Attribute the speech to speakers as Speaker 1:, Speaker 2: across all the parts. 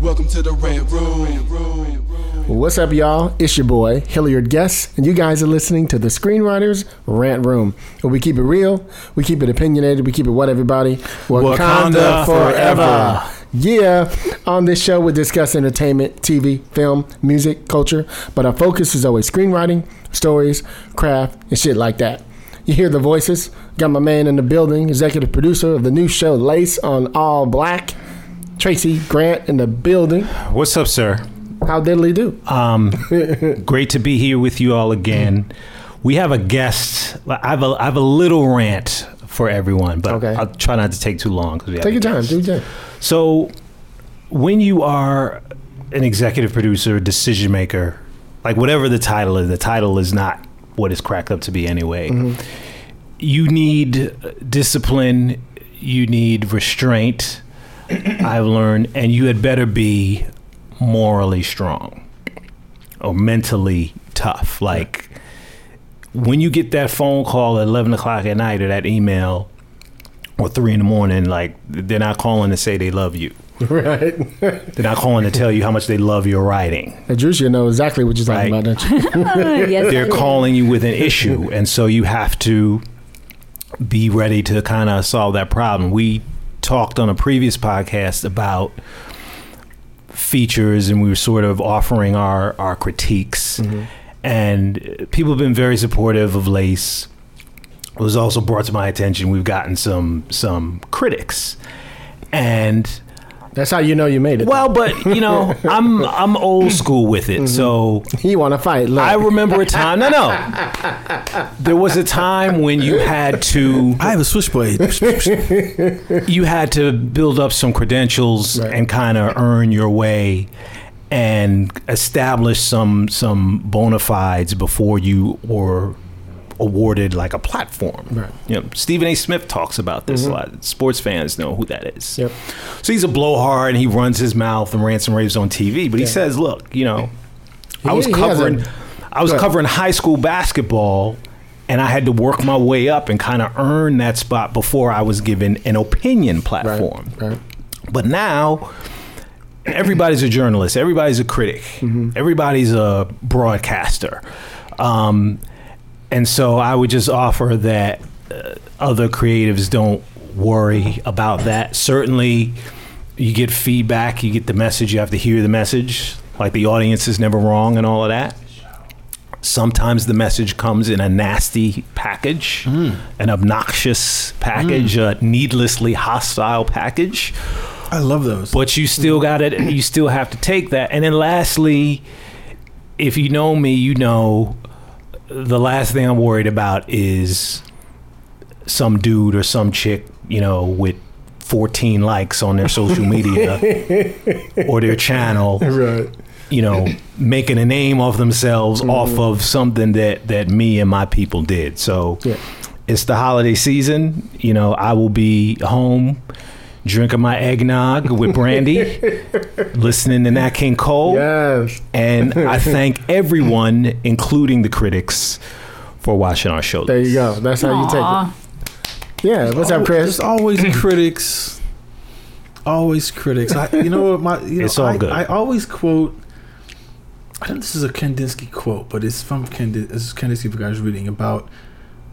Speaker 1: Welcome to the Red Room.
Speaker 2: What's up, y'all? It's your boy, Hilliard Guest, and you guys are listening to the Screenwriters Rant Room, where we keep it real, we keep it opinionated, we keep it what, everybody?
Speaker 3: Wakanda forever.
Speaker 2: Yeah, on this show, we discuss entertainment, TV, film, music, culture, but our focus is always screenwriting, stories, craft, and shit like that. You hear the voices. Got my man in the building, executive producer of the new show Lace on All Black, Tracy Grant in the building.
Speaker 3: What's up, sir?
Speaker 2: How diddly do?
Speaker 3: Um, great to be here with you all again. We have a guest. I have a, I have a little rant for everyone, but
Speaker 2: Okay.
Speaker 3: I'll try not to take too long. 'cause we
Speaker 2: Take your time. Do your time.
Speaker 3: So, when you are an executive producer, decision maker, like whatever the title is, the title is not what it's cracked up to be anyway. You need discipline, you need restraint, I've learned, and you had better be morally strong or mentally tough. Like, when you get that phone call at 11 o'clock at night or that email or 3 in the morning, like, they're not calling to say they love you.
Speaker 2: Right.
Speaker 3: They're not calling to tell you how much they love your writing.
Speaker 2: And Drew know exactly what you're talking
Speaker 3: Right.
Speaker 2: about, don't you?
Speaker 4: Oh, yes,
Speaker 3: They're calling you with an issue, and so you have to be ready to kind of solve that problem. We talked on a previous podcast about features, and we were sort of offering our our critiques, mm-hmm. and people have been very supportive of Lace. It was also brought to my attention we've gotten some some critics, and
Speaker 2: That's how you know you made it.
Speaker 3: well, but you know, I'm I'm old school with it. So
Speaker 2: you want to fight? Look.
Speaker 3: I remember a time. No, no. There was a time when you had to
Speaker 5: I have a switchblade.
Speaker 3: you had to build up some credentials
Speaker 2: Right.
Speaker 3: and kind of earn your way and establish some some bona fides before you were awarded like a platform.
Speaker 2: Right.
Speaker 3: You know, Stephen A. Smith talks about this a lot. Sports fans know who that is.
Speaker 2: Yep.
Speaker 3: So he's a blowhard and he runs his mouth and rants and raves on TV. But he says, look, you know, I was covering
Speaker 2: a-
Speaker 3: I was covering high school basketball and I had to work my way up and kind of earn that spot before I was given an opinion
Speaker 2: Right.
Speaker 3: platform.
Speaker 2: Right.
Speaker 3: But now everybody's a journalist, everybody's a critic,
Speaker 2: Mm-hmm.
Speaker 3: everybody's a broadcaster. Um, and so I would just offer that uh, other creatives don't worry about that. Certainly, you get feedback, you get the message, you have to hear the message. Like the audience is never wrong and all of that. Sometimes the message comes in a nasty package, hmm. an obnoxious package, hmm. a needlessly hostile package
Speaker 5: I love those.
Speaker 3: but you still hmm. got it you still have to take that and then lastly if you know me you know the last thing i'm worried about is some dude or some chick you know with 14 likes on their social media or their channel
Speaker 2: Right.
Speaker 3: you know making a name of themselves mm-hmm. off of something that that me and my people did so
Speaker 2: Yeah.
Speaker 3: it's the holiday season you know i will be home drinking my eggnog with brandy listening to nat king cole
Speaker 2: Yes.
Speaker 3: and i thank everyone including the critics for watching our show
Speaker 2: There you go. That's how you take it. Yeah. What's up, Chris?
Speaker 5: There's always critics. Always critics. I, you know what? My, you know,
Speaker 3: It's all
Speaker 5: I,
Speaker 3: good.
Speaker 5: I always quote. I think this is a Kandinsky quote, but it's from Kandinsky. This is Kandinsky book I was reading about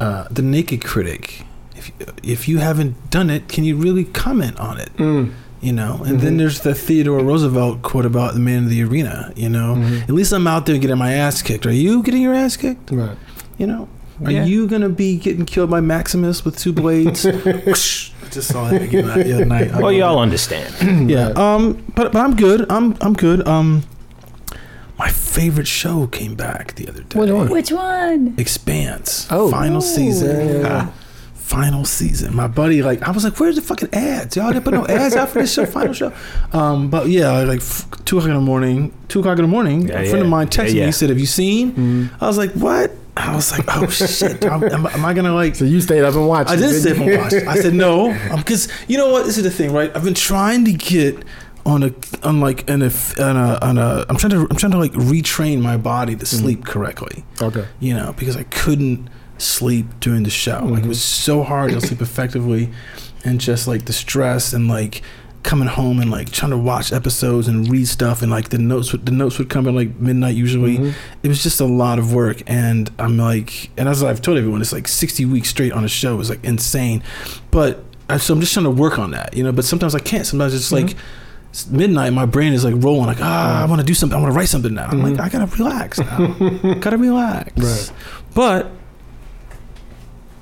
Speaker 5: uh, the naked critic. If if you haven't done it, can you really comment on it?
Speaker 2: Mm.
Speaker 5: You know. And then there's the Theodore Roosevelt quote about the man in the arena. You know. At least I'm out there getting my ass kicked. Are you getting your ass kicked?
Speaker 2: Right.
Speaker 5: You know. Are
Speaker 3: Yeah.
Speaker 5: you gonna be getting killed by Maximus with two blades? I just saw that again the other night.
Speaker 3: Well, y'all understand.
Speaker 5: Yeah. Um. But but I'm good. I'm I'm good. Um. My favorite show came back the other day.
Speaker 2: Which one?
Speaker 4: Which one?
Speaker 5: Expanse.
Speaker 2: Oh.
Speaker 5: Final season.
Speaker 2: yeah, yeah.
Speaker 5: Ah, Final season. My buddy, like, I was like, "Where's the fucking ads? Y'all didn't put no ads out for this show, final show." Um, but yeah, like f- two o'clock in the morning. Two o'clock in the morning.
Speaker 3: Yeah,
Speaker 5: a friend of mine texted
Speaker 3: Yeah,
Speaker 5: me. He said, "Have you seen?"
Speaker 2: Mm-hmm.
Speaker 5: I was like, "What?" I was like, "Oh shit! am, am, am I gonna like?"
Speaker 2: So you stayed up and watched.
Speaker 5: I
Speaker 2: it,
Speaker 5: did
Speaker 2: didn't
Speaker 5: sit
Speaker 2: you?
Speaker 5: and watch. I said no, because you know what? This is the thing, right? I've been trying to get on a on like an a on a, on a I'm trying to I'm trying to like retrain my body to sleep correctly.
Speaker 2: Okay.
Speaker 5: You know, because I couldn't sleep during the show. Like it mm-hmm. was so hard to sleep effectively, and just like the stress and like coming home and like trying to watch episodes and read stuff and like the notes would the notes would come at like midnight usually.
Speaker 2: Mhm.
Speaker 5: it was just a lot of work and i'm like and as i've told everyone it's like 60 weeks straight on a show is like insane. But I, so i'm just trying to work on that you know but sometimes i can't. Sometimes it's like mm-hmm. midnight my brain is like rolling like ah i mm-hmm. want to do something. I want to write something now. I'm like i gotta relax now. Gotta relax.
Speaker 2: Right.
Speaker 5: but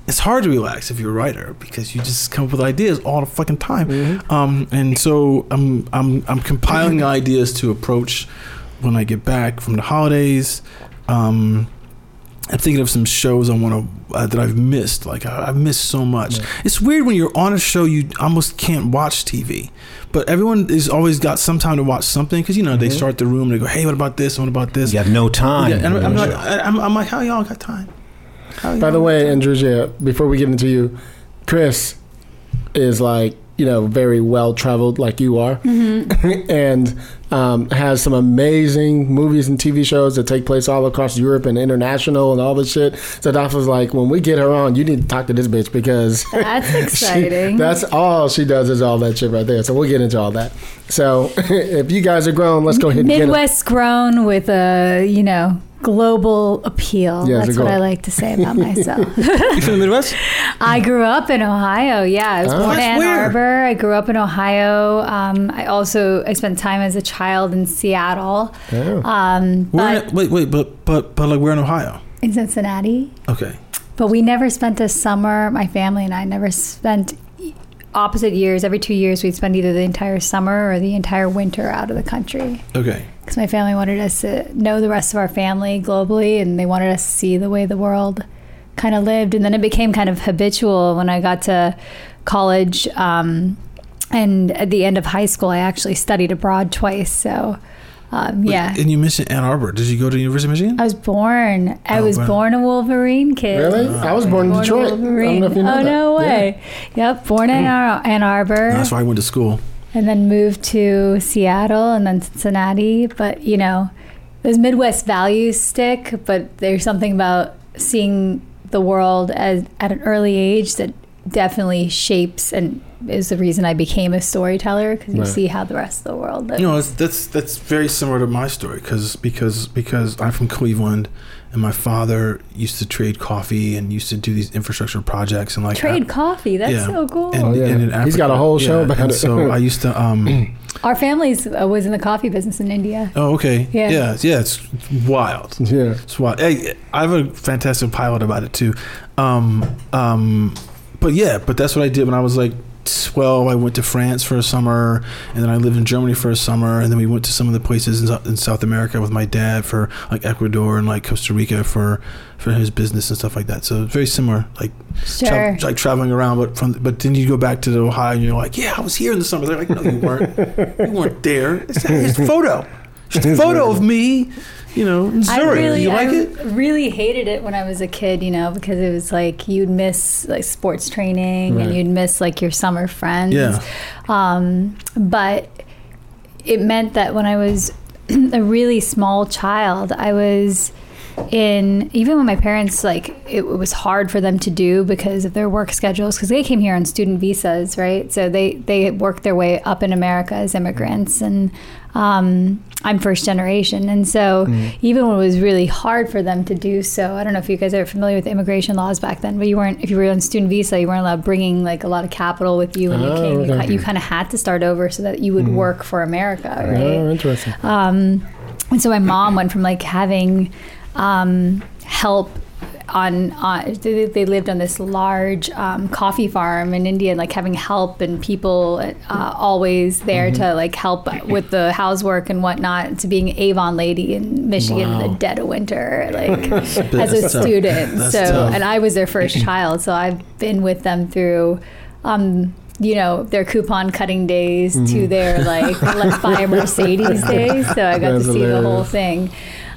Speaker 5: it's hard to relax if you're a writer because you just come up with ideas all the fucking time.
Speaker 2: Mm-hmm.
Speaker 5: Um, and so I'm I'm I'm compiling ideas to approach when I get back from the holidays. Um, I'm thinking of some shows I want to uh, that I've missed. Like I, I've missed so much. It's weird when you're on a show you almost can't watch TV, but everyone is always got some time to watch something because you know they start the room and they go, "Hey, what about this? What about this?"
Speaker 3: You have no time.
Speaker 5: Yeah, and I'm, I'm like, I'm, I'm like, how y'all got time? How
Speaker 2: By the way? Andrew, before we get into you, Chris is like you know very well traveled like you are, and um, has some amazing movies and TV shows that take place all across Europe and international and all this shit. So Doc was like, when we get her on, you need to talk to this bitch because
Speaker 4: That's
Speaker 2: she-
Speaker 4: exciting.
Speaker 2: that's all she does is all that shit right there. So we'll get into all that. So if you guys are grown, let's go ahead and get.
Speaker 4: Midwest grown with a, you know, global appeal.
Speaker 2: Yeah,
Speaker 4: That's what. I like to say about myself.
Speaker 5: you from the Midwest?
Speaker 4: I grew up in Ohio. Yeah, I was
Speaker 2: Oh.
Speaker 4: born in Ann
Speaker 5: weird.
Speaker 4: Arbor. I grew up in Ohio. Um, I also I spent time as a child in Seattle,
Speaker 2: Oh.
Speaker 4: um, but
Speaker 5: in, wait, wait, but but but like we're in Ohio.
Speaker 4: in Cincinnati.
Speaker 5: Okay.
Speaker 4: But we never spent a summer. My family and I never spent opposite years. Every two years, we'd spend either the entire summer or the entire winter out of the country.
Speaker 5: Okay.
Speaker 4: because my family wanted us to know the rest of our family globally and they wanted us to see the way the world kind of lived and then it became kind of habitual when i got to college um, and at the end of high school i actually studied abroad twice so um, yeah
Speaker 5: And you mentioned Ann Arbor. Did you go to University of Michigan?
Speaker 4: i was born i
Speaker 5: Oh,
Speaker 4: was
Speaker 5: wow.
Speaker 4: born a wolverine kid
Speaker 2: Really? I was born in
Speaker 4: Born a
Speaker 2: Detroit. I don't know if you know
Speaker 4: oh
Speaker 2: that.
Speaker 4: no
Speaker 2: Yeah.
Speaker 4: way yep born in Ar- ann arbor
Speaker 5: That's where I went to school.
Speaker 4: and then moved to Seattle and then Cincinnati. But you know, those Midwest values stick. But there's something about seeing the world as at an early age that definitely shapes and is the reason I became a storyteller because you
Speaker 2: Right.
Speaker 4: see how the rest of the world lives.
Speaker 5: You know, it's, that's that's very similar to my story because because because I'm from Cleveland, and my father used to trade coffee and used to do these infrastructure projects and like
Speaker 4: Trade coffee. That's
Speaker 5: yeah.
Speaker 4: so cool.
Speaker 5: And,
Speaker 2: Oh, yeah.
Speaker 5: and in
Speaker 2: He's got a whole show
Speaker 5: yeah,
Speaker 2: about
Speaker 5: and
Speaker 2: it.
Speaker 5: So I used to um.
Speaker 4: Our family's uh, was in the coffee business in India.
Speaker 5: Oh, okay.
Speaker 4: Yeah.
Speaker 5: Yeah. Yeah. It's wild.
Speaker 2: Yeah.
Speaker 5: It's wild. Hey, I have a fantastic pilot about it too. Um, um, but yeah, but that's what I did when I was like 12. I went to France for a summer, and then I lived in Germany for a summer, and then we went to some of the places in, in South America with my dad for like Ecuador and like Costa Rica for for his business and stuff like that. So very similar, like
Speaker 4: Sure.
Speaker 5: tra- like traveling around. But from but then you go back to the Ohio, and you're like, yeah, I was here in the summer. They're like, no, you weren't. you weren't there. It's, it's a photo. It's a photo of me. You know, in
Speaker 4: I
Speaker 5: Zurich.
Speaker 4: really,
Speaker 5: you like
Speaker 4: I
Speaker 5: it?
Speaker 4: really hated it when I was a kid, you know, because it was like you'd miss like sports training
Speaker 2: Right.
Speaker 4: and you'd miss like your summer friends.
Speaker 5: Yeah.
Speaker 4: Um, but it meant that when I was a really small child, I was in even when my parents like it was hard for them to do because of their work schedules because they came here on student visas right so they they worked their way up in america as immigrants and um, i'm first generation. And so even when it was really hard for them to do so i don't know if you guys are familiar with immigration laws back then but you weren't if you were on student visa you weren't allowed bringing like a lot of capital with you when you
Speaker 2: Oh,
Speaker 4: came. You,
Speaker 2: okay.
Speaker 4: ki- you kind of had to start over so that you would work for america right?
Speaker 2: Oh, interesting.
Speaker 4: um, and so my mom went from like having um, help on, on they, they lived on this large um, coffee farm in India, and like having help and people uh, always there
Speaker 2: Mm-hmm.
Speaker 4: to like help with the housework and whatnot. To being Avon lady in Michigan in the dead of winter, like as a
Speaker 5: tough.
Speaker 4: student.
Speaker 5: That's
Speaker 4: so,
Speaker 5: tough.
Speaker 4: and I was their first child, so I've been with them through. Um, you know their coupon cutting days to their like let's buy a Mercedes days. So I got
Speaker 2: That's
Speaker 4: to see the whole thing.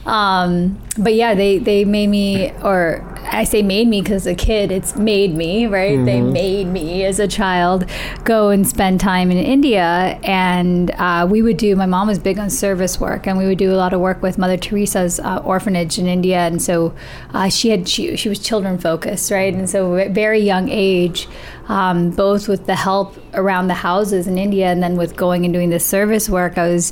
Speaker 4: Um, but yeah, they they made me, or I say made me because a kid, it's made me, right? They made me as a child go and spend time in India, and uh, we would do. My mom was big on service work, and we would do a lot of work with Mother Teresa's uh, orphanage in India, and so uh, she had she she was children focused, right? And so at very young age. Um, both with the help around the houses in India and then with going and doing the service work, I was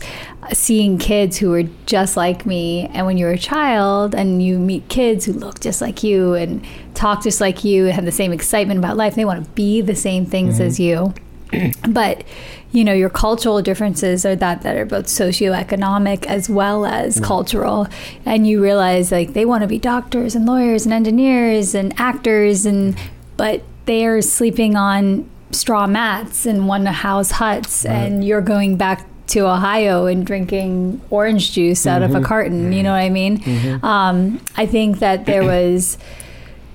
Speaker 4: seeing kids who were just like me. And when you're a child and you meet kids who look just like you and talk just like you and have the same excitement about life, they want to be the same things as you. but you know your cultural differences are that that are both socioeconomic as well as cultural and you realize like they want to be doctors and lawyers and engineers and actors and but they're sleeping on straw mats in one house huts and you're going back to Ohio and drinking orange juice out of a carton you know what I mean? Um, I think that there was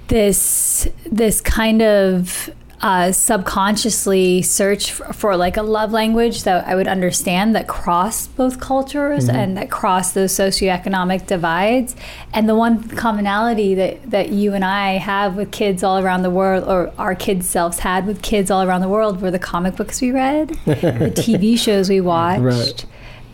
Speaker 4: this this kind of uh, subconsciously search for, for like a love language that I would understand that crossed both cultures and that crossed those socioeconomic divides. And the one commonality that, that you and I have with kids all around the world, or our kids' selves had with kids all around the world, were the comic books we read, the TV shows we watched
Speaker 2: Right.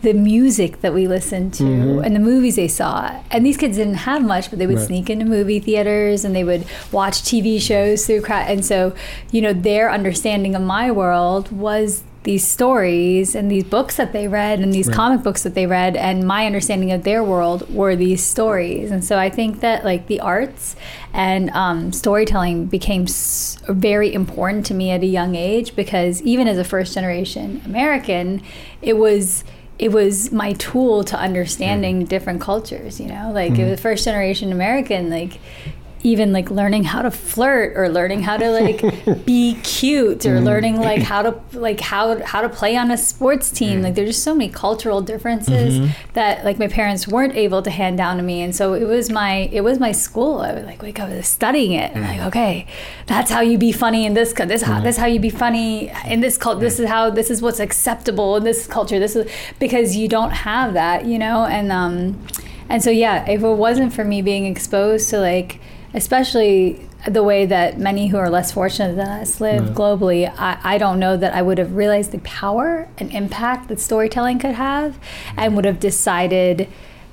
Speaker 4: The music that we listened to and the movies they saw. And these kids didn't have much, but they would
Speaker 2: Right.
Speaker 4: sneak into movie theaters and they would watch TV shows through cra- and so, you know, their understanding of my world was these stories and these books that they read and these comic books that they read and my understanding of their world were these stories and so i think that like the arts and um, storytelling became s- very important to me at a young age because even as a first generation american it was it was my tool to understanding different cultures you know? Like it mm-hmm. was first generation american like even like learning how to flirt or learning how to like be cute or mm. learning like how to like how how to play on a sports team. Mm. Like there's just so many cultural differences mm-hmm. that like my parents weren't able to hand down to me. And so it was my it was my school. I would like wake up studying it. And like mm. okay that's how you be funny in this this how mm-hmm. this how you be funny in this culture this is how this is what's acceptable in this culture. This is because you don't have that you know? And um and so yeah if it wasn't for me being exposed to like especially the way that many who are less fortunate than us live globally I, I don't know that i would have realized the power and impact that storytelling could have and would have decided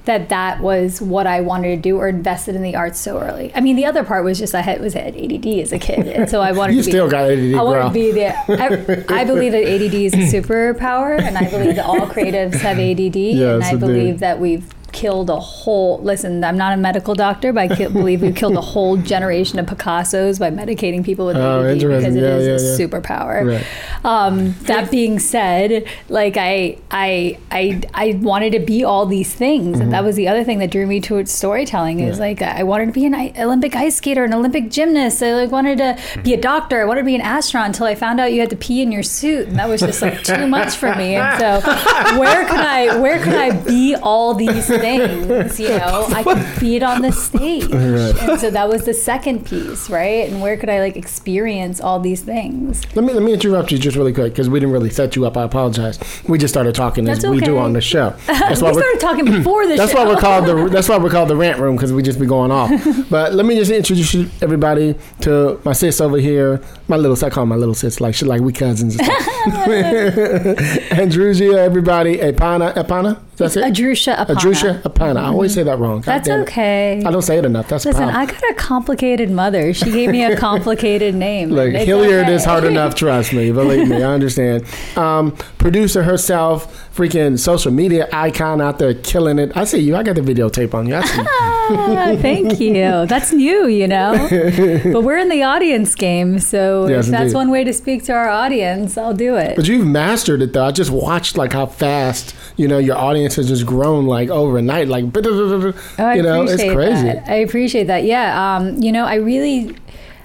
Speaker 4: that that was what I wanted to do or invested in the arts so early. I mean, the other part was just I had was had ADD as a kid, and so I wanted
Speaker 2: You
Speaker 4: to be,
Speaker 2: still got ADD,
Speaker 4: I wanted
Speaker 2: girl.
Speaker 4: to be there. I, I believe that ADD is a superpower, and I believe that all creatives have ADD, and I
Speaker 2: indeed.
Speaker 4: believe that we've killed a whole. Listen, I'm not a medical doctor, but I believe we've killed a whole generation of Picassos by medicating people with
Speaker 2: Oh,
Speaker 4: ADD because it
Speaker 2: Yeah,
Speaker 4: is
Speaker 2: yeah,
Speaker 4: a
Speaker 2: yeah.
Speaker 4: superpower.
Speaker 2: Right.
Speaker 4: Um, that being said, like I, I, I, I wanted to be all these things, and that
Speaker 2: Mm-hmm.
Speaker 4: was the other thing that drew me towards storytelling. Is like I wanted to be an Olympic ice skater, an Olympic gymnast. I like wanted to be a doctor. I wanted to be an astronaut until I found out you had to pee in your suit, and that was just like too much for me. And so, where could I, where could I be all these things? You know, I could be it on the stage, and so that was the second piece, right? And where could I like experience all these things?
Speaker 2: Let me let me interrupt you just really quick because we didn't really set you up. I apologize. We just started talking as
Speaker 4: That's
Speaker 2: we do on the show. That's
Speaker 4: we
Speaker 2: why we're
Speaker 4: started talking before the
Speaker 2: that's
Speaker 4: show.
Speaker 2: why we're called the that's why we're called the rant room because we just be going off. but let me just introduce everybody to my sis over here. My little sis, I call my little sis like she like we cousins. And. Andrusia, everybody. Epana, Epana. That's it.
Speaker 4: Adrusha Apana.
Speaker 2: Adrusha Apana. I always say that wrong. God
Speaker 4: That's okay.
Speaker 2: I don't say it enough. That's a
Speaker 4: Listen. I got a complicated mother. She gave me a complicated name.
Speaker 2: Look,
Speaker 4: it's
Speaker 2: Hilliard is hard enough. Trust me, believe me, I understand. Um, producer herself, freaking social media icon out there, killing it. I see you. I got the videotape on you. I see. you.
Speaker 4: Thank you. That's new, you know. but we're in the audience game, so
Speaker 2: Yes,
Speaker 4: if that's
Speaker 2: indeed.
Speaker 4: one way to speak to our audience, I'll do it.
Speaker 2: But you've mastered it though. I just watched like how fast you know your audience has just grown like overnight. Like
Speaker 4: Oh, I
Speaker 2: you know, it's crazy.
Speaker 4: That. I appreciate that. Yeah. Um, you know, I really,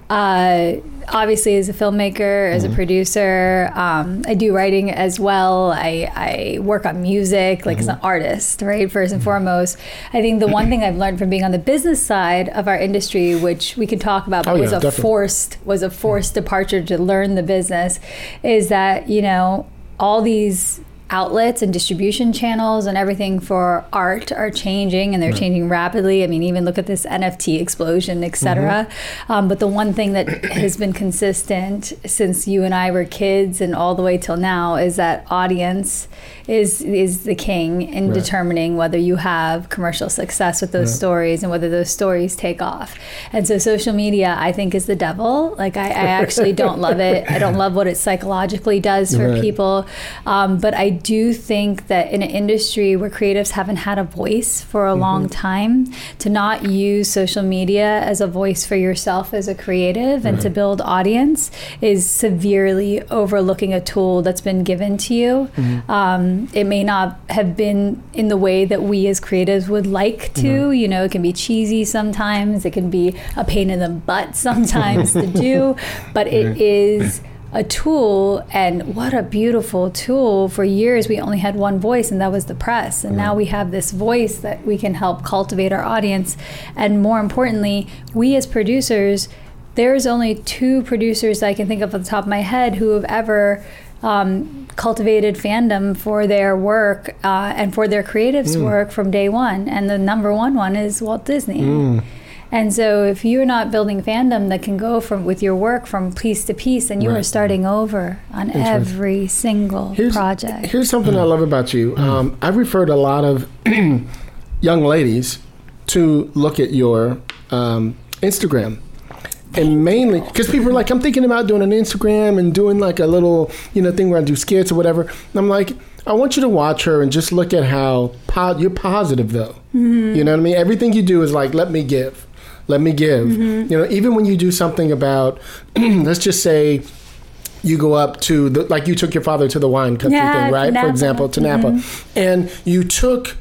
Speaker 4: uh, obviously, as a filmmaker, as
Speaker 2: Mm-hmm.
Speaker 4: a producer, um, I do writing as well. I, I work on music, like as
Speaker 2: Mm-hmm.
Speaker 4: an artist, right? 1st and foremost. I think the one thing I've learned from being on the business side of our industry, which we can talk about, but
Speaker 2: Oh,
Speaker 4: was a
Speaker 2: definitely.
Speaker 4: forced was a forced departure to learn the business, is that you know all these outlets and distribution channels and everything for art are changing and they're changing rapidly. I mean, even look at this NFT explosion, et cetera. Um, but the one thing that has been consistent since you and I were kids and all the way till now is that audience is is the king in
Speaker 2: Right.
Speaker 4: determining whether you have commercial success with those
Speaker 2: Right.
Speaker 4: stories and whether those stories take off. And so social media, I think, is the devil. Like I, I actually don't love it. I don't love what it psychologically does for
Speaker 2: Right.
Speaker 4: people. Um, but I do think that in an industry where creatives haven't had a voice for a long mm-hmm. time, to not use social media as a voice for yourself as a creative and to build audience is severely overlooking a tool that's been given to you. Mm-hmm. Um, it may not have been in the way that we as creatives would like to. Mm-hmm. You know, it can be cheesy sometimes, it can be a pain in the butt sometimes to do, but it is a tool and what a beautiful tool. For years we only had one voice and that was the press. And now we have this voice that we can help cultivate our audience. And more importantly we as producers there's only two producers I can think of off the top of my head who have ever um, cultivated fandom for their work uh, and for their creatives work from day one. And the number one one is Walt Disney and so if you're not building fandom that can go from with your work from piece to piece, and you are starting over on every single
Speaker 2: Here's,
Speaker 4: project.
Speaker 2: here's something I love about you. Um, I've referred a lot of young ladies to look at your um, Instagram. And mainly because people are like, I'm thinking about doing an Instagram and doing like a little, you know, thing where I do skits or whatever. And I'm like, I want you to watch her and just look at how po- you're positive though. You know what I mean? Everything you do is like, let me give, let me give. Mm-hmm. You know, even when you do something about, let's just say, you go up to the like you took your father to the wine country
Speaker 4: Yeah,
Speaker 2: thing, right?
Speaker 4: to
Speaker 2: For example, to Napa, mm-hmm. and you took.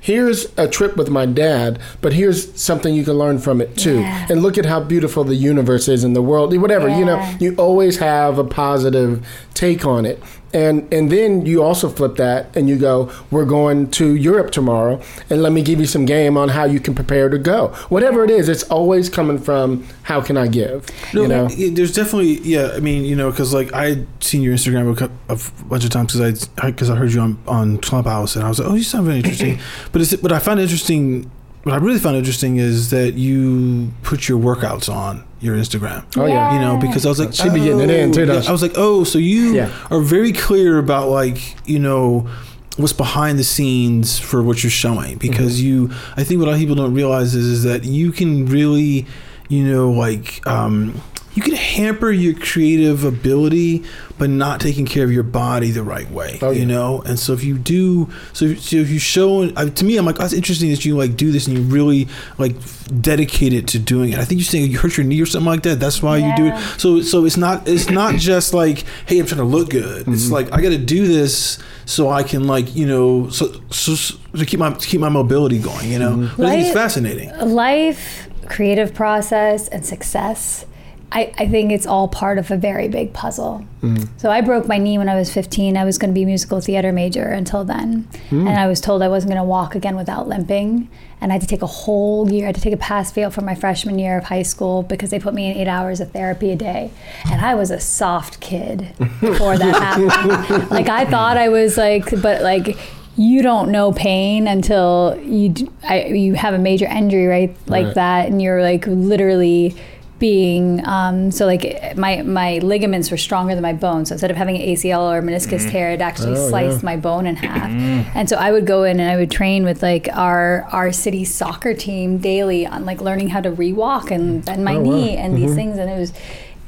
Speaker 2: Here's a trip with my dad, but here's something you can learn from it too.
Speaker 4: Yeah.
Speaker 2: And look at how beautiful the universe is and the world, whatever. You know, you always have a positive take on it. And and then you also flip that and you go, we're going to Europe tomorrow, and let me give you some game on how you can prepare to go. Whatever it is, it's always coming from how can I give.
Speaker 5: No,
Speaker 2: you know,
Speaker 5: there's definitely yeah. I mean, you know, because like I seen your Instagram a, a bunch of times because I because I heard you on on Clubhouse and I was like, oh, you sound very interesting. but it's what I found interesting. What I really found interesting is that you put your workouts on your Instagram.
Speaker 2: Oh, yeah.
Speaker 5: You know, because I was like,
Speaker 2: She be getting it in, too,
Speaker 5: oh, yeah. I was like, oh, so you
Speaker 2: Yeah.
Speaker 5: are very clear about like you know what's behind the scenes for what you're showing because you I think what a lot of people don't realize is, is that you can really you know like um you can hamper your creative ability but not taking care of your body the right way
Speaker 2: Oh, yeah.
Speaker 5: you know and so if you do so if, so if you show uh, to me i'm like that's interesting that you like do this and you really like dedicate it to doing it i think you're saying you hurt your knee or something like that that's why you do it so so it's not it's not just like hey i'm trying to look good
Speaker 2: Mm-hmm.
Speaker 5: it's like i got to do this so i can like you know so, so, so to keep my to keep my mobility going you know
Speaker 2: Mm-hmm.
Speaker 5: but I think it's fascinating
Speaker 4: Life, creative process, and success. I, I think it's all part of a very big puzzle. Mm-hmm. So I broke my knee when I was 15. I was going to be a musical theater major until then. Mm. And I was told I wasn't going to walk again without limping. And I had to take a whole year. I had to take a pass fail for my freshman year of high school because they put me in eight hours of therapy a day. And I was a soft kid before that happened. like I thought I was like, but like you don't know pain until you I, you have a major injury right like
Speaker 2: Right.
Speaker 4: that and you're like literally being um, so like my my ligaments were stronger than my bones. So instead of having an ACL or meniscus tear it actually
Speaker 2: Oh,
Speaker 4: sliced
Speaker 2: yeah.
Speaker 4: my bone in half. And so I would go in and I would train with like our our city soccer team daily on like learning how to rewalk and bend my
Speaker 2: Oh, wow.
Speaker 4: knee and these things. And it was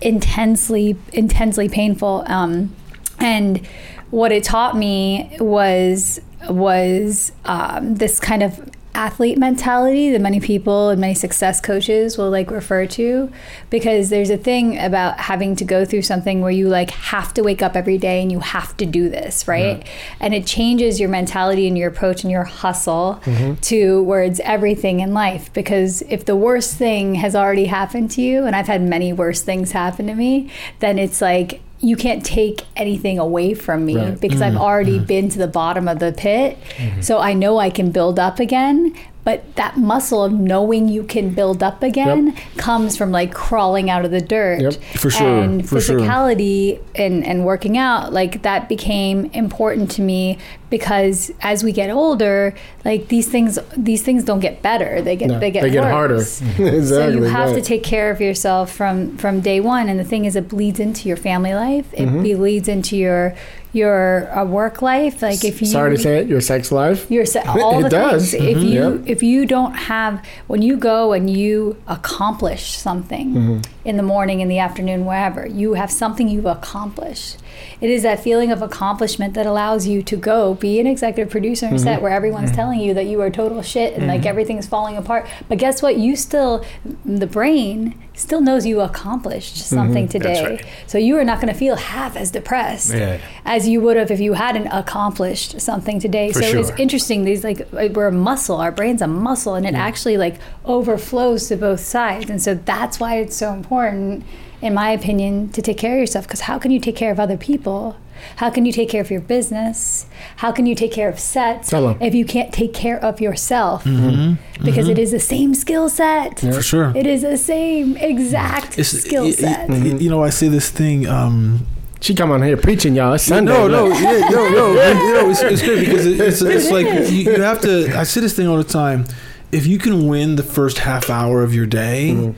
Speaker 4: intensely intensely painful. Um, and what it taught me was was um, this kind of athlete mentality that many people and many success coaches will like refer to. Because there's a thing about having to go through something where you like have to wake up every day and you have to do this right? And it changes your mentality and your approach and your hustle mm-hmm. towards everything in life. Because if the worst thing has already happened to you and I've had many worse things happen to me then it's like you can't take anything away from me
Speaker 2: Right.
Speaker 4: because I've mm-hmm. already mm-hmm. been to the bottom of the pit. Mm-hmm. So I know I can build up again. But that muscle of knowing you can build up again comes from like crawling out of the dirt.
Speaker 2: Yep.
Speaker 5: For sure,
Speaker 4: And
Speaker 5: for sure.
Speaker 4: physicality and, and working out, like that became important to me because as we get older, like these things these things don't get better. They get
Speaker 2: No,
Speaker 4: they get
Speaker 2: they get harder. exactly.
Speaker 4: So you have to take care of yourself from from day one. And the thing is, it bleeds into your family life. It
Speaker 2: Mm-hmm.
Speaker 4: bleeds into your your uh, work life. Like if you
Speaker 2: Sorry to say it, your sex life.
Speaker 4: your se- all
Speaker 2: It
Speaker 4: the
Speaker 2: does.
Speaker 4: things. If
Speaker 2: Mhm.
Speaker 4: you
Speaker 2: Yep.
Speaker 4: if you don't have when you go and you accomplish something
Speaker 2: Mm-hmm.
Speaker 4: in the morning, in the afternoon, wherever you have something you've accomplished. It is that feeling of accomplishment that allows you to go be an executive producer
Speaker 2: Mm-hmm.
Speaker 4: set where everyone's mm-hmm. telling you that you are total shit and like mm-hmm. everything's falling apart. But guess what? You still the brain still knows you accomplished mm-hmm. something today.
Speaker 3: right.
Speaker 4: So you are not going to feel half as depressed
Speaker 3: Yeah.
Speaker 4: as you would have if you hadn't accomplished something today.
Speaker 3: For
Speaker 4: so it's interesting. These like we're a muscle. Our brain's a muscle, and it mm. actually like overflows to both sides. And so that's why it's so important, in my opinion, to take care of yourself. Because how can you take care of other people? How can you take care of your business? How can you take care of sets
Speaker 2: Tell 'em.
Speaker 4: if you can't take care of yourself?
Speaker 5: Mm-hmm.
Speaker 4: Because it is the same skill set.
Speaker 5: For sure.
Speaker 4: It is the same exact
Speaker 5: It's
Speaker 4: skill
Speaker 5: y- y-
Speaker 4: set.
Speaker 5: You know, I say this thing. Um,
Speaker 2: She come on here preaching, y'all. It's Sunday.
Speaker 5: no, no,
Speaker 2: look.
Speaker 5: yeah, no, no, you know, it's, it's great because it, it's, it's like you, you have to. I say this thing all the time. If you can win the first half hour of your day,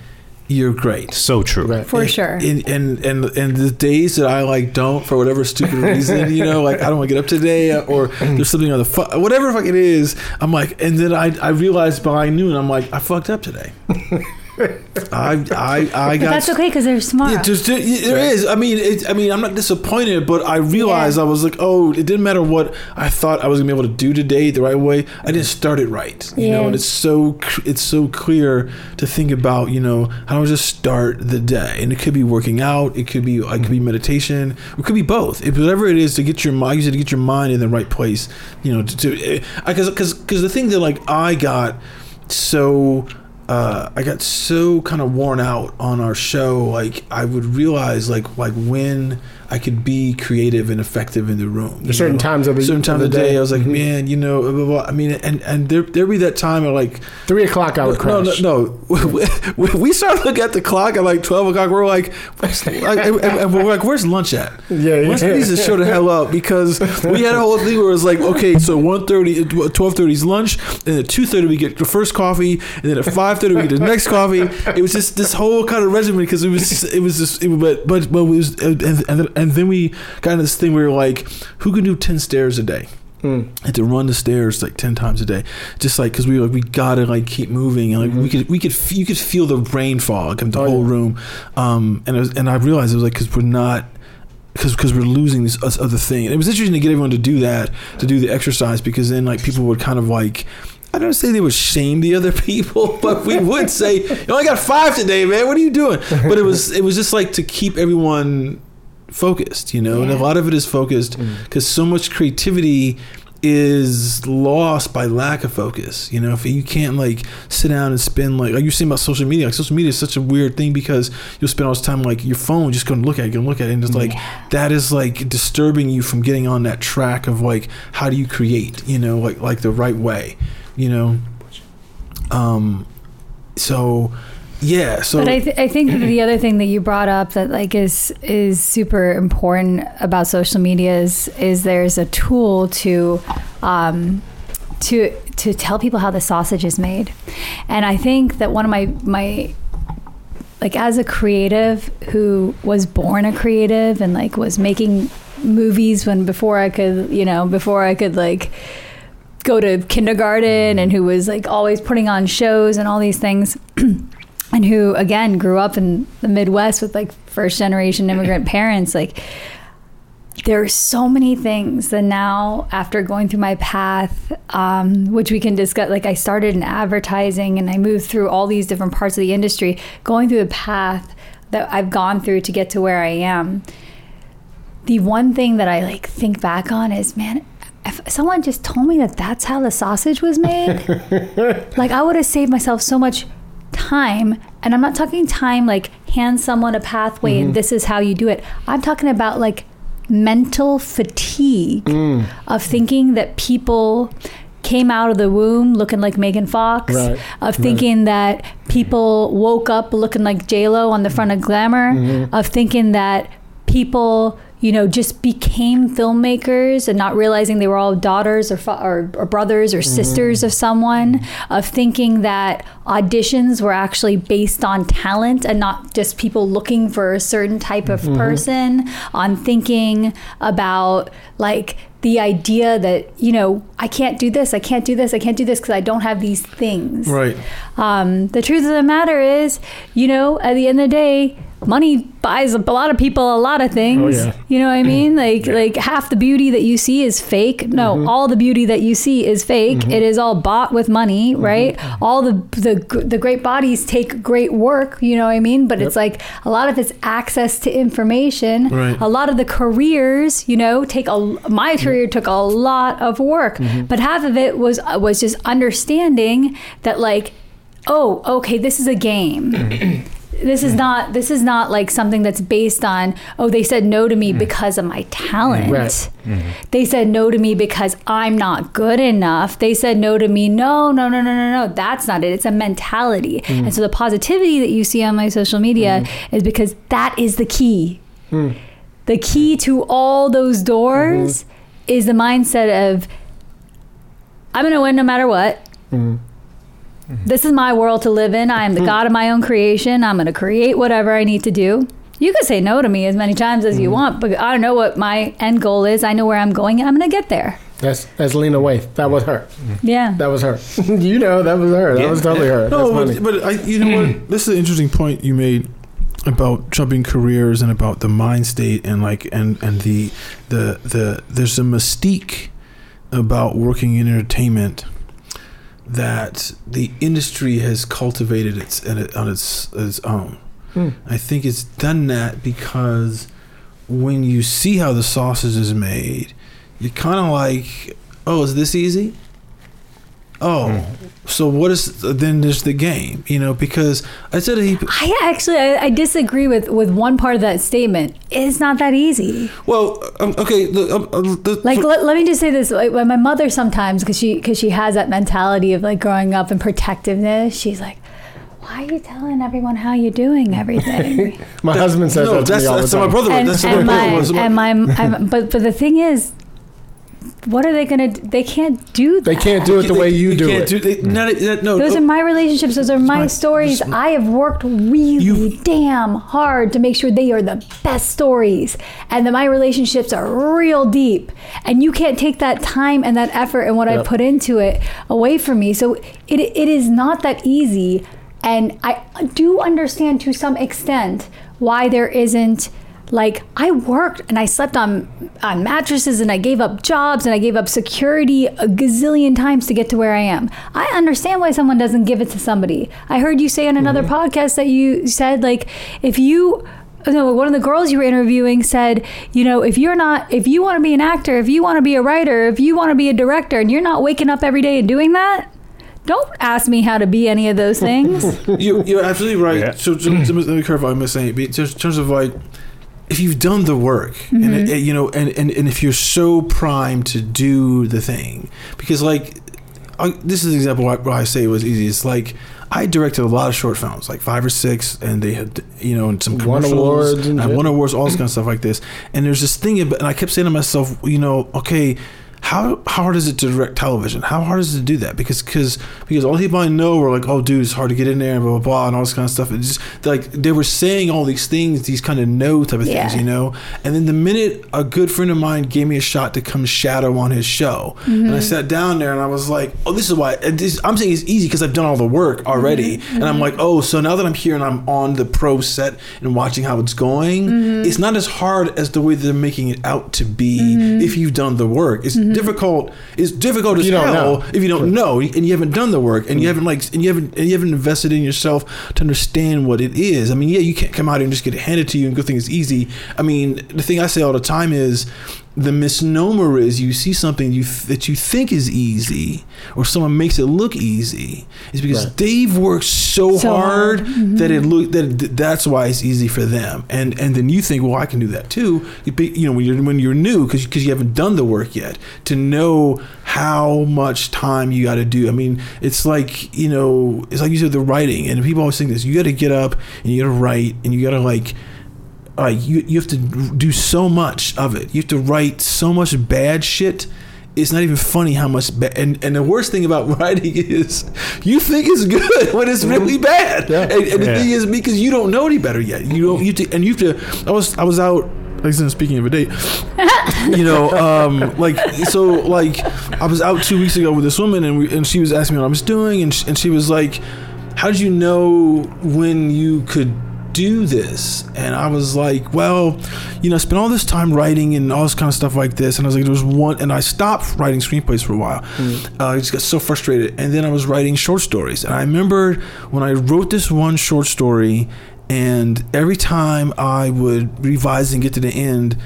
Speaker 5: you're great.
Speaker 3: So true.
Speaker 2: Right.
Speaker 4: For
Speaker 5: And-
Speaker 4: sure.
Speaker 5: And, and and and the days that I like don't for whatever stupid reason, you know, like I don't want to get up today uh, or mm. there's something on the fu- whatever fuck it is, I'm like, and then I I realized by noon, I'm like, I fucked up today. I I I got
Speaker 4: that's okay because there's tomorrow.
Speaker 5: yeah, just there is. I mean, it, I mean, I'm not disappointed, but I realized
Speaker 4: Yeah.
Speaker 5: I was like, oh, it didn't matter what I thought I was gonna be able to do today the right way. I didn't start it right, you know. And it's so it's so clear to think about, you know, how do I just start the day? And it could be working out, it could be it could be meditation, it could be both. It, whatever it is to get your mind, it to get your mind in the right place, you know. To because eh, because because the thing that like I got so uh, I got so kind of worn out on our show. Like I would realize like like when I could be creative and effective in the room.
Speaker 2: There's certain
Speaker 5: know?
Speaker 2: times of the-
Speaker 5: certain times
Speaker 2: of the
Speaker 5: day.
Speaker 2: day.
Speaker 5: I was like,
Speaker 2: Mhm.
Speaker 5: man, you know, blah, blah, blah. I mean, and and there there be that time of like
Speaker 2: Three o'clock, I would
Speaker 5: no,
Speaker 2: crash.
Speaker 5: no, no. We, we started looking at the clock at like twelve o'clock. We're like, like and, and we're like, where's lunch at?
Speaker 2: Yeah, yeah.
Speaker 5: Lunch needs to show the hell up because we had a whole thing where it was like, okay, so 1.30, 12.30 is lunch, and at two thirty we get the first coffee, and then at five we get the next coffee. It was just this whole kind of regimen because it was just, it was just, it, but but but it was, and and then, and then we got into this thing where we're like, who can do ten stairs a day? had to run the stairs like 10 times a day just like because we were like we gotta like keep moving and like we could we could f- you could feel the brain fog in the
Speaker 2: Oh,
Speaker 5: whole
Speaker 2: yeah.
Speaker 5: room um and it was, and i realized it was like because we're not because because we're losing this other thing and it was interesting to get everyone to do that to do the exercise because then like people would kind of like I don't say they would shame the other people, but we would say, oh, "You only got five today, man. What are you doing?" But it was it was just like to keep everyone focused, you know. And a lot of it is focused mm. because so much creativity is lost by lack of focus. You know, if you can't like sit down and spend like like you're saying about social media, like social media is such a weird thing because you'll spend all this time like your phone just going to look at it, going to look at it, and it's like that is like disturbing you from getting on that track of like how do you create, you know, like like the right way, you know. Um, so yeah, so
Speaker 4: but I, th- I think the other thing that you brought up that like is is super important about social media is is there's a tool to um, to to tell people how the sausage is made, and I think that one of my my like as a creative who was born a creative and like was making movies when before I could you know before I could like go to kindergarten and who was like always putting on shows and all these things. And who again grew up in the Midwest with like first generation immigrant parents like there are so many things that now after going through my path um, which we can discuss like i started in advertising and i moved through all these different parts of the industry going through the path that i've gone through to get to where i am. The one thing that i like think back on is man if someone just told me that that's how the sausage was made like i would have saved myself so much time. And i'm not talking time like hand someone a pathway and mm-hmm. this is how you do it. I'm talking about like mental fatigue mm. of thinking that people came out of the womb looking like Megan Fox,
Speaker 2: Right,
Speaker 4: of thinking that people woke up looking like J Lo on the front of Glamour, mm-hmm. of thinking that people you know just became filmmakers and not realizing they were all daughters or fa- or, or brothers or sisters of someone, of thinking that auditions were actually based on talent and not just people looking for a certain type of person, on thinking about like the idea that you know I can't do this, I can't do this, I can't do this because I don't have these things.
Speaker 5: Right.
Speaker 4: Um, the truth of the matter is, you know, at the end of the day, money buys a lot of people a lot of things.
Speaker 2: Oh, yeah.
Speaker 4: You know what I mean? Like like half the beauty that you see is fake. No,
Speaker 2: Mm-hmm.
Speaker 4: all the beauty that you see is fake. It is all bought with money,
Speaker 2: Mm-hmm.
Speaker 4: right? All the the the great bodies take great work. You know what I mean? But it's like a lot of it's access to information.
Speaker 5: Right.
Speaker 4: A lot of the careers, you know, take a my career took a lot of work,
Speaker 2: Mm-hmm.
Speaker 4: but half of it was was just understanding that like oh okay this is a game this is hmm. not this is not like something that's based on oh they said no to me hmm. because of my talent.
Speaker 2: Right. Hmm.
Speaker 4: they said no to me because i'm not good enough. They said no to me no no no no no no that's not it. It's a mentality. And so the positivity that you see on my social media is because that is the key. The key to all those doors is the mindset of i'm going to win no matter what this is my world to live in. I am the hmm. god of my own creation. I'm going to create whatever I need to do. You can say no to me as many times as you hmm. want, but I don't know what my end goal is. I know where I'm going, and I'm going to get there.
Speaker 2: That's that's Lena Waithe. That was her.
Speaker 4: Yeah.
Speaker 2: That was her. you know, that was her. That was totally her.
Speaker 5: No,
Speaker 2: That's funny.
Speaker 5: but, but I, you know what? This is an interesting point you made about jumping careers and about the mind state and like and and the the the there's a mystique about working in entertainment that the industry has cultivated its on its its own. Hmm. I think it's done that because when you see how the sausage is made, you're kind of like, oh, is this easy? Oh, so what is then? There's the game, you know, because I said he.
Speaker 4: I actually I, I disagree with with one part of that statement. It's not that easy.
Speaker 5: Well, um, okay, look, um, uh, the,
Speaker 4: Like let, let me just say this: like, my mother sometimes, because she because she has that mentality of like growing up and protectiveness, she's like, "Why are you telling everyone how you're doing everything?"
Speaker 2: My husband says
Speaker 5: no,
Speaker 2: that to
Speaker 5: that's
Speaker 2: me all
Speaker 5: that's
Speaker 2: the
Speaker 5: my brother.
Speaker 4: and,
Speaker 5: that's
Speaker 4: and
Speaker 5: my
Speaker 4: my
Speaker 5: brother.
Speaker 4: and my I'm, but but the thing is, what are they gonna? do? They can't do that.
Speaker 2: They can't do it the way you do
Speaker 5: can't
Speaker 2: it.
Speaker 5: Do, they, not, that, no,
Speaker 4: Those
Speaker 5: no,
Speaker 4: are my relationships. Those are my
Speaker 5: fine.
Speaker 4: stories.
Speaker 5: It's fine.
Speaker 4: I have worked really
Speaker 5: You-
Speaker 4: damn hard to make sure they are the best stories, and that my relationships are real deep. And you can't take that time and that effort and what I put into it away from me. So it it is not that easy. And I do understand to some extent why there isn't like I worked and I slept on on mattresses and I gave up jobs and I gave up security a gazillion times to get to where I am. I understand why someone doesn't give it to somebody. I heard you say on another mm-hmm. podcast that you said like if you no, one of the girls you were interviewing said, you know, if you're not, if you want to be an actor, if you want to be a writer, if you want to be a director, and you're not waking up every day and doing that, don't ask me how to be any of those things.
Speaker 5: you, you're absolutely right.
Speaker 3: Yeah.
Speaker 5: So, so, so let me clarify what I'm saying. But in terms of like, if you've done the work, and
Speaker 4: Mm-hmm.
Speaker 5: it, it- you know, and, and and if you're so primed to do the thing, because like, I, this is an example why, why I say it was easy. It's like I directed a lot of short films, like five or six, and they had you know, and some
Speaker 2: Won awards and
Speaker 5: I won awards, all this kind of stuff like this. And there's this thing, about, and I kept saying to myself, you know, okay. How how hard is it to direct television? How hard is it to do that? Because because because all the people I know were like, oh, dude, it's hard to get in there and blah blah blah and all this kind of stuff. And just like they were saying all these things, these kind of no type of things, you know. And then the minute a good friend of mine gave me a shot to come shadow on his show, and I mm-hmm. sat down there and I was like, oh, this is why this, I'm saying it's easy because I've done all the work mm-hmm. already, and I'm mm-hmm. like, oh, so now that I'm here and I'm on the pro set and watching how it's going, it's not as hard as the way they're making it out to be if you've done the work. It's Mm. difficult. It's difficult as
Speaker 2: You
Speaker 5: hell
Speaker 2: know.
Speaker 5: if you don't know and you haven't done the work and you mm. haven't like and you haven't and you haven't invested in yourself to understand what it is. I mean, yeah, you can't come out here and just get it handed to you and go think it's easy. I mean, the thing I say all the time is the misnomer is you see something you th- that you think is easy or someone makes it look easy is because
Speaker 2: Right.
Speaker 5: they've worked so,
Speaker 4: So
Speaker 5: hard,
Speaker 4: hard. Mm-hmm.
Speaker 5: that it look that th- that's why it's easy for them. And and then you think well I can do that too. You be- you know when you're when you're new because because you haven't done the work yet to know how much time you got to do. I mean it's like you know it's like you said the writing. And people always think this you got to get up and you got to write and you got to like like you, you have to do so much of it. You have to write so much bad shit. It's not even funny how much bad. And, and the worst thing about writing is you think it's good when it's really bad.
Speaker 2: Yeah.
Speaker 5: And, and the
Speaker 3: Yeah.
Speaker 5: thing is because you don't know any better yet. You don't. You to, and you have to. I was I was out. Like speaking of a date, you know, um, like so, like I was out two weeks ago with this woman, and we, and she was asking me what I was doing, and she, and she was like, "How did you know when you could do this?" And I was like, "Well, you know, I spent all this time writing and all this kind of stuff like this." And I was like, "There was one," and I stopped writing screenplays for a while. Uh, I just got so frustrated, and then I was writing short stories, and I remember when I wrote this one short story, and every time I would revise and get to the end.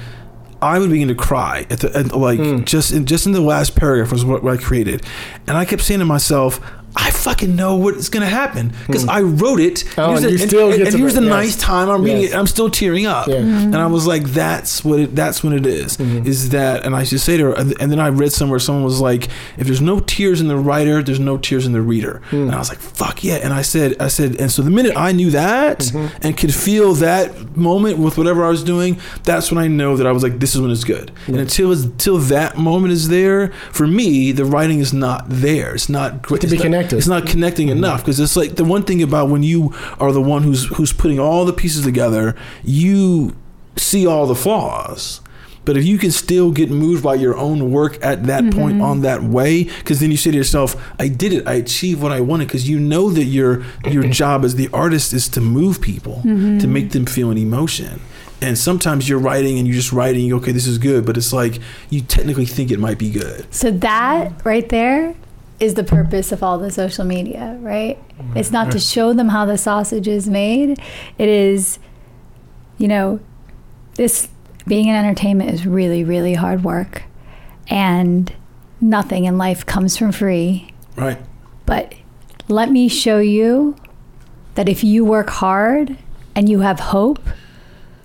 Speaker 5: I would begin to cry at the at, like
Speaker 2: Hmm.
Speaker 5: just in just in the last paragraph was what, what I created, and I kept saying to myself, "I fucking know what's gonna happen because I wrote it."
Speaker 2: Oh, and
Speaker 5: the-
Speaker 2: you still
Speaker 5: and,
Speaker 2: get
Speaker 5: and
Speaker 2: to
Speaker 5: here's the
Speaker 2: yes.
Speaker 5: nice time I'm reading
Speaker 2: Yes.
Speaker 5: it. I'm still tearing up,
Speaker 2: Yeah.
Speaker 5: and I was like, "That's what it, that's when it is,
Speaker 2: Mm-hmm.
Speaker 5: Is that?" And I just say to her, and and then I read somewhere someone was like, "If there's no tears in the writer, there's no tears in the reader,"
Speaker 2: Hmm.
Speaker 5: and I was like, "Fuck yeah!" And I said, I said, and so the minute I knew that
Speaker 2: Mm-hmm.
Speaker 5: and could feel that moment with whatever I was doing, that's when I know that I was like, "This is when it's good." And until until that moment is there, for me, the writing is not there. It's not great.
Speaker 2: To be
Speaker 5: not-
Speaker 2: connected.
Speaker 5: It's not connecting enough because it's like the one thing about when you are the one who's who's putting all the pieces together, you see all the flaws. But if you can still get moved by your own work at that mm-hmm. point on that way, because then you say to yourself, "I did it. I achieved what I wanted." Because you know that your your mm-hmm. job as the artist is to move people, mm-hmm. to make them feel an emotion. And sometimes you're writing and you're just writing. Okay, this is good, but it's like you technically think it might be good.
Speaker 4: So that right there is the purpose of all the social media, right? Mm-hmm. It's not to show them how the sausage is made. It is, you know, this being in entertainment is really, really hard work. And nothing in life comes from free.
Speaker 5: Right.
Speaker 4: But let me show you that if you work hard and you have hope,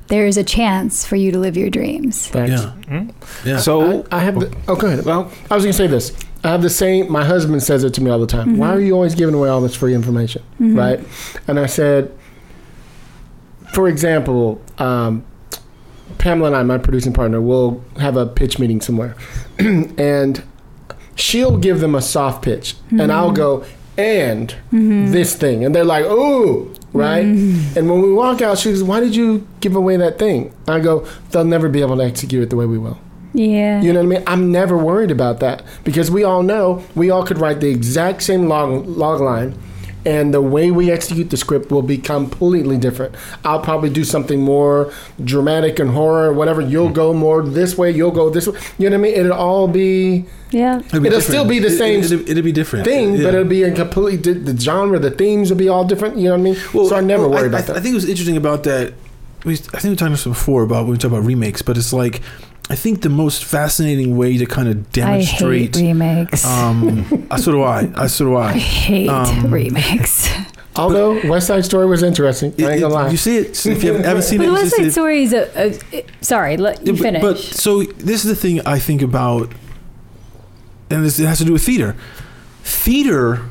Speaker 4: there is a chance for you to live your dreams.
Speaker 2: Thanks.
Speaker 5: Yeah. Hmm? Yeah.
Speaker 3: So
Speaker 2: I, I have the. Oh, go ahead.
Speaker 3: well,
Speaker 2: I was gonna say this. I have the same. My husband says it to me all the time. Why mm-hmm. are you always giving away all this free information, mm-hmm. right? And I said, for example, um, Pamela and I, my producing partner, will have a pitch meeting somewhere, and she'll give them a soft pitch, and I'll mm-hmm. go and this thing, and they're like, "Ooh." Right, and when we walk out, she goes, "Why did you give away that thing?" I go, "They'll never be able to execute it the way we will."
Speaker 4: Yeah.
Speaker 2: You know what I mean? I'm never worried about that because we all know we all could write the exact same log, log line and the way we execute the script will be completely different. I'll probably do something more dramatic and horror or whatever. You'll go more this way, you'll go this way. You know what I mean? It'll all be
Speaker 4: yeah.
Speaker 5: It'll,
Speaker 2: It'll still be the same
Speaker 5: It, will it'll be different
Speaker 2: thing,
Speaker 5: Yeah.
Speaker 2: but it'll be a completely di- the genre, the themes will be all different. You know what I mean? Well, so I never
Speaker 5: well,
Speaker 2: worry
Speaker 5: I,
Speaker 2: about
Speaker 5: I,
Speaker 2: that.
Speaker 5: I think it was interesting about that. We, I think we talked about this before about when we talk about remakes, but it's like I think the most fascinating way to kind of demonstrate
Speaker 4: I hate
Speaker 5: demonstrate.
Speaker 4: remakes.
Speaker 5: um, I so do I. I so do
Speaker 4: I
Speaker 5: I.
Speaker 4: hate
Speaker 5: um,
Speaker 4: remakes.
Speaker 2: Although West Side Story was interesting, I
Speaker 5: It-
Speaker 2: ain't
Speaker 5: it-
Speaker 2: gonna lie.
Speaker 5: you see it if you haven't, haven't seen
Speaker 4: But
Speaker 5: it.
Speaker 4: the
Speaker 5: you
Speaker 4: West Side
Speaker 5: it.
Speaker 4: Story is a, a, a- sorry. Let you
Speaker 5: Yeah, but-
Speaker 4: finish.
Speaker 5: But, so this is the thing I think about, and this it has to do with theater. Theater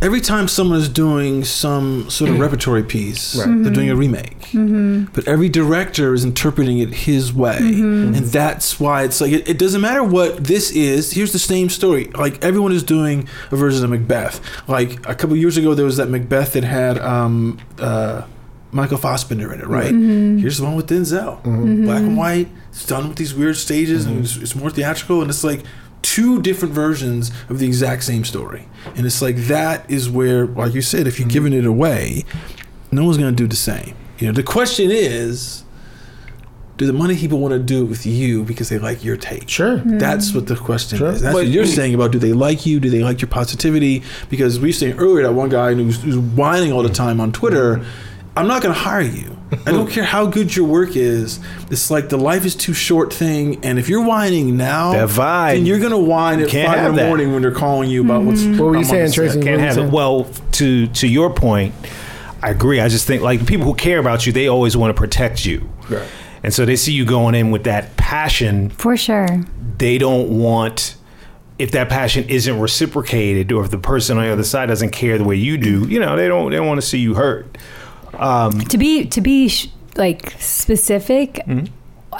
Speaker 5: every time someone is doing some sort of mm. repertory piece, they're doing a mm-hmm. remake. Mm-hmm. But every director is interpreting it his way, mm-hmm. and that's why it's like it, it doesn't matter what this is. Here's the same story. Like everyone is doing a version of Macbeth. Like a couple years ago, there was that Macbeth that had. Um, uh, Michael Fassbender in it, right? Here's the one with Denzel, black and white. It's done with these weird stages, and it's, it's more theatrical, and it's like two different versions of the exact same story. And it's like that is where, like you said, if you're giving it away, no one's going to do the same. You know, the question is, do the money people want to do it with you because they like your take?
Speaker 2: Sure. Mm-hmm.
Speaker 5: That's what the question
Speaker 2: Sure.
Speaker 5: is. That's
Speaker 2: But-
Speaker 5: what you're saying about do they like you? Do they like your positivity? Because we were saying earlier that one guy who's, who's whining all the time on Twitter, mm-hmm. I'm not going to hire you. I don't care how good your work is. It's like the life is too short thing. And if you're whining now,
Speaker 3: That vibe.
Speaker 5: then you're going to whine at five in
Speaker 3: have
Speaker 5: the
Speaker 3: that.
Speaker 5: morning when they're calling you about what's. Mm-hmm.
Speaker 2: What were you
Speaker 5: I'm on
Speaker 2: saying,
Speaker 5: the set.
Speaker 2: Tracy?
Speaker 3: Can't
Speaker 2: What
Speaker 3: have it. Well, to to your point, I agree. I just think like the people who care about you, they always want to protect you,
Speaker 2: Right.
Speaker 3: and so they see you going in with that passion.
Speaker 4: For sure.
Speaker 3: They don't want if that passion isn't reciprocated, or if the person on the other side doesn't care the way you do. You know, they don't they don't want to see you hurt.
Speaker 4: To be to be sh- like specific,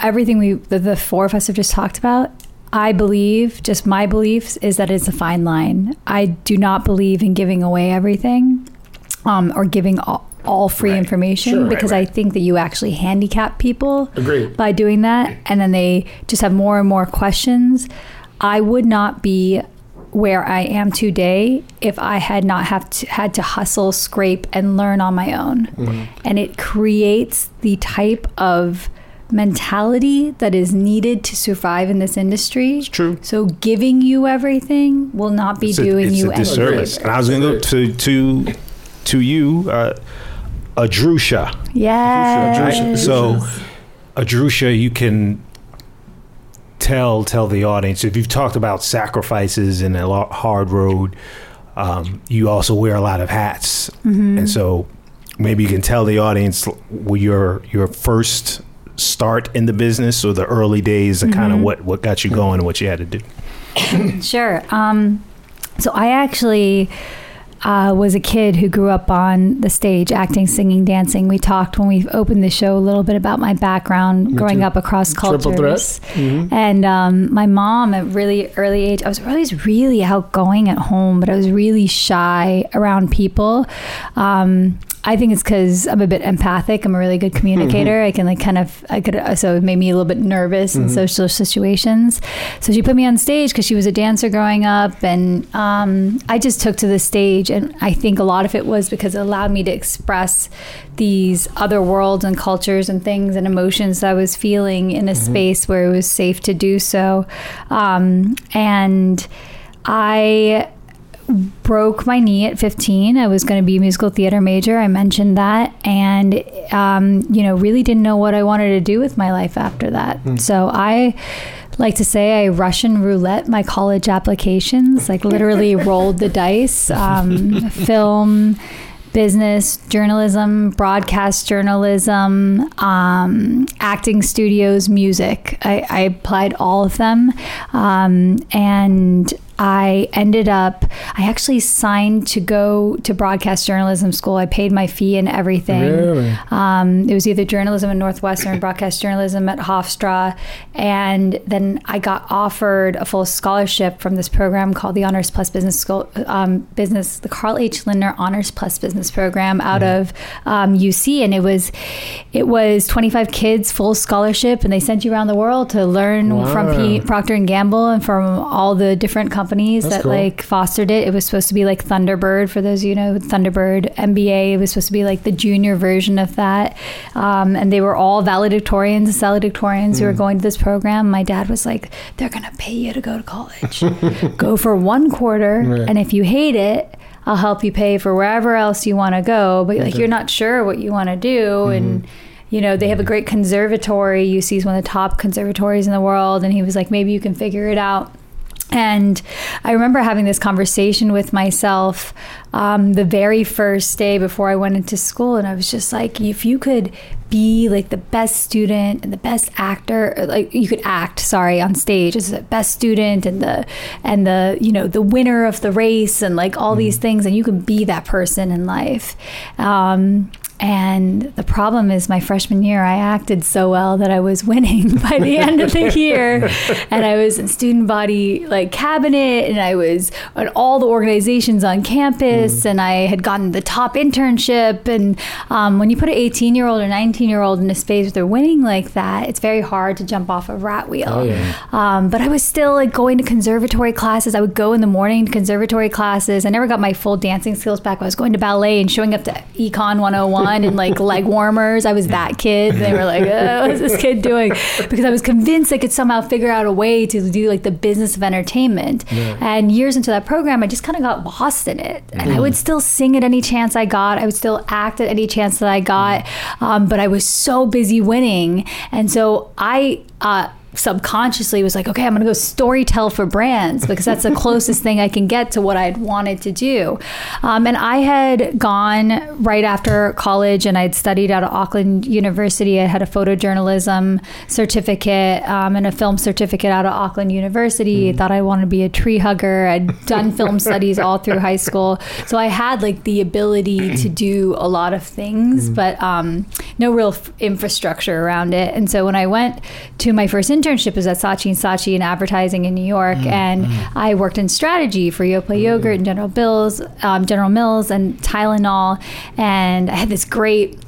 Speaker 4: everything we the, the four of us have just talked about. I believe, just my beliefs, is that it's a fine line. I do not believe in giving away everything, um, or giving all, all free
Speaker 3: Right.
Speaker 4: information
Speaker 2: Sure, right,
Speaker 4: because I think that you actually handicap people
Speaker 2: Agreed.
Speaker 4: by doing that, and then they just have more and more questions. I would not be where I am today if I had not have to, had to hustle, scrape, and learn on my own. And it creates the type of mentality that is needed to survive in this industry. It's
Speaker 3: true.
Speaker 4: So giving you everything will not be
Speaker 3: It's a-
Speaker 4: doing
Speaker 3: it's
Speaker 4: you
Speaker 3: a
Speaker 4: any
Speaker 3: disservice.
Speaker 4: favor.
Speaker 3: And I was going to go to to to you, uh, Adrusha.
Speaker 4: Yes.
Speaker 5: Adrusha.
Speaker 3: So, Adrusha, you can tell tell the audience if you've talked about sacrifices and a hard road. Um, you also wear a lot of hats, and so maybe you can tell the audience your your first start in the business or the early days and kind of what what got you going and what you had to do.
Speaker 4: Sure. Um, so I actually uh, was a kid who grew up on the stage, acting, singing, dancing. We talked when we opened the show a little bit about my background growing
Speaker 2: too.
Speaker 4: up across cultures.
Speaker 2: Mhm.
Speaker 4: And um, my mom, at really early age, I was always really outgoing at home, but I was really shy around people. Um, I think it's because I'm a bit empathic. I'm a really good communicator. I can like kind of, I could, so it made me a little bit nervous in social situations. So she put me on stage because she was a dancer growing up, and um, I just took to the stage. And I think a lot of it was because it allowed me to express these other worlds and cultures and things and emotions that I was feeling in a space where it was safe to do so. Um, and I broke my knee at 15. I was going to be a musical theater major. I mentioned that. And, um, you know, really didn't know what I wanted to do with my life after that. So I like to say I Russian roulette my college applications, like literally rolled the dice. Um, film, business, journalism, broadcast journalism, um, acting studios, music. I, I applied all of them. Um, and I ended up, I actually signed to go to broadcast journalism school. I paid my fee and everything.
Speaker 2: Really?
Speaker 4: Um, it was either journalism at Northwestern, broadcast journalism at Hofstra, and then I got offered a full scholarship from this program called the Honors Plus Business School, um, Business, the Carl H. Lindner Honors Plus Business Program out of um, UC, and it was, it was 25 kids, full scholarship, and they sent you around the world to learn from P- Procter and Gamble and from all the different companies
Speaker 2: That's
Speaker 4: that
Speaker 2: cool.
Speaker 4: like fostered it. It was supposed to be like Thunderbird for those of you know Thunderbird MBA. It was supposed to be like the junior version of that, um, and they were all valedictorians and salutatorians who were hmm. going to this program. My dad was like, "They're gonna pay you to go to college. go for one quarter,
Speaker 2: Right.
Speaker 4: and if you hate it." I'll help you pay for wherever else you want to go, but like you're not sure what you want to do, mm-hmm. and you know they have a mm-hmm. great conservatory. UC is one of the top conservatories in the world, and he was like, maybe you can figure it out And I remember having this conversation with myself um, the very first day before I went into school. And I was just like, if you could be like the best student and the best actor, like you could act, sorry, on stage as the best student and the, and the, you know, the winner of the race and like all these things. And you could be that person in life. Um, and the problem is, my freshman year, I acted so well that I was winning by the end of the year. And I was in student body like cabinet, and I was on all the organizations on campus, and I had gotten the top internship. And um, when you put an 18 year old or 19 year old in a space where they're winning like that, it's very hard to jump off a rat wheel.
Speaker 2: Oh, yeah.
Speaker 4: Um, but I was still like going to conservatory classes. I would go in the morning to conservatory classes. I never got my full dancing skills back. I was going to ballet and showing up to Econ 101 and like leg warmers. I was that kid. They were like, oh, "What's this kid doing?" Because I was convinced I could somehow figure out a way to do like the business of entertainment. And years into that program, I just kind of got lost in it. And I would still sing at any chance I got. I would still act at any chance that I got. Um, but I was so busy winning, and so I. Uh, subconsciously was like, okay, I'm going to go story tell for brands because that's the closest thing I can get to what I'd wanted to do. Um, and I had gone right after college and I'd studied out of Auckland University. I had a photojournalism certificate um, and a film certificate out of Auckland University. I thought I wanted to be a tree hugger. I'd done film studies all through high school. So I had like the ability to do a lot of things, but um, no real f- infrastructure around it. And so when I went to my first internship was at Saatchi and Saatchi in advertising in New York, mm, and mm. I worked in strategy for Yoplait mm. yogurt and General Bills, um, General Mills, and Tylenol, and I had this great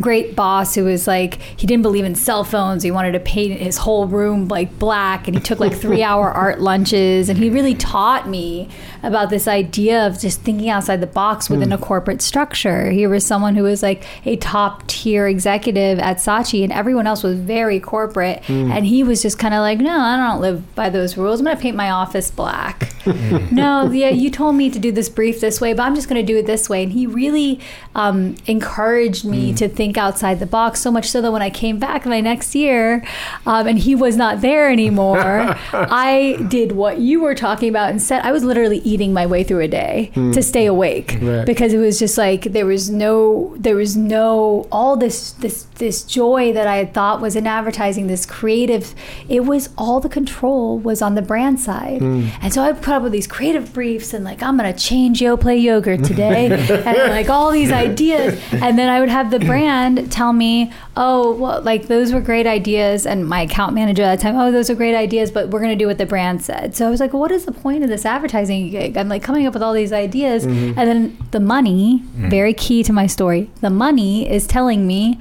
Speaker 4: great boss who was like he didn't believe in cell phones. He wanted to paint his whole room like black and he took like three hour art lunches and he really taught me about this idea of just thinking outside the box within a corporate structure. He was someone who was like a top tier executive at saatchi and everyone else was very corporate. And he was just kind of like no i don't live by those rules. I'm going to paint my office black. No yeah you told me to do this brief this way but i'm just going to do it this way. And he really um, encouraged me to think outside the box so much so that when i came back my next year um, and he was not there anymore i did what you were talking about and said, i was literally eating my way through a day to hmm. stay awake.
Speaker 2: Right.
Speaker 4: because it was just like there was no there was no all this this this joy that i had thought was in advertising this creative it was all the control was on the brand side. Hmm. And so i put up with these creative briefs and like i'm gonna change Yoplait yogurt today. And like all these ideas. And then i would have the brand tell me oh well like those were great ideas and my account manager at the time oh those are great ideas but we're gonna do what the brand said. So i was like what is the point of this advertising gig? I'm like coming up with all these ideas mm-hmm. and then the money mm. very key to my story the money is telling me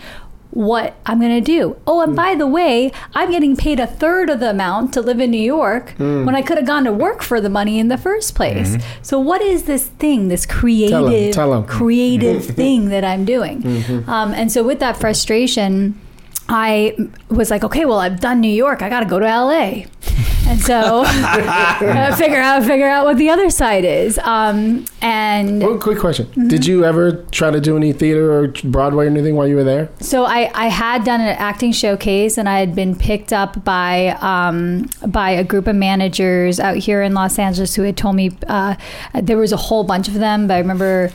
Speaker 4: what I'm going to do. Oh, and hmm. by the way, I'm getting paid a third of the amount to live in New York hmm. when I could have gone to work for the money in the first place. Mm-hmm. So what is this thing, this creative
Speaker 2: tell 'em.
Speaker 4: creative thing that I'm doing? Mm-hmm. Um, and so with that frustration, I was like, okay, well, I've done New York. I got to go to LA. And so figure out figure out what the other side is. Um, and
Speaker 2: One quick question:
Speaker 4: Mm-hmm.
Speaker 2: Did you ever try to do any theater or Broadway or anything while you were there?
Speaker 4: So I, I had done an acting showcase and I had been picked up by um, by a group of managers out here in Los Angeles who had told me uh, there was a whole bunch of them, but I remember.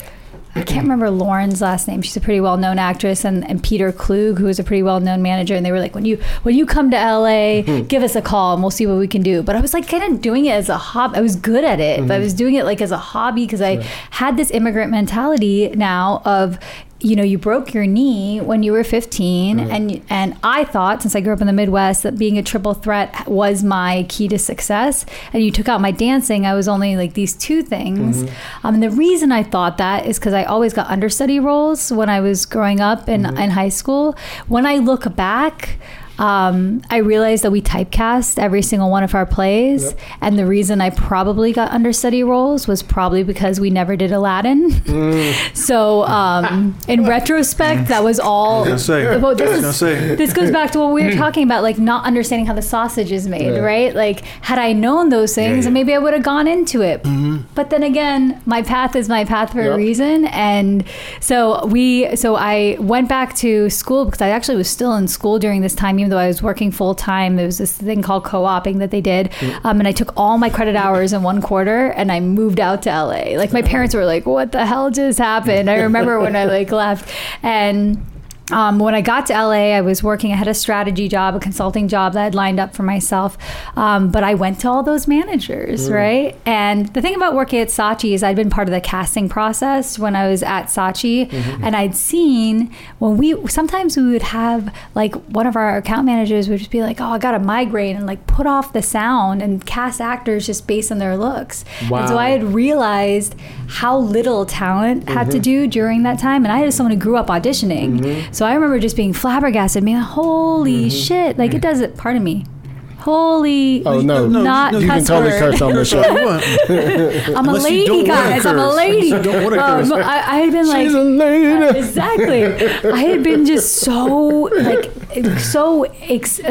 Speaker 4: I can't remember Lauren's last name. She's a pretty well known actress, and, and Peter Klug, who is a pretty well known manager. And they were like, when you when you come to LA, give us a call and we'll see what we can do. But I was like kind of doing it as a hobby. I was good at it, but I mm-hmm. was doing it like as a hobby because I had this immigrant mentality now of you know you broke your knee when you were 15 and and I thought since I grew up in the Midwest that being a triple threat was my key to success. And you took out my dancing I was only like these two things. Um, and the reason I thought that is because I always got understudy roles when I was growing up in, in high school. When I look back um, I realized that we typecast every single one of our plays, and the reason I probably got understudy roles was probably because we never did Aladdin. so, um, in retrospect, that was all.
Speaker 5: gonna
Speaker 4: this, is- this goes back to what we were talking about, like not understanding how the sausage is made,
Speaker 2: Yeah.
Speaker 4: right? Like, had I known those things,
Speaker 5: yeah.
Speaker 4: maybe I would have gone into it. But then again, my path is my path for a reason, and so we, so I went back to school because I actually was still in school during this time, even though I was working full time. There was this thing called co-oping that they did, um, and I took all my credit hours in one quarter, and I moved out to LA. Like my parents were like, "What the hell just happened?" I remember when I like left, and um, when I got to LA, I was working. I had a strategy job, a consulting job that I'd lined up for myself. Um, but I went to all those managers, right? And the thing about working at Saatchi is I'd been part of the casting process when I was at Saatchi, and I'd seen when we sometimes we would have like one of our account managers would just be like, "Oh, I got a migraine," and like put off the sound and cast actors just based on their looks. Wow. And so I had realized how little talent had to do during that time. And I had someone who grew up auditioning. So I remember just being flabbergasted, being like, holy shit. Like it does it, pardon me. Holy.
Speaker 2: Oh no,
Speaker 5: no,
Speaker 4: Not
Speaker 5: no,
Speaker 2: you can
Speaker 4: cuss
Speaker 2: totally
Speaker 4: word.
Speaker 2: curse on the show.
Speaker 4: I'm a lady, guys. I'm a lady.
Speaker 5: Unless you don't wanna
Speaker 4: Um. I, I had been like,
Speaker 2: a lady.
Speaker 4: exactly. I had been just so like so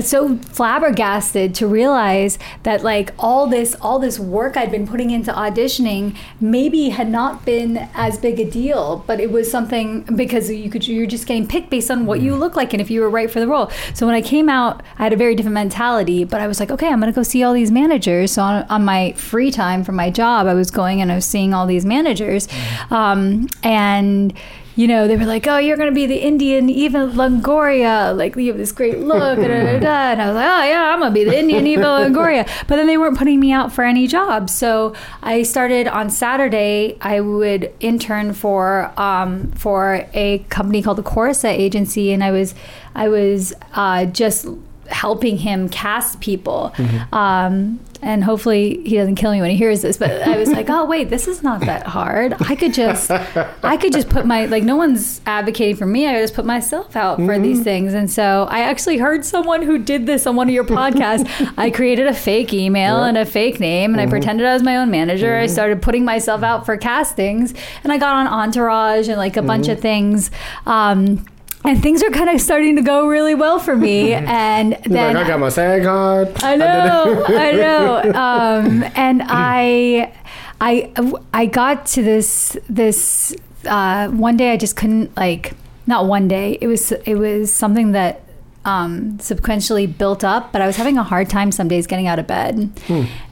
Speaker 4: so flabbergasted to realize that like all this all this work I'd been putting into auditioning maybe had not been as big a deal, but it was something because you could you're just getting picked based on what you look like and if you were right for the role. So when I came out, I had a very different mentality, but I was like, okay, I'm gonna go see all these managers. So on, on my free time from my job, I was going and I was seeing all these managers, um, and you know, they were like, "Oh, you're gonna be the Indian Eva Longoria, like you have this great look." Da, da, da. And I was like, "Oh yeah, I'm gonna be the Indian Eva Longoria." But then they weren't putting me out for any jobs, so I started on Saturday. I would intern for um, for a company called the Corsa Agency, and I was I was uh, just helping him cast people. Mm-hmm. Um, and hopefully he doesn't kill me when he hears this. But I was like, oh wait, this is not that hard. I could just, I could just put my like no one's advocating for me. I just put myself out for these mm-hmm. things. And so I actually heard someone who did this on one of your podcasts. I created a fake email and a fake name, and I mm-hmm. pretended I was my own manager. I started putting myself out for castings, and I got on Entourage and like a bunch of things. Um, and things are kind of starting to go really well for me. And then
Speaker 2: like, I got my SAG card.
Speaker 4: I know, I know. Um, and I, I, I got to this this uh, one day. I just couldn't like not one day. It was it was something that um, subsequently built up. But I was having a hard time some days getting out of bed,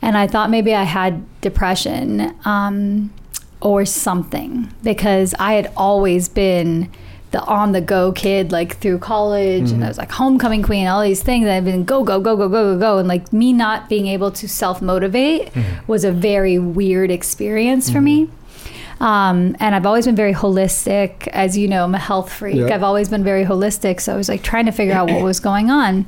Speaker 4: and I thought maybe I had depression um, or something because I had always been the on the go kid like through college and mm-hmm. I was like homecoming queen all these things I've been go go go go go go go and like me not being able to self motivate mm-hmm. was a very weird experience for me. Mm-hmm. Um, and I've always been very holistic as you know I'm a health freak.
Speaker 2: Yeah.
Speaker 4: I've always been very holistic so I was like trying to figure out what was going on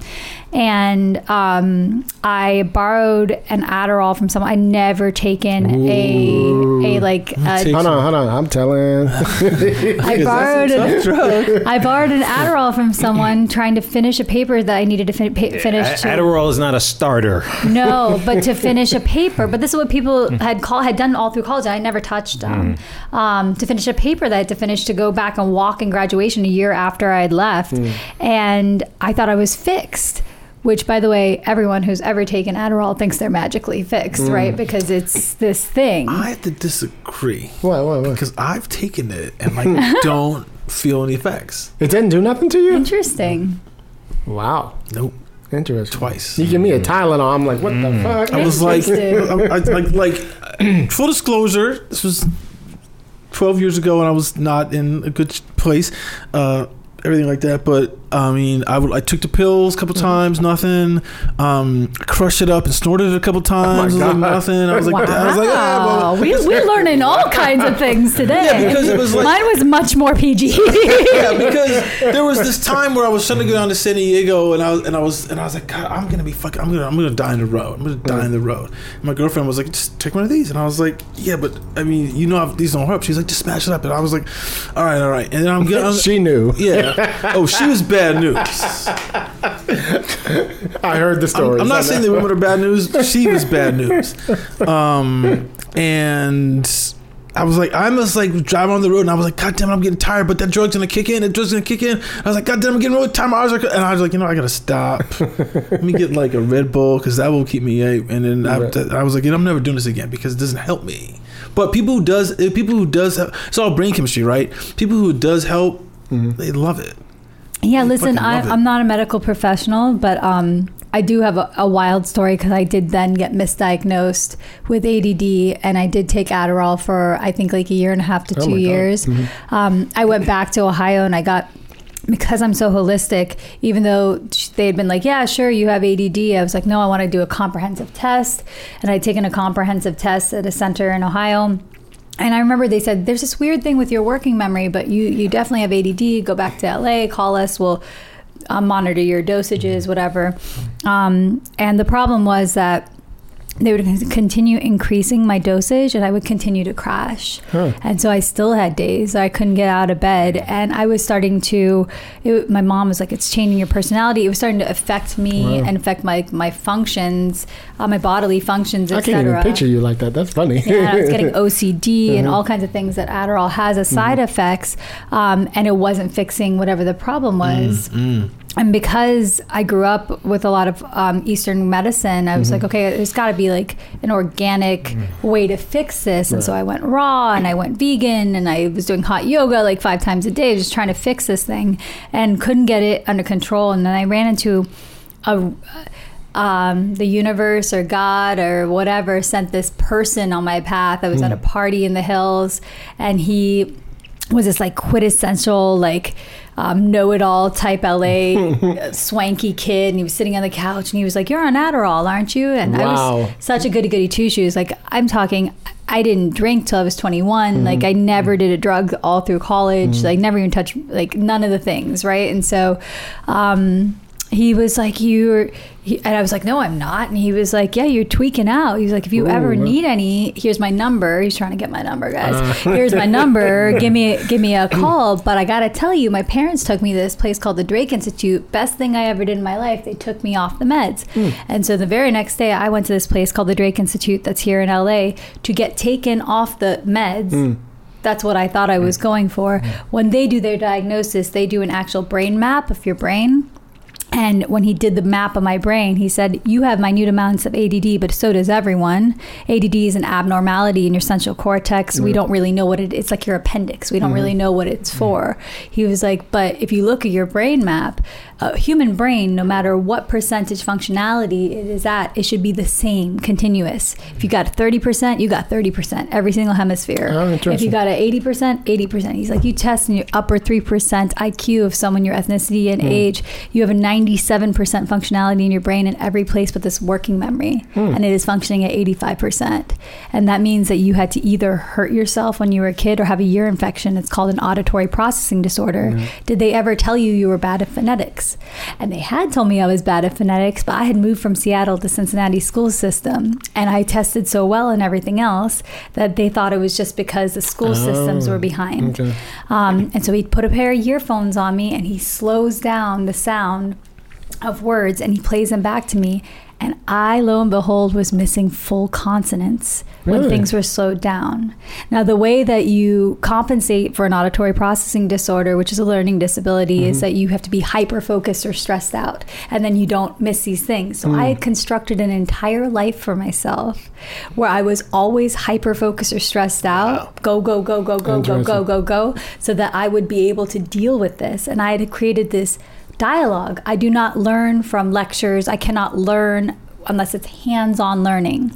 Speaker 4: and um, I borrowed an Adderall from someone I never taken a a like a
Speaker 2: Hold on, hold on. I'm telling.
Speaker 4: I borrowed an, I borrowed an Adderall from someone trying to finish a paper that I needed to fin- pa- finish. To,
Speaker 3: Adderall is not a starter.
Speaker 4: no, but to finish a paper. But this is what people had call had done all through college. and I never touched them. Um, to finish a paper that I had to finish to go back and walk in graduation a year after I had left, and I thought I was fixed. Which, by the way, everyone who's ever taken Adderall thinks they're magically fixed, right? Mm. Because it's this thing.
Speaker 5: I have to disagree
Speaker 2: why why why
Speaker 5: because I've taken it and like don't feel any effects.
Speaker 2: It didn't do nothing to you?
Speaker 4: Interesting.
Speaker 2: Wow.
Speaker 5: Nope,
Speaker 2: Interesting.
Speaker 5: twice.
Speaker 2: You give me a mm. Tylenol, I'm like, what the mm. fuck?
Speaker 5: I was like, I, I, like, like, full disclosure, this was 12 years ago, and I was not in a good place, uh, everything like that. But I mean, I, would, I took the pills a couple times, nothing. Um, crushed it up and snorted it a couple times, it was like nothing. I was like, I was like, ah, well,
Speaker 4: we, we're learning all kinds of things today.
Speaker 5: Yeah, because it was like-
Speaker 4: mine was much more PG.
Speaker 5: yeah, because there was this time where I was trying to go down to San Diego, and I was and I was and I was like, God, I'm gonna be fucking, I'm gonna I'm gonna die in the road. I'm gonna die in the road. And my girlfriend was like, just take one of these, and I was like, Yeah, but I mean, you know, how these don't hurt. She's like, just smash it up, and I was like, All right, all right, and then I'm getting.
Speaker 2: she knew.
Speaker 5: yeah. Oh, she was bad news.
Speaker 2: I heard the story.
Speaker 5: I'm not saying that women are bad news. She was bad news. Um, and I was like, I must like drive on the road, and I was like, God damn, it, I'm getting tired. But that drug's gonna kick in. That drug's gonna kick in. I was like, God damn, I'm getting really tired. My eyes are, and I was like, you know, I gotta stop. Let me get like a Red Bull because that will keep me. up. And then I,
Speaker 2: Right.
Speaker 5: I was like, you know, I'm never doing this again because it doesn't help me. But people who does, people who does, it's all brain chemistry, right? People who does help, they love it.
Speaker 4: Yeah,
Speaker 5: I
Speaker 4: listen, I, I'm not a medical professional, but um, I do have a, a wild story because I did then get misdiagnosed with ADD, and I did take Adderall for I think like a year and a half to
Speaker 2: Oh
Speaker 4: two years. Um, I went back to Ohio and I got. Because I'm so holistic, even though they had been like, yeah, sure, you have ADD, I was like, no, I want to do a comprehensive test. And I'd taken a comprehensive test at a center in Ohio. And I remember they said, there's this weird thing with your working memory, but you, you definitely have ADD. Go back to LA, call us, we'll uh, monitor your dosages, whatever. Um, and the problem was that they would continue increasing my dosage and I would continue to crash. And so I still had days I couldn't get out of bed. And I was starting to, it, my mom was like, it's changing your personality. It was starting to affect me
Speaker 2: Wow.
Speaker 4: and affect my, my functions, uh, my bodily functions, etc.
Speaker 2: I can't even picture you like that. That's funny.
Speaker 4: Yeah, I was getting OCD and
Speaker 2: Mhm.
Speaker 4: all kinds of things that Adderall has as side effects, um, and it wasn't fixing whatever the problem was.
Speaker 5: Mm.
Speaker 4: And because I grew up with a lot of um, Eastern medicine, I was like, okay, there's got to be like an organic way to fix this. And so I went raw and I went vegan and I was doing hot yoga like five times a day, just trying to fix this thing and couldn't get it under control. And then I ran into a um, the universe or God or whatever sent this person on my path. I was at a party in the hills, and he was this like quintessential like um, know-it-all type LA swanky kid, and he was sitting on the couch, and he was like, "You're on Adderall, aren't you?" And I was such a goody goody two shoes. Like I'm talking. I didn't drink till I was 21. Like I never did a drug all through college. Like never even touched like none of the things, right? And so um he was like you he, and I was like no I'm not. And he was like yeah you're tweaking out. He's like if you ever need any here's my number. He's trying to get my number guys. Uh. Here's my number. Give me give me a call. But I gotta tell you my parents took me to this place called the Drake Institute. Best thing I ever did in my life. They took me off the meds. Hmm. And so the very next day I went to this place called the Drake Institute that's here in LA to get taken off the meds. Hmm. That's what I thought I hmm. was going for. When they do their diagnosis, they do an actual brain map of your brain. And when he did the map of my brain, he said, You have minute amounts of ADD, but so does everyone. ADD is an abnormality in your central cortex. We mm. don't really know what it It's like your appendix. We don't really mm-hmm. know what it's mm. for. He was like, But if you look at your brain map, a human brain, no matter what percentage functionality it is at, it should be the same, continuous. If you got 30%, you got 30%, every single hemisphere.
Speaker 2: Oh,
Speaker 4: if you got an 80%, 80%. He's like, you test in your upper 3% IQ of someone, your ethnicity and mm. age, you have a 97% functionality in your brain in every place but this working memory. And it is functioning at 85%. And that means that you had to either hurt yourself when you were a kid or have a ear infection. It's called an auditory processing disorder. Did they ever tell you you were bad at phonetics? And they had told me I was bad at phonetics, but I had moved from Seattle to Cincinnati school system and I tested so well and everything else that they thought it was just because the school systems were behind.
Speaker 2: okay.
Speaker 4: Um, and so he put a pair of earphones on me and he slows down the sound of words and he plays them back to me. And I, lo and behold, was missing full consonants when things were slowed down. Now, the way that you compensate for an auditory processing disorder, which is a learning disability, is mm-hmm. that you have to be hyper focused or stressed out, and then you don't miss these things. So I had mm. constructed an entire life for myself where I was always hyper focused or stressed out, go, go, go, go, go, go, go, go, go, so that I would be able to deal with this. And I had created this dialogue. I do not learn from lectures. I cannot learn unless it's hands-on learning.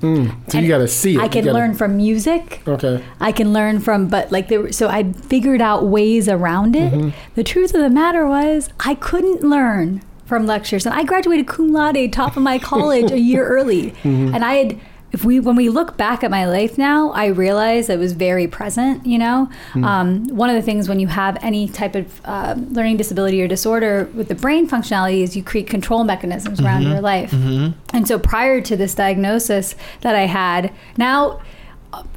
Speaker 2: So you got to see it.
Speaker 4: I can
Speaker 2: gotta-
Speaker 4: learn from music.
Speaker 2: Okay.
Speaker 4: I can learn from, but like there, so I figured out ways around it.
Speaker 2: Mm-hmm.
Speaker 4: The truth of the matter was, I couldn't learn from lectures, and I graduated cum laude, top of my college, a year early,
Speaker 2: Mm-hmm.
Speaker 4: and I had. If we, when we look back at my life now, I realize it was very present. You know,
Speaker 2: Mm.
Speaker 4: um, one of the things when you have any type of uh, learning disability or disorder with the brain functionality is you create control mechanisms around
Speaker 2: Mm-hmm.
Speaker 4: your life. And so prior to this diagnosis that I had, now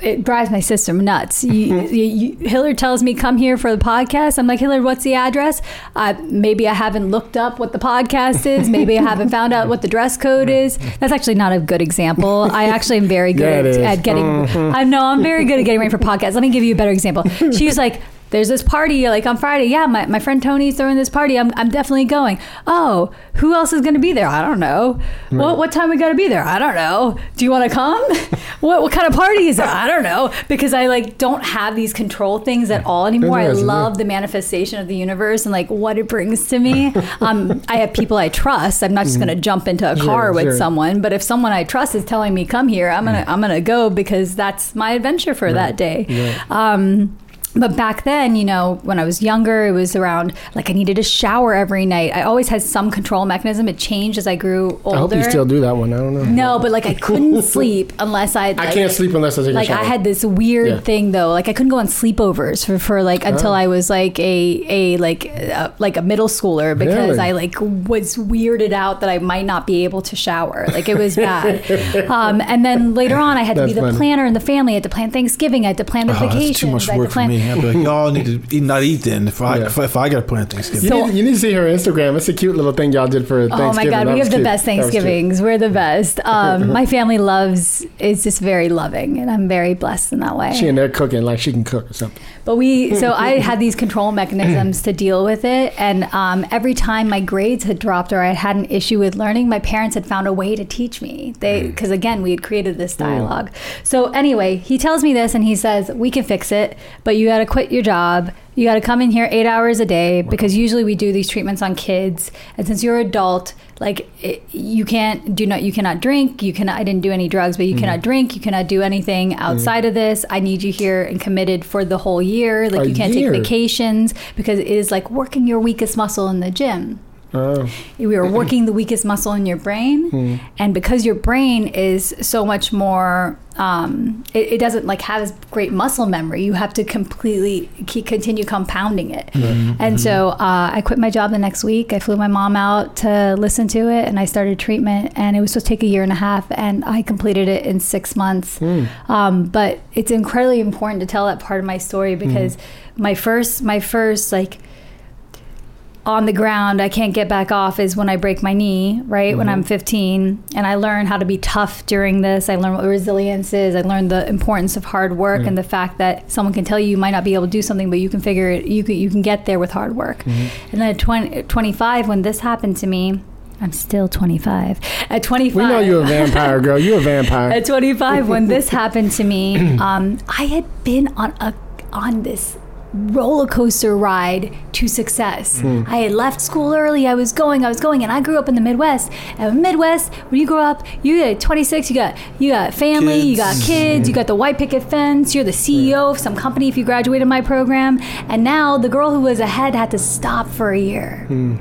Speaker 4: it drives my system nuts. You, you, you, Hillard tells me come here for the podcast. I'm like Hillard, what's the address? Uh, maybe I haven't looked up what the podcast is. Maybe I haven't found out what the dress code is. That's actually not a good example. I actually am very good
Speaker 2: Yeah,
Speaker 4: at, at getting. I know I'm very good at getting ready for podcasts. Let me give you a better example. She was like. There's this party like on Friday. Yeah, my, my friend Tony's throwing this party. I'm, I'm definitely going. Oh, who else is going to be there? I don't know. What what time we got to be there? I don't know. Do you want to come? what what kind of party is it? I don't know because I like don't have these control things at all anymore. I love the manifestation of the universe and like what it brings to me. um, I have people I trust. I'm not just going to jump into a car
Speaker 2: Sure,
Speaker 4: with
Speaker 2: sure.
Speaker 4: someone, but if someone I trust is telling me come here, I'm gonna I'm gonna go because that's my adventure for that day. Um, but back then, you know, when I was younger, it was around like I needed a shower every night. I always had some control mechanism. It changed as I grew older.
Speaker 2: I hope you still do that one. I don't know.
Speaker 4: No, but like I couldn't sleep unless I.
Speaker 2: I can't sleep unless I take
Speaker 4: like
Speaker 2: a shower.
Speaker 4: Like I had this weird
Speaker 2: Yeah.
Speaker 4: thing though. Like I couldn't go on sleepovers for, for like until
Speaker 2: Oh.
Speaker 4: I was like a a like uh, like a middle schooler because
Speaker 2: Really?
Speaker 4: I like was weirded out that I might not be able to shower. Like it was bad. um, and then later on, I had to be the
Speaker 2: funny.
Speaker 4: planner in the family. I had to plan Thanksgiving. I had to plan the
Speaker 5: Oh,
Speaker 4: vacations.
Speaker 5: too much
Speaker 4: I had to
Speaker 5: work for
Speaker 4: plan-
Speaker 5: me. I'd be like, y'all need to eat, not eat then. If I
Speaker 2: Yeah.
Speaker 5: if, if I got to plan Thanksgiving.
Speaker 2: you,
Speaker 4: So-
Speaker 2: need, you need to see her Instagram. It's a cute little thing y'all did for
Speaker 4: Oh
Speaker 2: Thanksgiving.
Speaker 4: my God,
Speaker 2: That
Speaker 4: we have the
Speaker 2: cute.
Speaker 4: best
Speaker 2: That was cute.
Speaker 4: Thanksgivings. We're the best. Um, my family loves is just very loving, and I'm very blessed in that way.
Speaker 2: She in there cooking like she can cook or something.
Speaker 4: But we, so I had these control mechanisms to deal with it. And um, every time my grades had dropped or I had an issue with learning, my parents had found a way to teach me. They, because again, we had created this dialogue. So anyway, he tells me this and he says, We can fix it, but you got to quit your job. You got to come in here eight hours a day because usually we do these treatments on kids. And since you're an adult, like it, you can't do not you cannot drink. You cannot. I didn't do any drugs, but you mm-hmm. cannot drink. You cannot do anything mm-hmm. outside of this. I need you here and committed for the whole year. Like
Speaker 2: A
Speaker 4: you can't
Speaker 2: year?
Speaker 4: take vacations because it is like working your weakest muscle in the gym.
Speaker 2: Oh,
Speaker 4: We are working the weakest muscle in your brain, hmm. and because your brain is so much more, um, it, it doesn't like have this great muscle memory. You have to completely keep, continue compounding it. And so uh, I quit my job the next week. I flew my mom out to listen to it, and I started treatment. And it was supposed to take a year and a half, and I completed it in six months. Um, but it's incredibly important to tell that part of my story because my first, my first like on the ground, I can't get back off is when I break my knee, right? When mm-hmm. I'm 15. And I learn how to be tough during this. I learn what resilience is. I learned the importance of hard work and mm-hmm. the fact that someone can tell you you might not be able to do something, but you can figure it, you can, you can get there with hard work. Mm-hmm. And then at 20, 25, when this happened to me, I'm still 25. At 25.
Speaker 2: we know you're a vampire, girl. You're a vampire.
Speaker 4: At 25, when this happened to me, um, I had been on a on this roller coaster ride to success. Hmm. I had left school early. I was going. I was going, and I grew up in the Midwest. And Midwest, when you grow up, you get 26. You got you got family. You got
Speaker 5: Kids.
Speaker 4: kids. You hmm. got the white picket fence. You're the CEO of some company if you graduated my program. And now the girl who was ahead had to stop for a year. Hmm.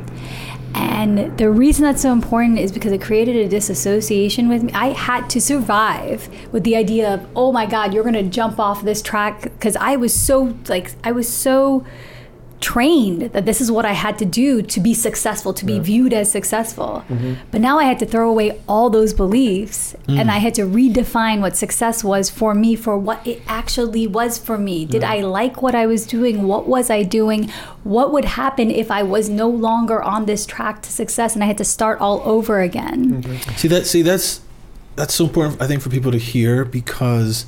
Speaker 4: And the reason that's so important is because it created a disassociation with me. I had to survive with the idea of, oh my God, you're going to jump off this track. Because I was so, like, I was so trained that this is what I had to do to be successful, to be viewed as successful. Mm-hmm. But now I had to throw away all those beliefs mm. and I had to redefine what success was for me, for what it actually was for me. Did I like what I was doing? What was I doing? What would happen if I was no longer on this track to success and I had to start all over again? Mm-hmm.
Speaker 5: See that? See that's that's so important. I think for people to hear because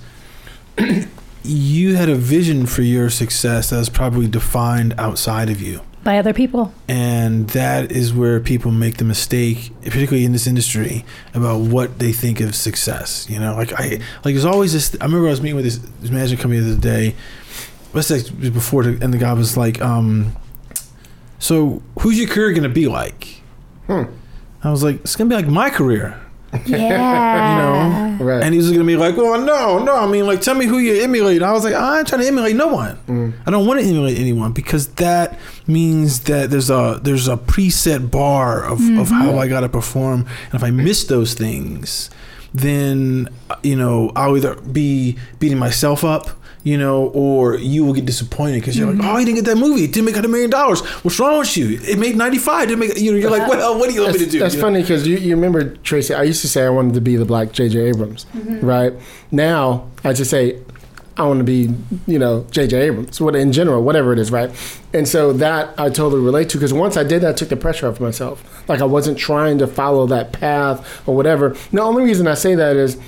Speaker 5: you had a vision for your success that was probably defined outside of you,
Speaker 4: By other people.
Speaker 5: and that is where people make the mistake, particularly in this industry, about what they think of success. You know, like I like there's always this. I remember I was meeting with this, this management company the other day. Let's say before, the, and the guy was like, um, "So who's your career gonna be like?"
Speaker 2: Hmm.
Speaker 5: I was like, "It's gonna be like my career."
Speaker 4: Yeah.
Speaker 2: Right.
Speaker 5: And he was gonna be like, "Well, no, no. I mean, like, tell me who you emulate." I was like, "I ain't trying to emulate no one. I don't want to emulate anyone because that means that there's a there's a preset bar of, of how I gotta perform, and if I miss those things, then uh, you know I'll either be beating myself up." You know, or you will get disappointed because you're like, mm-hmm. "Oh, you didn't get that movie. It didn't make a million dollars. What's wrong with you? It made ninety five. Didn't make." You know, you're like, "Well, what do you want me to do?"
Speaker 2: that's
Speaker 5: You
Speaker 2: funny because you, you remember Tracy. I used to say I wanted to be the black J.J. Abrams, mm-hmm. right? Now I just say I want to be, you know, J.J. Abrams. What in general, whatever it is, right? And so that I totally relate to because once I did that, I took the pressure off myself. Like I wasn't trying to follow that path or whatever. The only reason I say that is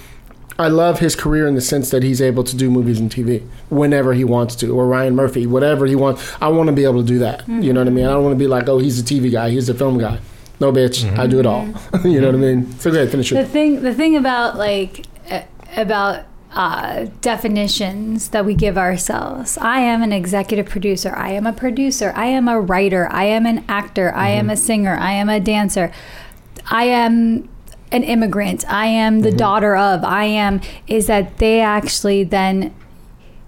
Speaker 2: I love his career in the sense that he's able to do movies and TV whenever he wants to, or Ryan Murphy, whatever he wants. I want to be able to do that. You know what I mean? I don't want to be like, oh, he's a TV guy, he's a film guy. No, bitch, I do it all. you know what I mean? So go ahead, finish
Speaker 4: the thing the thing about like uh, about uh, definitions that we give ourselves i am an executive producer i am a producer i am a writer i am an actor i am a singer i am a dancer i am an immigrant. I am the mm-hmm. daughter of. I am is that they actually then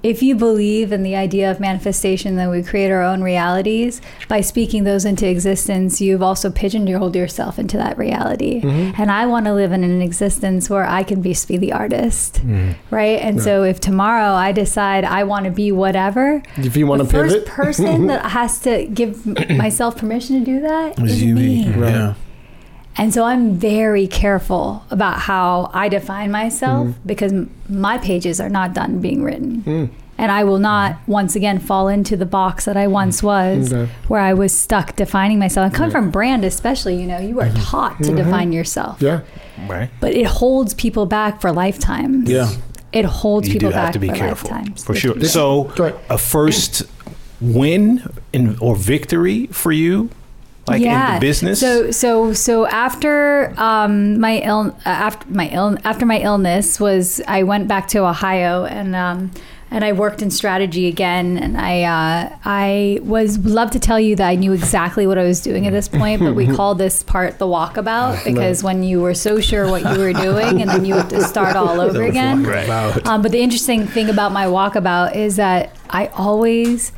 Speaker 4: if you believe in the idea of manifestation that we create our own realities. By speaking those into existence you've also pigeonholed yourself into that reality. Mm-hmm. And i want to live in an existence where i can be, be the artist mm-hmm. right? And so if tomorrow i decide i want to be whatever
Speaker 2: If you want
Speaker 4: the
Speaker 2: to
Speaker 4: first
Speaker 2: pivot,
Speaker 4: person that has to give myself permission to do that
Speaker 5: Was
Speaker 4: is
Speaker 5: you
Speaker 4: me.
Speaker 5: Yeah.
Speaker 4: And so I'm very careful about how I define myself
Speaker 2: Mm-hmm.
Speaker 4: because m- my pages are not done being written.
Speaker 2: Mm.
Speaker 4: And I will not once again fall into the box that I once was,
Speaker 2: Okay.
Speaker 4: where I was stuck defining myself. And come from brand, especially, you know, you are taught to define yourself,
Speaker 2: Mm-hmm. yeah.
Speaker 3: Right.
Speaker 4: but it holds people back for lifetimes.
Speaker 5: Yeah.
Speaker 4: It holds
Speaker 3: You
Speaker 4: people
Speaker 3: do
Speaker 4: back
Speaker 3: have to be
Speaker 4: for
Speaker 3: careful
Speaker 4: lifetimes.
Speaker 3: for sure. So, a first win in, or victory for you, like in the business.
Speaker 4: So so so after um, my ill after my ill after my illness was I went back to Ohio and um, and I worked in strategy again and I uh, I was love to tell you that I knew exactly what I was doing at this point but we call this part the walkabout because when you were so sure what you were doing and then you have to start all over again
Speaker 5: Right.
Speaker 4: um, but the interesting thing about my walkabout is that I always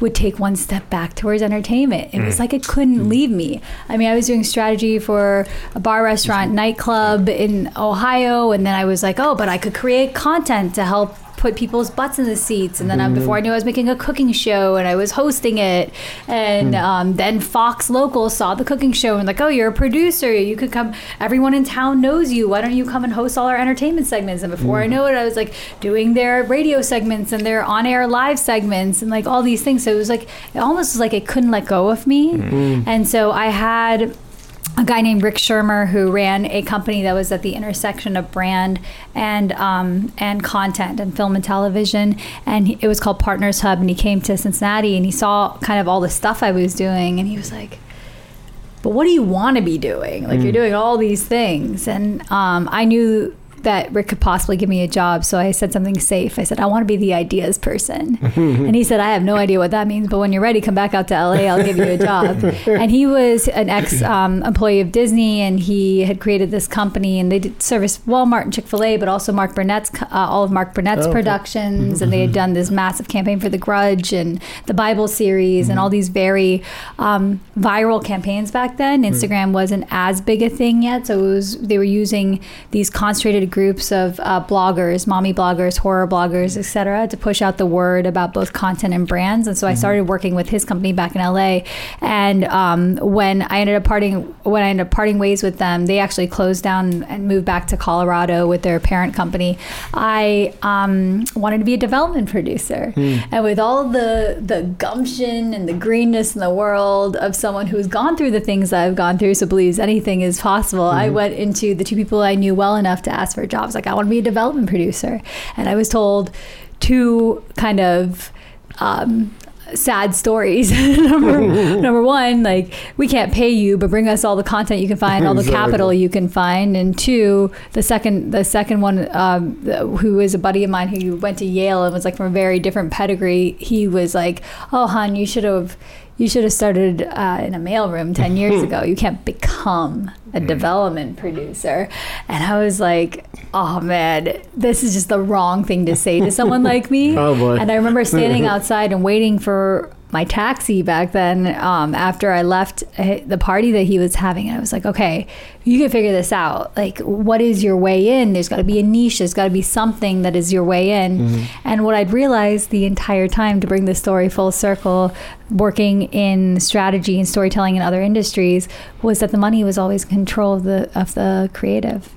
Speaker 4: would take one step back towards entertainment. It was mm. like it couldn't mm. leave me. I mean, I was doing strategy for a bar, restaurant, mm-hmm. nightclub in Ohio, and then I was like, oh, but I could create content to help put people's butts in the seats. And then um, before I knew, I was making a cooking show and I was hosting it. And um, then Fox Local saw the cooking show and like, oh, you're a producer. You could come. Everyone in town knows you. Why don't you come and host all our entertainment segments? And before I know it, I was like doing their radio segments and their on-air live segments and like all these things. So it was like it almost was like it couldn't let go of me. And so I had a guy named Rick Shermer who ran a company that was at the intersection of brand and um, and content and film and television, and he, it was called Partners Hub. And he came to Cincinnati and he saw kind of all the stuff I was doing, and he was like, "But what do you want to be doing? Like you're doing all these things." And um, I knew that Rick could possibly give me a job, so I said something safe. I said, "I want to be the ideas person," and he said, "I have no idea what that means, but when you're ready, come back out to LA. I'll give you a job." and he was an ex um, employee of Disney, and he had created this company, and they did service Walmart and Chick Fil A, but also Mark Burnett's uh, all of Mark Burnett's
Speaker 2: Oh, okay.
Speaker 4: productions, and they had done this massive campaign for The Grudge and the Bible series, and all these very um, viral campaigns back then. Instagram wasn't as big a thing yet, so it was they were using these concentrated groups of uh, bloggers, mommy bloggers, horror bloggers, etc., to push out the word about both content and brands. And so I started working with his company back in LA. And um, when I ended up parting, when I ended up parting ways with them, they actually closed down and moved back to Colorado with their parent company. I um, wanted to be a development producer, and with all the the gumption and the greenness in the world of someone who's gone through the things that I've gone through, so believes anything is possible. I went into the two people I knew well enough to ask for jobs. Like I want to be a development producer, and I was told two kind of. Um, sad stories number, number one like we can't pay you but bring us all the content you can find all the
Speaker 2: Exactly.
Speaker 4: capital you can find and two the second the second one um, who is a buddy of mine who went to yale and was like from a very different pedigree he was like oh hon you should have you should have started uh, in a mailroom 10 years ago. You can't become a development producer. And i was like oh man this is just the wrong thing to say to someone like me.
Speaker 2: Oh, boy.
Speaker 4: and i remember standing outside and waiting for my taxi back then um, after I left uh, the party that he was having. And I was like, okay, you can figure this out. Like, what is your way in? There's got to be a niche. There's got to be something that is your way in. And what I'd realized the entire time to bring the story full circle, working in strategy and storytelling in other industries, was that the money was always control of the of the creative.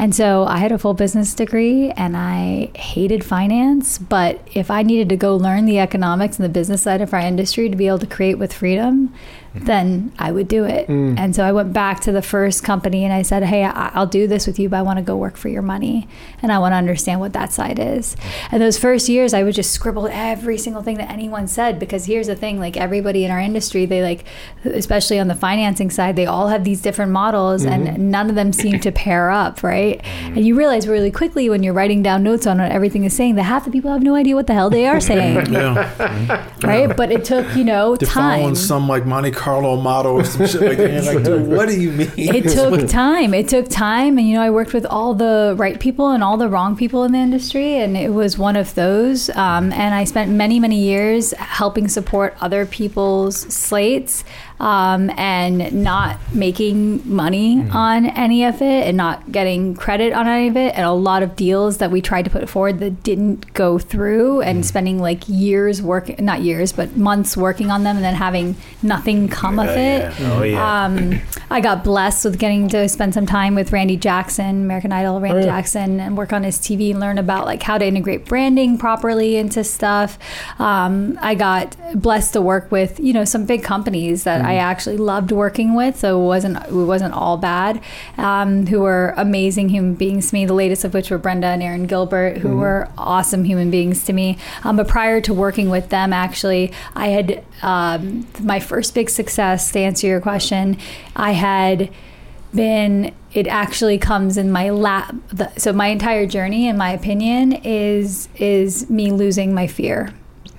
Speaker 4: And so I had a full business degree and I hated finance. But if I needed to go learn the economics and the business side of our industry to be able to create with freedom, then I would do it. Mm. And so I went back to the first company and I said, Hey, I- I'll do this with you, but I want to go work for your money. And I want to understand what that side is. And those first years, I would just scribble every single thing that anyone said because here's the thing like everybody in our industry, they like, especially on the financing side, they all have these different models and mm-hmm. none of them seem to pair up, right? Mm-hmm. And you realize really quickly when you're writing down notes on what everything is saying that half the people have no idea what the hell they are saying,
Speaker 5: Yeah.
Speaker 4: right? But it took, you know,
Speaker 5: They're
Speaker 4: time.
Speaker 5: following some like Monte Carlo model or some shit like that. Like, dude, what do you mean?
Speaker 4: it took time. It took time, and you know, I worked with all the right people and all the wrong people in the industry, and it was one of those. Um, and I spent many, many years helping support other people's slates um, and not making money on any of it, and not getting credit on any of it, and a lot of deals that we tried to put forward that didn't go through, and spending like years working, not years, but months working on them, and then having nothing come of it.
Speaker 3: Oh yeah.
Speaker 4: Um, I got blessed with getting to spend some time with Randy Jackson, American Idol, Randy
Speaker 2: Oh, yeah.
Speaker 4: Jackson, and work on his TV and learn about like how to integrate branding properly into stuff. Um, I got blessed to work with you know some big companies that
Speaker 2: Mm-hmm.
Speaker 4: I actually loved working with, so it wasn't it wasn't all bad. Um, who were amazing human beings to me. The latest of which were Brenda and Aaron Gilbert, who
Speaker 2: Mm-hmm.
Speaker 4: were awesome human beings to me. Um, but prior to working with them, actually, I had um, my first big success. To answer your question, I had been it actually comes in my lap so my entire journey in my opinion is is me losing my fear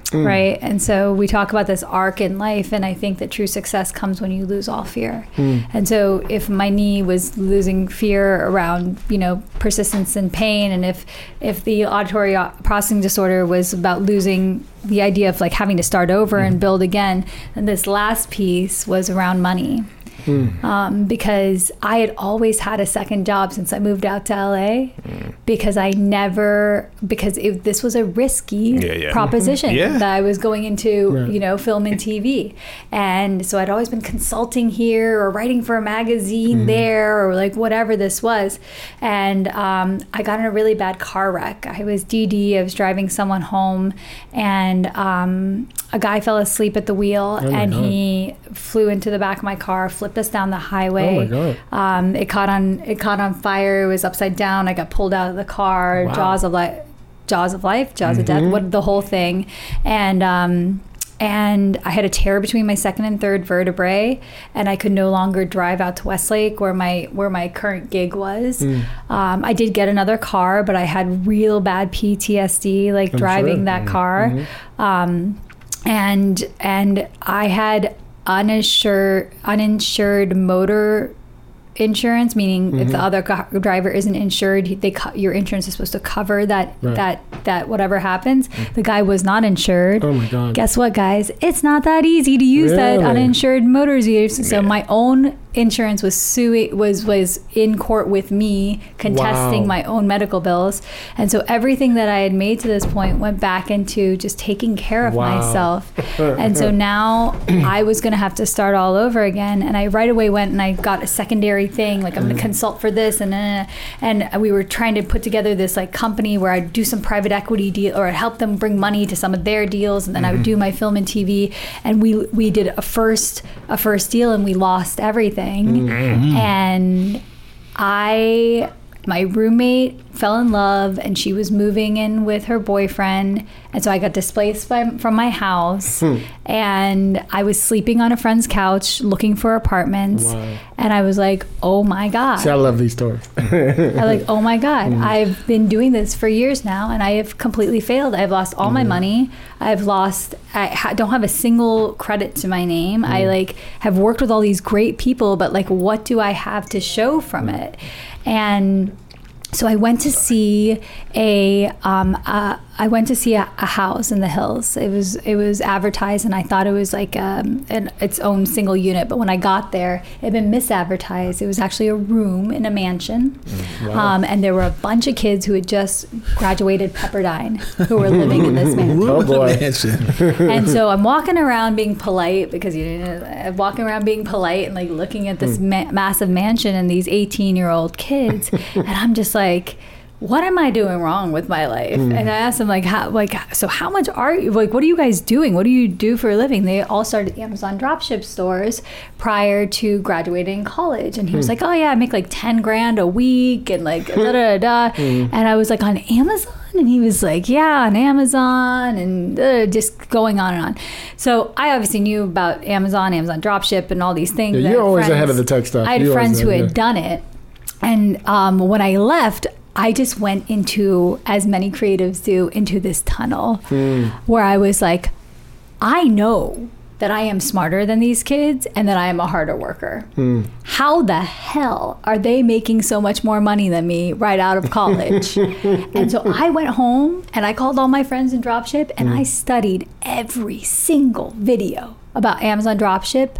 Speaker 4: Mm. right? And so we talk about this arc in life and i think that true success comes when you lose all fear. Mm. And so if my knee was losing fear around you know persistence and pain and if if the auditory uh, processing disorder was about losing the idea of like having to start over mm. and build again then this last piece was around money um, because I had always had a second job since I moved out to LA because I never because it, this was a risky
Speaker 3: Yeah, yeah.
Speaker 4: proposition
Speaker 3: Yeah.
Speaker 4: that I was going into
Speaker 2: Right.
Speaker 4: you know film and TV and so I'd always been consulting here or writing for a magazine there or like whatever this was. And um, I got in a really bad car wreck. I was DD I was driving someone home. And um, a guy fell asleep at the wheel
Speaker 2: Oh
Speaker 4: and
Speaker 2: God.
Speaker 4: he flew into the back of my car, flipped us down the highway.
Speaker 2: Oh my God.
Speaker 4: Um, it caught on it caught on fire. It was upside down. I got pulled out of the car.
Speaker 2: Wow.
Speaker 4: Jaws of life, jaws of life, jaws
Speaker 2: Mm-hmm.
Speaker 4: death. What the whole thing, and. Um, and I had a tear between my second and third vertebrae, and I could no longer drive out to Westlake, where my where my current gig was.
Speaker 2: Mm.
Speaker 4: Um, I did get another car, but I had real bad PTSD, like
Speaker 2: I'm
Speaker 4: driving
Speaker 2: sure.
Speaker 4: that car. Um, and and I had uninsured uninsured motor insurance, meaning if the
Speaker 2: Mm-hmm.
Speaker 4: other co- driver isn't insured, they co- your insurance is supposed to cover that
Speaker 2: Right.
Speaker 4: that that whatever happens. The guy was not insured.
Speaker 2: Oh my god.
Speaker 4: Guess what, guys? It's not that easy to use that
Speaker 2: Really?
Speaker 4: uninsured motors use. So
Speaker 3: Yeah.
Speaker 4: my own insurance was suing was was in court with me contesting
Speaker 2: Wow.
Speaker 4: my own medical bills, and so everything that I had made to this point went back into just taking care of
Speaker 2: Wow.
Speaker 4: myself. and so now I was going to have to start all over again, and I right away went and I got a secondary thing like I'm going to consult for this, and uh, and we were trying to put together this like company where I'd do some private equity deal or I'd help them bring money to some of their deals, and then I would do my film and TV, and we we did a first a first deal, and we lost everything, Mm-hmm. and I my roommate fell in love and she was moving in with her boyfriend and so i got displaced by, from my house hmm. and i was sleeping on a friend's couch looking for apartments
Speaker 2: Wow.
Speaker 4: and i was like oh my god
Speaker 2: See, I love these stories.
Speaker 4: i'm like, oh my God, hmm. I've been doing this for years now and I have completely failed. I've lost all my hmm. money. I've lost, I ha- don't have a single credit to my name. I like have worked with all these great people, but like, what do I have to show from it? And so I went to see a, um, I went to see a, a house in the hills. It was it was advertised, and I thought it was like um, an, its own single unit. But when I got there, it had been misadvertised. It was actually a room in a mansion, um, and there were a bunch of kids who had just graduated Pepperdine who were living in this mansion.
Speaker 2: Oh, boy.
Speaker 5: Mansion.
Speaker 4: and so I'm walking around being polite because you know, walking around being polite and like looking at this ma- massive mansion and these 18 year old kids, and I'm just like, what am I doing wrong with my life? And I asked them like, how, like, so how much are you, like, what are you guys doing? What do you do for a living? They all started Amazon dropship stores prior to graduating college. And he was like, oh yeah, I make like 10 grand a week and like da da da. da. And I was like, on Amazon? And he was like, yeah, on Amazon and uh, just going on and on. So I obviously knew about Amazon, Amazon dropship and all these things.
Speaker 2: Yeah, you're always
Speaker 4: friends-
Speaker 2: ahead of the tech stuff.
Speaker 4: I had
Speaker 2: You
Speaker 4: friends who had
Speaker 2: yeah.
Speaker 4: done it. And um, when I left, I just went into, as many creatives do, into this tunnel
Speaker 2: Hmm.
Speaker 4: where I was like, I know that I am smarter than these kids and that I am a harder worker.
Speaker 2: Hmm.
Speaker 4: How the hell are they making so much more money than me right out of college? and so I went home and I called all my friends in dropship and
Speaker 2: Hmm.
Speaker 4: I studied every single video about Amazon dropship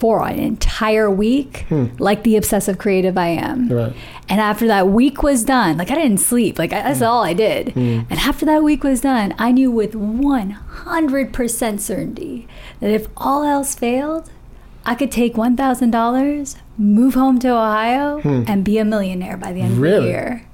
Speaker 4: for an entire week, hmm. like the obsessive creative I am.
Speaker 2: Hmm. Right.
Speaker 4: And after that week was done, like I didn't sleep, like I, that's hmm. all I did. Hmm. And after that week was done, I knew with 100% certainty that if all else failed, I could take $1,000, move home to Ohio, and be a millionaire by the end of the
Speaker 2: Really?
Speaker 4: year.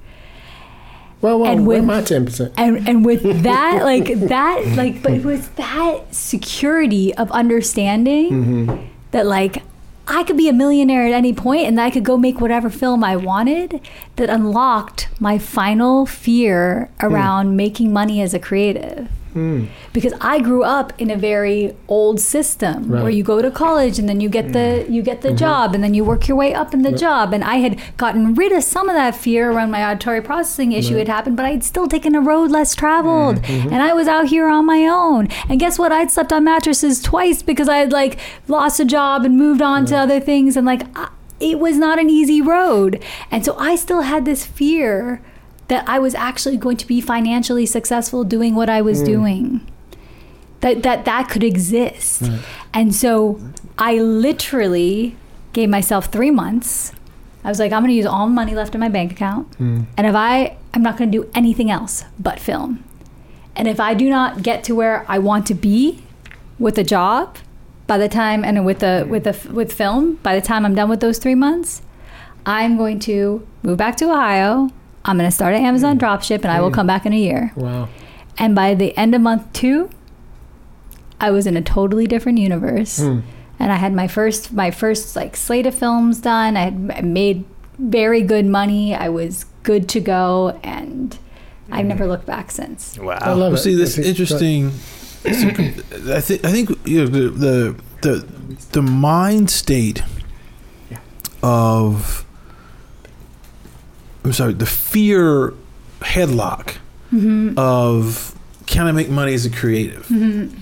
Speaker 2: Well, well,
Speaker 4: And with-
Speaker 2: my ten percent?
Speaker 4: and and with that like that like but it was that security of understanding mm-hmm. That like I could be a millionaire at any point and I could go make whatever film I wanted that unlocked my final fear hmm. around making money as a creative. Mm. Because I grew up in a very old system where you go to college and then you get the mm. you get the mm-hmm. job and then you work your way up in the job. And I had gotten rid of some of that fear around my auditory processing issue had happened but I'd still taken a road less traveled. Mm-hmm. Mm-hmm. And I was out here on my own. And guess what? I'd slept on mattresses twice because I had like lost a job and moved on to other things. And like I, it was not an easy road. And so I still had this fear that I was actually going to be financially successful doing what I was mm. doing. That that that could exist. And so i literally gave myself three months. I was like i'm going to use all the money left in my bank account. Mm. And if i i'm not going to do anything else but film. And if i do not get to where i want to be with a job by the time and with the with the with film by the time i'm done with those three months i'm going to move back to ohio i'm going to start an amazon dropship and i will come back in a year
Speaker 2: Wow.
Speaker 4: and by the end of month two, I was in a totally different universe.
Speaker 2: Hmm.
Speaker 4: And I had my first my first like slate of films done. I had I made very good money. I was good to go and I've never looked back since. Wow.
Speaker 2: I
Speaker 3: Wow.
Speaker 2: love
Speaker 5: Well,
Speaker 2: it.
Speaker 5: see, this
Speaker 2: That's-
Speaker 5: interesting. I think I think you know the the the, the mind state of I'm sorry, the fear headlock mm-hmm. of can I make money as a creative? Mm-hmm.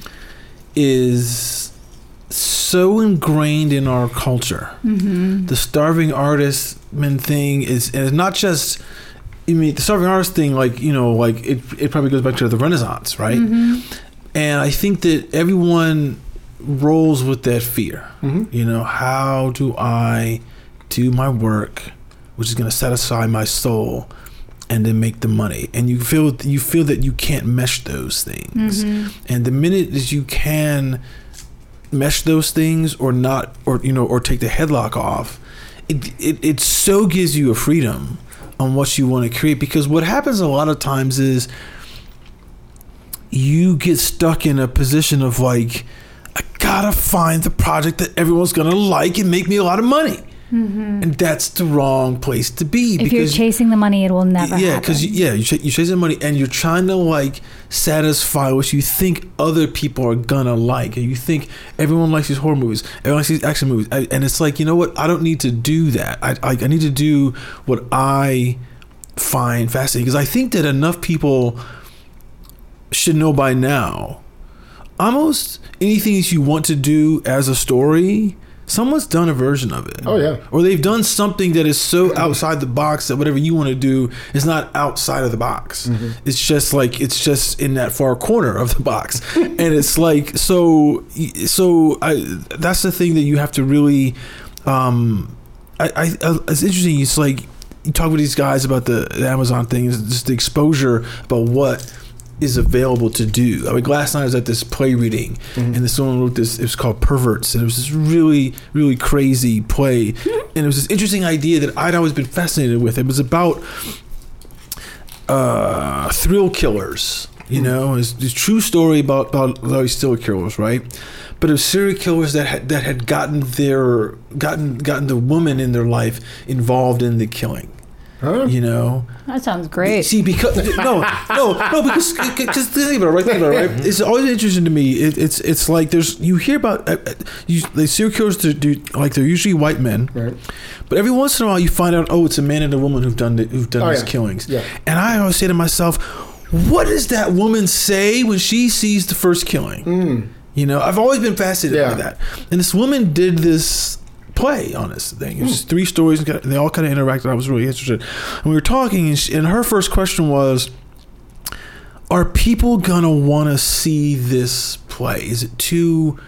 Speaker 5: Is so ingrained in our culture. Mm-hmm. The starving artist man thing is and it's not just I mean the starving artist thing like you know like it it probably goes back to the Renaissance, right? And I think that everyone rolls with that fear. You know, how do I do my work, which is going to satisfy my soul, and then make the money? And you feel you feel that you can't mesh those things. Mm-hmm. And the minute that you can mesh those things, or not, or you know, or take the headlock off, it it, it so gives you a freedom on what you want to create. Because what happens a lot of times is you get stuck in a position of like, I gotta find the project that everyone's gonna like and make me a lot of money, Mm-hmm. and that's the wrong place to be.
Speaker 4: If you're chasing the money, it will never
Speaker 5: yeah,
Speaker 4: happen.
Speaker 5: because yeah, you ch- you're chasing the money and you're trying to like satisfy what you think other people are gonna like, and you think everyone likes these horror movies, everyone likes these action movies, I- and it's like you know what? I don't need to do that. I I, I need to do what I find fascinating because I think that enough people should know by now. Almost anything that you want to do as a story, someone's done a version of it.
Speaker 2: Oh, yeah.
Speaker 5: Or they've done something that is so outside the box that whatever you want to do is not outside of the box. It's just like it's just in that far corner of the box, and it's like so. So I that's the thing that you have to really. Um, I, I I it's interesting. It's like you talk with these guys about the, the Amazon thing, is just the exposure about what is available to do. I mean, last night I was at this play reading, and this woman wrote this. It was called Perverts, and it was this really, really crazy play, and it was this interesting idea that I'd always been fascinated with. It was about uh, thrill killers. You know, it's a true story about about these serial killers, right? But it was serial killers that had that had gotten their gotten gotten the woman in their life involved in the killing.
Speaker 2: Huh?
Speaker 5: You know,
Speaker 4: That sounds great.
Speaker 5: See, because no, no, no, because because think about it, right? Think about it, right? It's always interesting to me. It, it's it's like there's you hear about uh, uh, you, the serial killers do, do like they're usually white men,
Speaker 2: Right.
Speaker 5: but every once in a while you find out oh it's a man and a woman who've done the, who've done
Speaker 2: Oh,
Speaker 5: these
Speaker 2: yeah.
Speaker 5: killings,
Speaker 2: Yeah.
Speaker 5: and I always say to myself, what does that woman say when she sees the first killing? You know, I've always been fascinated.
Speaker 2: Yeah.
Speaker 5: by that, and this woman did this play on this thing. It was just three stories, and they all kind of interacted. I was really interested. And we were talking, and, she, and her first question was, "Are people gonna want to see this play? Is it too?"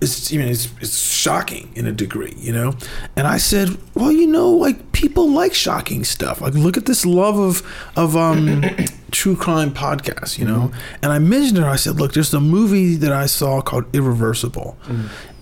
Speaker 5: It's, I mean, it's, it's shocking in a degree, you know? And I said, well, you know, like people like shocking stuff. Like, look at this love of, of, um, true crime podcasts, you know? And I mentioned it. I said, look, there's a movie that I saw called Irreversible.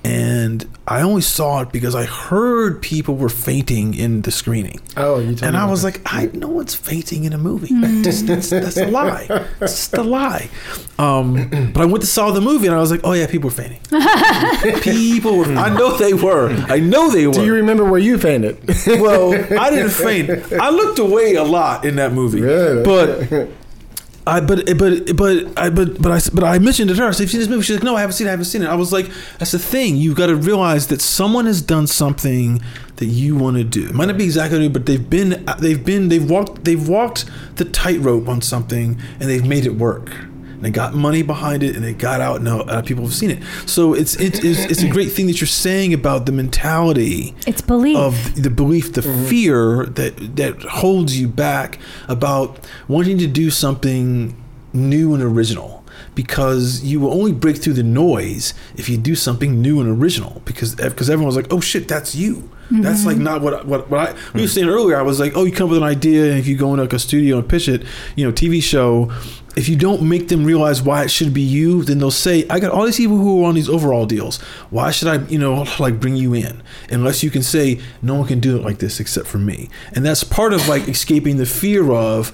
Speaker 5: And I only saw it because I heard people were fainting in the screening.
Speaker 2: Oh, you
Speaker 5: And I was
Speaker 2: that.
Speaker 5: like, I know it's fainting in a movie. That's, that's, that's a lie. It's just a lie. Um, but I went to saw the movie and I was like, oh yeah, people were fainting. people were. I know they were. I know they were.
Speaker 2: Do you remember where you fainted?
Speaker 5: well, I didn't faint. I looked away a lot in that movie.
Speaker 2: Really?
Speaker 5: But I but but but I but but I but I mentioned it to her. I said, "Have seen this movie?" She's like, "No, I haven't seen it. I haven't seen it." I was like, "That's the thing. You've got to realize that someone has done something that you want to do. It might not be exactly, but they've been they've been they've walked they've walked the tightrope on something and they've made it work." And it got money behind it, and it got out, and now uh, people have seen it. So it's it's it's, it's a great thing that you're saying about the mentality
Speaker 4: It's belief.
Speaker 5: of the belief, the fear that that holds you back about wanting to do something new and original. Because you will only break through the noise if you do something new and original. Because because everyone's like, oh shit, that's you. That's like mm-hmm. not what what what I we were hmm. saying earlier. I was like, oh, you come up with an idea, and if you go into like a studio and pitch it, you know, TV show. If you don't make them realize why it should be you, then they'll say, "I got all these people who are on these overall deals. Why should I, you know, like bring you in?" Unless you can say, "No one can do it like this except for me," and that's part of like escaping the fear of,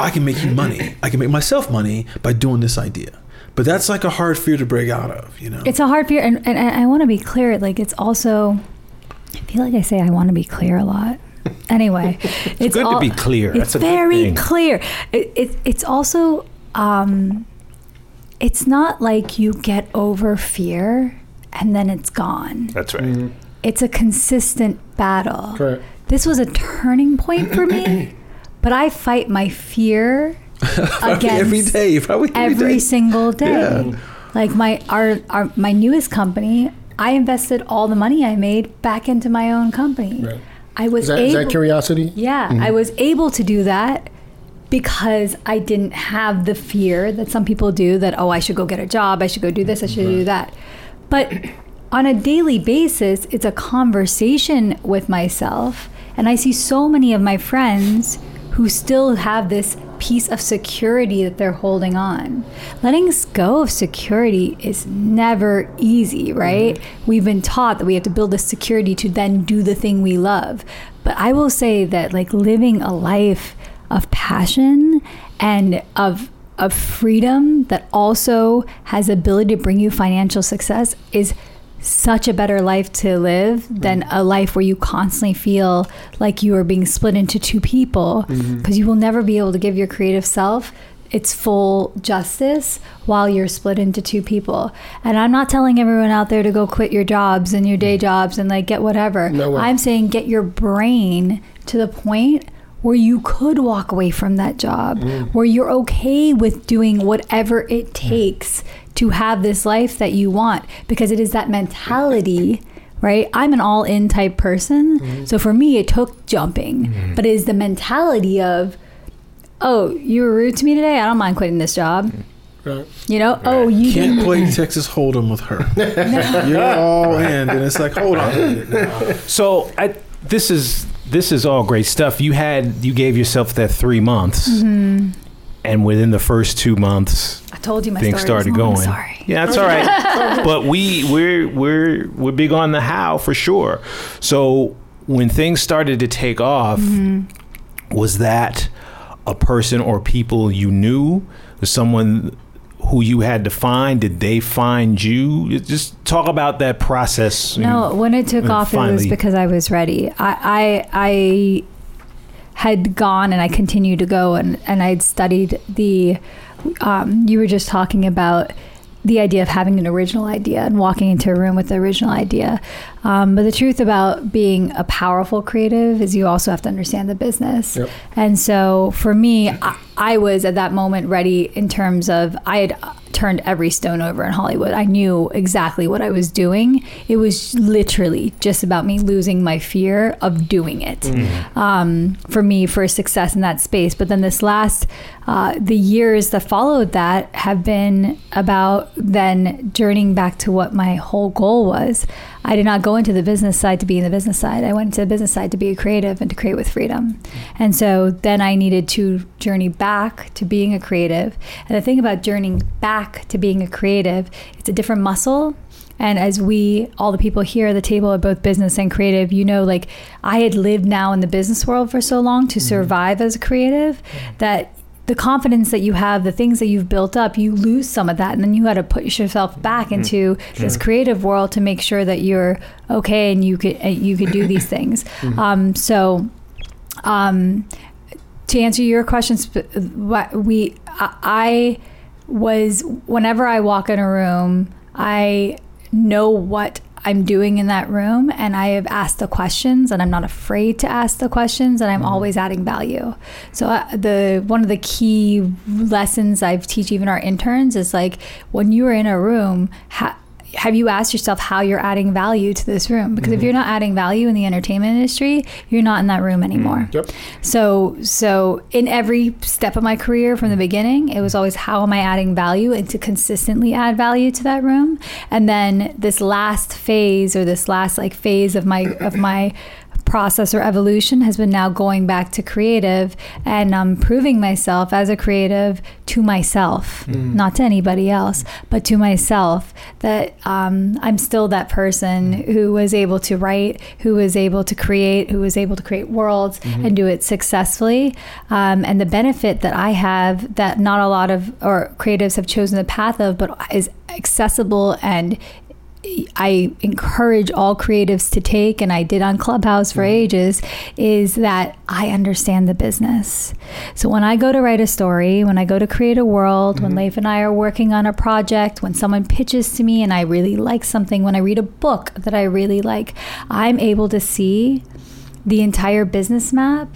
Speaker 5: "I can make you money. I can make myself money by doing this idea." But that's like a hard fear to break out of, you know.
Speaker 4: it's a hard fear, and, and I want to be clear. Like, it's also. I feel like I say I want to be clear a lot. Anyway, it's,
Speaker 3: good to be clear.
Speaker 4: It's
Speaker 3: That's a good
Speaker 4: very
Speaker 3: thing.
Speaker 4: clear. It, it, it's also. Um, it's not like you get over fear and then it's gone.
Speaker 3: That's right.
Speaker 4: It's a consistent battle.
Speaker 2: Correct.
Speaker 4: This was a turning point for me, but I fight my fear against
Speaker 5: every day, probably every,
Speaker 4: every
Speaker 5: day.
Speaker 4: single day. Like my our, our my newest company, I invested all the money I made back into my own company.
Speaker 2: Right.
Speaker 4: I was
Speaker 2: Is that, is
Speaker 4: able,
Speaker 2: that curiosity?
Speaker 4: yeah, mm-hmm. I was able to do that because I didn't have the fear that some people do that oh I should go get a job, I should go do this, I should do that. But on a daily basis, it's a conversation with myself and I see so many of my friends who still have this piece of security that they're holding on. Letting go of security is never easy, mm-hmm. right? We've been taught that we have to build this security to then do the thing we love. But I will say that like living a life of passion and of of freedom that also has ability to bring you financial success is such a better life to live than a life where you constantly feel like you are being split into two people mm-hmm. because you will never be able to give your creative self its full justice while you're split into two people. And I'm not telling everyone out there to go quit your jobs and your day mm-hmm. jobs and like get whatever.
Speaker 2: No.
Speaker 4: I'm saying get your brain to the point where you could walk away from that job, mm. where you're okay with doing whatever it takes to have this life that you want because it is that mentality right i'm an all-in type person so for me it took jumping but it is the mentality of oh you were rude to me today i don't mind quitting this job
Speaker 2: Right.
Speaker 4: you know oh you
Speaker 5: Can't
Speaker 4: didn't
Speaker 5: play Texas Hold'em with her. You're all in, and it's like, hold on. a minute now.
Speaker 3: So I, this is this is all great stuff. You had you gave yourself that three months,
Speaker 4: Mm-hmm.
Speaker 3: And within the first two months,
Speaker 4: i told you my
Speaker 3: things
Speaker 4: story was
Speaker 3: started
Speaker 4: long,
Speaker 3: going.
Speaker 4: sorry
Speaker 3: Yeah, that's all right. but we we're we're we're big on the how for sure. So when things started to take off,
Speaker 4: Mm-hmm.
Speaker 3: was that a person or people you knew, someone who you had to find? Did they find you? Just talk about that process.
Speaker 4: No, when it took off, it was because I was ready. I, I, I had gone and I continued to go and, and I'd studied the, um, you were just talking about the idea of having an original idea and walking into a room with the original idea. Um, but the truth about being a powerful creative is you also have to understand the business.
Speaker 2: Yep.
Speaker 4: And so for me, I, I was at that moment ready in terms of I had uh, turned every stone over in Hollywood. I knew exactly what I was doing. It was literally just about me losing my fear of doing it um, for me for success in that space. But then this last, uh, the years that followed that have been about then journeying back to what my whole goal was. I did not go into the business side to be in the business side. I went into the business side to be a creative and to create with freedom. And so then I needed to journey back to being a creative. And the thing about journeying back to being a creative, it's a different muscle. And as we, all the people here at the table are both business and creative, you know, like I had lived now in the business world for so long to mm-hmm. survive as a creative mm-hmm. that the confidence that you have, the things that you've built up, you lose some of that, and then you got to put yourself back into this creative world to make sure that you're okay and you could you could do these things. Um, so, um, to answer your question, sp- what we I was whenever I walk in a room, I know what I'm doing in that room and I have asked the questions and I'm not afraid to ask the questions and I'm always adding value. So uh, the one of the key lessons I've teach even our interns is like when you are in a room ha- have you asked yourself how you're adding value to this room? Because if mm-hmm. you're not adding value in the entertainment industry, you're not in that room mm-hmm. anymore.
Speaker 2: Yep.
Speaker 4: So, so in every step of my career from the beginning, it was always how am I adding value and to consistently add value to that room. And then this last phase or this last like phase of my of my process or evolution has been now going back to creative and um, proving myself as a creative to myself, not to anybody else, but to myself that um, I'm still that person who was able to write, who was able to create, who was able to create worlds and do it successfully. Um, and the benefit that I have that not a lot of or creatives have chosen the path of, but is accessible and I encourage all creatives to take, and I did on Clubhouse for mm-hmm. ages, is that I understand the business. So when I go to write a story, when I go to create a world, when mm-hmm. Leif and I are working on a project, when someone pitches to me and I really like something, when I read a book that I really like, I'm able to see the entire business map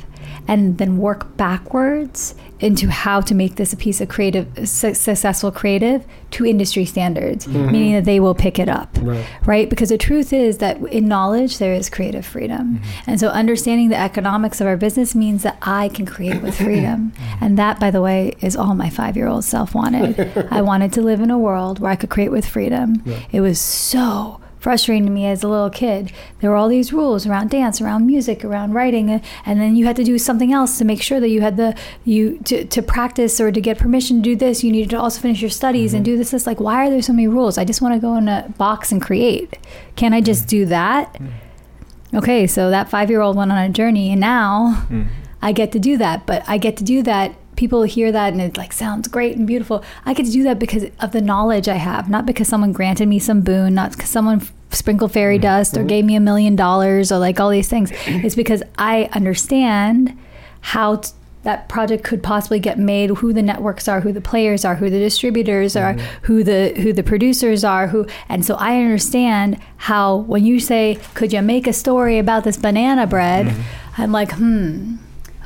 Speaker 4: and then work backwards into how to make this a piece of creative su- successful creative to industry standards mm-hmm. meaning that they will pick it up
Speaker 2: Right.
Speaker 4: right? Because the truth is that in knowledge there is creative freedom. Mm-hmm. And so understanding the economics of our business means that i can create with freedom. Mm-hmm. And that by the way is all my five-year-old self wanted. I wanted to live in a world where i could create with freedom. It was so frustrating to me as a little kid. There were all these rules around dance, around music, around writing, uh, and then you had to do something else to make sure that you had the you to, to practice or to get permission to do this. You needed to also finish your studies and mm-hmm. do this. This like why are there so many rules? I just want to go in a box and create. Can't I mm. just do that? Mm. Okay, so that five year old went on a journey, and now mm. I get to do that. But I get to do that. People hear that and it like sounds great and beautiful. I get to do that because of the knowledge I have, not because someone granted me some boon, not because someone sprinkled fairy mm-hmm. dust or gave me a million dollars or like all these things. It's because I understand how t- that project could possibly get made, who the networks are, who the players are, who the distributors are, mm-hmm. who the who the producers are, who and so I understand how when you say, Could you make a story about this banana bread? Mm-hmm. I'm like, hmm.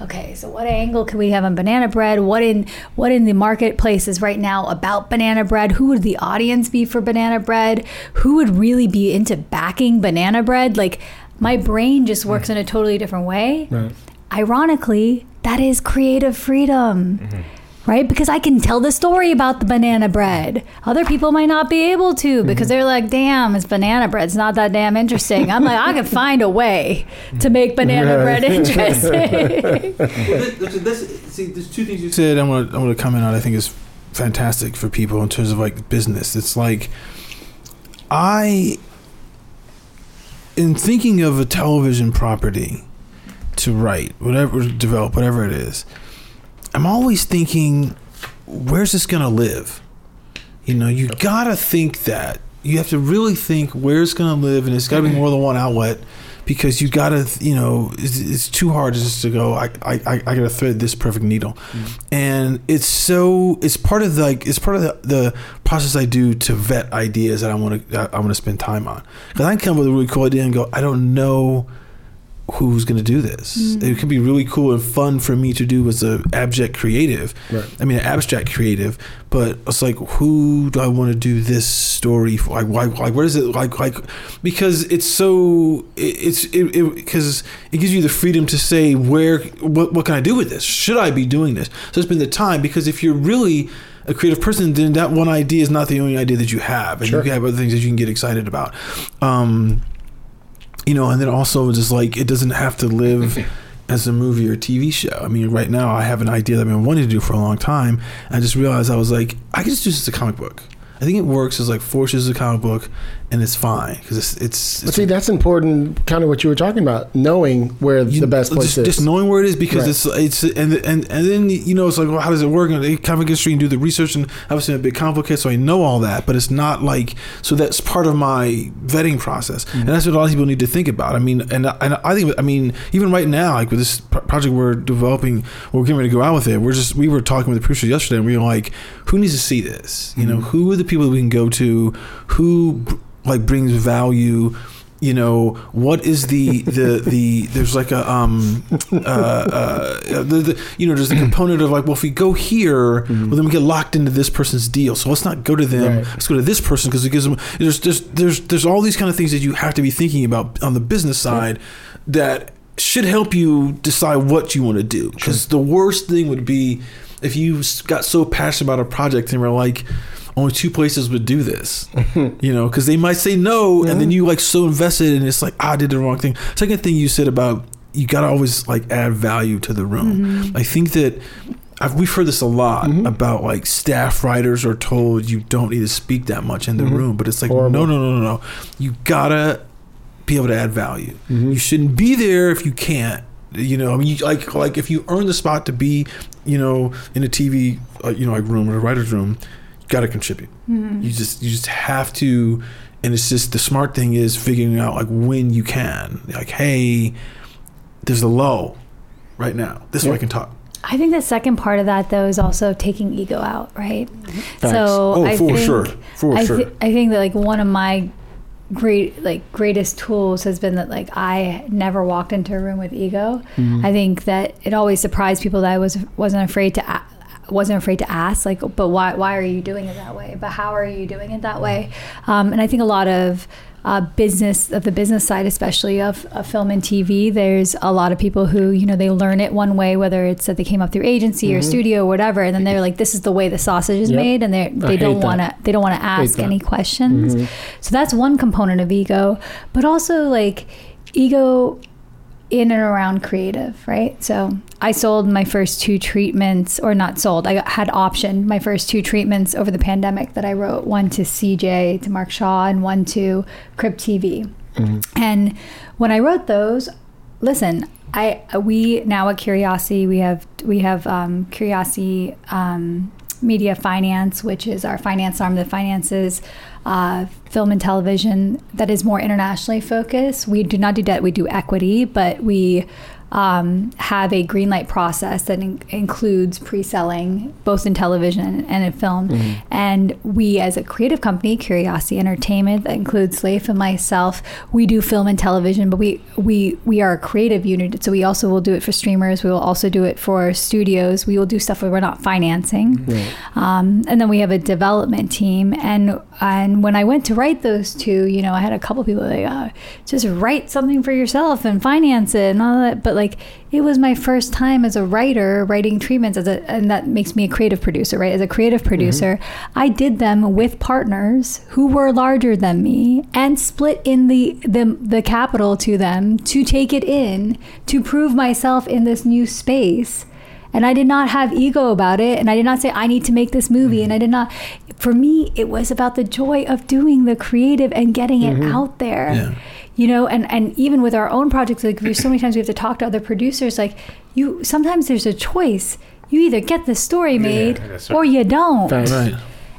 Speaker 4: Okay, so what angle can we have on banana bread? What in what in the marketplace is right now about banana bread? Who would the audience be for banana bread? Who would really be into backing banana bread? Like my brain just works mm-hmm. in a totally different way
Speaker 2: Right.
Speaker 4: ironically, that is creative freedom. Mm-hmm. Right? Because I can tell the story about the banana bread. Other people might not be able to mm-hmm. because they're like, damn, it's banana bread. It's not that damn interesting. I'm like, I can find a way to make banana bread interesting.
Speaker 5: This- this- see, there's two things you said. I'm gonna I'm gonna comment on. I think is fantastic for people in terms of like business. It's like I, in thinking of a television property to write, whatever develop, whatever it is. I'm always thinking, where's this gonna live? You know, you gotta think that. You have to really think where it's gonna live, and it's gotta be more than one outlet because you gotta, you know, it's, it's too hard just to go. I, I, I gotta thread this perfect needle,
Speaker 2: Mm-hmm.
Speaker 5: and it's so it's part of the, like it's part of the, the process I do to vet ideas that I want to I want to spend time on. Because I can come up with a really cool idea and go, I don't know who's going to do this. It could be really cool and fun for me to do as an abject creative.
Speaker 2: Right.
Speaker 5: I mean, an abstract creative, but it's like, who do I want to do this story for? Like, why? Like, what is it like? Like, because it's so it, it's it because it, gives you the freedom to say where what what can I do with this? Should I be doing this? So it's been the time because if you're really a creative person, then that one idea is not the only idea that you have, and
Speaker 2: Sure.
Speaker 5: you have other things that you can get excited about. Um, you know, and then also just like it doesn't have to live as a movie or TV show. I mean, right now I have an idea that I've been wanting to do for a long time. And I just realized I was like, I could just do this as a comic book. I think it works as like forces as a comic book, and it's fine because it's it's.
Speaker 2: But
Speaker 5: it's
Speaker 2: see, that's important. Kind of what you were talking about, knowing where
Speaker 5: you-
Speaker 2: the best place
Speaker 5: just,
Speaker 2: is.
Speaker 5: just knowing where it is because
Speaker 2: Right.
Speaker 5: it's it's and and and then you know it's like well how does it work and they the comic industry and do the research and obviously a big complicated so I know all that but it's not like so that's part of my vetting process
Speaker 2: Mm-hmm.
Speaker 5: and that's what a lot of people need to think about I mean and and I think I mean even right now like with this project we're developing we're getting ready to go out with it we're just we were talking with the producer yesterday and we were like who needs to see this you know who are the people that we can go to who like brings value you know what is the the the there's like a um uh, uh the, the, you know there's the component of like well if we go here well then we get locked into this person's deal. So let's not go to them.
Speaker 2: Right.
Speaker 5: let's go to this person because it gives them there's there's there's there's all these kind of things that you have to be thinking about on the business side that should help you decide what you want to do because the worst thing would be if you got so passionate about a project and were like only two places would do this. You know because they might say no and then you like so invested and it's like ah, i did the wrong thing. Second thing you said about you got to always like add value to the room. I think that I've, we've heard this a lot about like staff writers are told you don't need to speak that much in the room but it's like
Speaker 2: Horrible.
Speaker 5: no no no no no. You gotta be able to add value.
Speaker 2: Mm-hmm.
Speaker 5: you shouldn't be there if you can't. You know i mean you, like like if you earn the spot to be you know in a tv uh, you know like room or a writer's room got to contribute you just you just have to and it's just the smart thing is figuring out like when you can like hey there's a low right now this is where i can talk
Speaker 4: I think the second part of that though is also taking ego out, right?
Speaker 2: Facts.
Speaker 4: So
Speaker 5: Oh,
Speaker 4: I
Speaker 5: for
Speaker 4: think,
Speaker 5: sure. For
Speaker 4: I,
Speaker 5: sure.
Speaker 4: I think that like one of my great like greatest tools has been that like I never walked into a room with ego.
Speaker 5: Mm-hmm.
Speaker 4: I think that it always surprised people that I was wasn't afraid to wasn't afraid to ask like but why why are you doing it that way? But how are you doing it that way? Um, and I think a lot of uh, business of the business side especially of, of film and TV there's a lot of people who you know they learn it one way whether it's that they came up through agency or studio or whatever and then they're like this is the way the sausage is
Speaker 2: Yep.
Speaker 4: made and they they don't want to they don't want to ask any questions. So that's one component of ego but also like ego in and around creative right? So i sold my first two treatments or not sold i had optioned my first two treatments over the pandemic that i wrote one to cj to mark shaw and one to crib tv and when i wrote those listen i we now at curiosity we have we have um, curiosity um, media finance which is our finance arm that finances uh, film and television that is more internationally focused. We do not do debt we do equity but we um, have a green light process that in- includes pre-selling both in television and in film. And we as a creative company curiosity entertainment that includes leif and myself we do film and television but we we we are a creative unit. So we also will do it for streamers. We will also do it for studios. We will do stuff where we're not financing. Um, and then we have a development team. And and when i went to write those two you know i had a couple people like oh, just write something for yourself and finance it and all that. But like it was my first time as a writer writing treatments as a and that makes me a creative producer right as a creative mm-hmm. producer i did them with partners who were larger than me and split in the the, the capital to them to take it in to prove myself in this new space and I did not have ego about it. And I did not say, I need to make this movie. And I did not, for me, it was about the joy of doing the creative and getting it mm-hmm. out there.
Speaker 5: Yeah.
Speaker 4: You know, and, and even with our own projects, like there's so many times we have to talk to other producers, like you, sometimes there's a choice. you either get the story made
Speaker 3: that's
Speaker 4: or you don't.
Speaker 2: Facts.
Speaker 5: Right.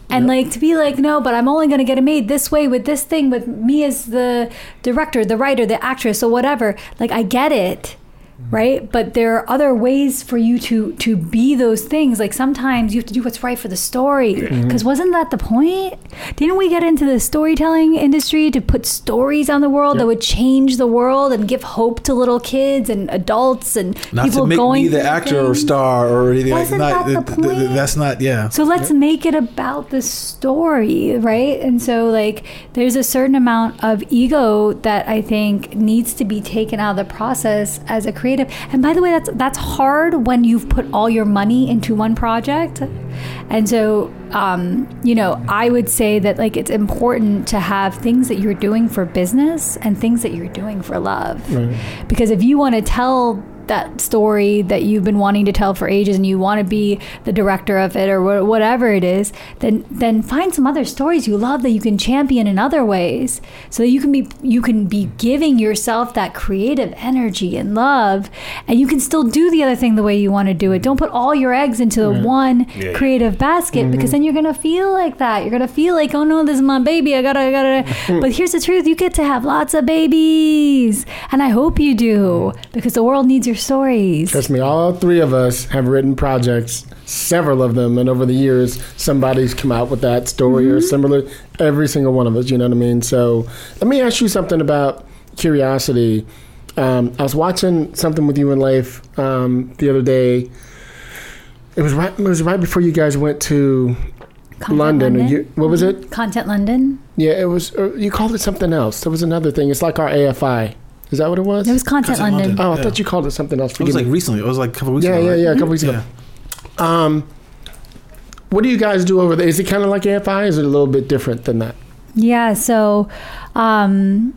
Speaker 4: And like to be like, no, but I'm only going to get it made this way with this thing with me as the director, the writer, the actress, or whatever. Like I get it, Mm-hmm. right? But there are other ways for you to to be those things. Like sometimes you have to do what's right for the story. Because mm-hmm. mm-hmm. wasn't that the point? Didn't we get into the storytelling industry to put stories on the world that would change the world and give hope to little kids and adults and
Speaker 5: Not
Speaker 4: people
Speaker 5: to make
Speaker 4: going
Speaker 5: me the actor or star or anything. like
Speaker 4: Wasn't
Speaker 5: not,
Speaker 4: that the
Speaker 5: th- th-? That's not. Yeah.
Speaker 4: So let's make it about the story, right? And so, like, there's a certain amount of ego that I think needs to be taken out of the process as a creative. And by the way, that's that's hard when you've put all your money into one project. And so, um, you know, I would say that like it's important to have things that you're doing for business and things that you're doing for love. Because if you want to tell that story that you've been wanting to tell for ages and you want to be the director of it or wha- whatever it is then then find some other stories you love that you can champion in other ways. So that you can be you can be giving yourself that creative energy and love and you can still do the other thing the way you want to do it. Don't put all your eggs into the one
Speaker 3: Yeah.
Speaker 4: creative basket mm-hmm. because then you're gonna feel like that. You're gonna feel like oh no this is my baby. I gotta i gotta but here's the truth you get to have lots of babies and i hope you do because the world needs your stories
Speaker 2: Trust me, all three of us have written projects, several of them, and over the years, somebody's come out with that story or similar. Every single one of us, you know what I mean? So, let me ask you something about curiosity. Um, I was watching something with you and Leif um, the other day. It was right. It was right before you guys went to
Speaker 4: Content
Speaker 2: London.
Speaker 4: London?
Speaker 2: You, what was it?
Speaker 4: content london
Speaker 2: Yeah, it was. Or you called it something else. There was another thing. It's like our AFI. Is that what it was?
Speaker 4: it was content,
Speaker 5: Content
Speaker 4: london,
Speaker 5: London.
Speaker 2: oh, I
Speaker 5: Yeah.
Speaker 2: thought you called it something else.
Speaker 5: It was like
Speaker 2: me.
Speaker 5: recently. It was like a couple weeks
Speaker 2: Yeah,
Speaker 5: ago.
Speaker 2: yeah,
Speaker 5: right?
Speaker 2: yeah. A couple weeks ago.
Speaker 5: Yeah.
Speaker 2: Um, what do you guys do over there? Is it kind of like AFI? Is it a little bit different than that?
Speaker 4: Yeah, so um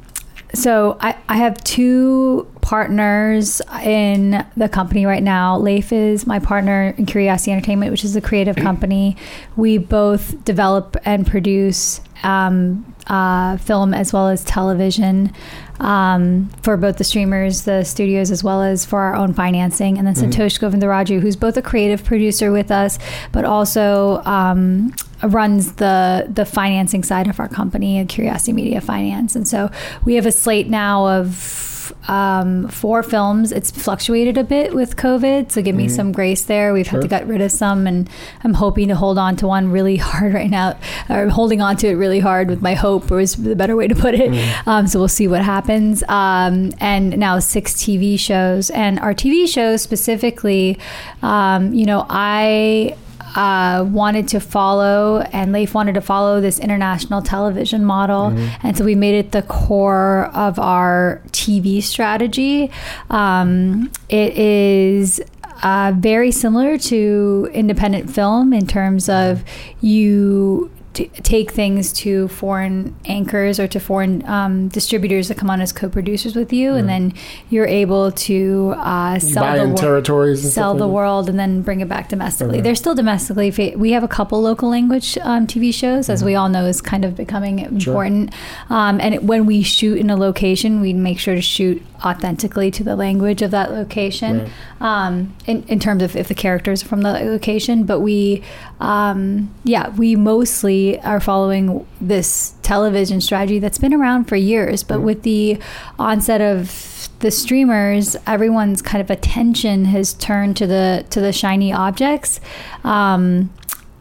Speaker 4: so I, I have two partners in the company right now. Leif is my partner in Curiosity Entertainment, which is a creative company. We both develop and produce um, uh, film as well as television um, for both the streamers, the studios, as well as for our own financing. And then Santosh Govindaraju, who's both a creative producer with us, but also um, runs the the financing side of our company Curiosity Media Finance. And so we have a slate now of um, four films. It's fluctuated a bit with COVID, so give me some grace there. We've had to get rid of some, and I'm hoping to hold on to one really hard right now, or holding on to it really hard with my hope, or was the better way to put it. Um, so we'll see what happens. Um, and now six TV shows, and our TV shows specifically, um, you know, I uh, wanted to follow, and Leif wanted to follow this international television model, and so we made it the core of our TV strategy. Um, it is. Uh, very similar to independent film in terms of you t- take things to foreign anchors or to foreign um, distributors that come on as co-producers with you, and then you're able to uh,
Speaker 2: You
Speaker 4: sell the wor-
Speaker 2: territories
Speaker 4: sell the
Speaker 2: like
Speaker 4: world and then bring it back domestically.
Speaker 2: Okay.
Speaker 4: They're still domestically. fa- We have a couple local language um, TV shows, as we all know, is kind of becoming important. Um, and it, when we shoot in a location, we make sure to shoot authentically to the language of that location. Um, in, in terms of if the characters are from the location, but we, um, yeah, we mostly are following this television strategy that's been around for years. But with the onset of the streamers, everyone's kind of attention has turned to the to the shiny objects. Um,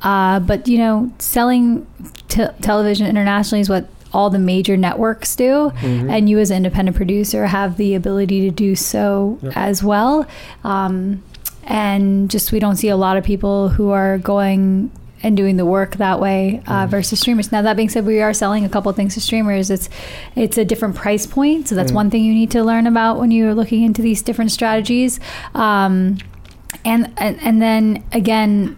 Speaker 4: uh, but you know, selling te- television internationally is what all the major networks do, and you as an independent producer have the ability to do so as well. Um, and just we don't see a lot of people who are going and doing the work that way uh, versus streamers. Now that being said, we are selling a couple things to streamers. It's it's a different price point, so that's one thing you need to learn about when you're looking into these different strategies. Um, and, and and then again,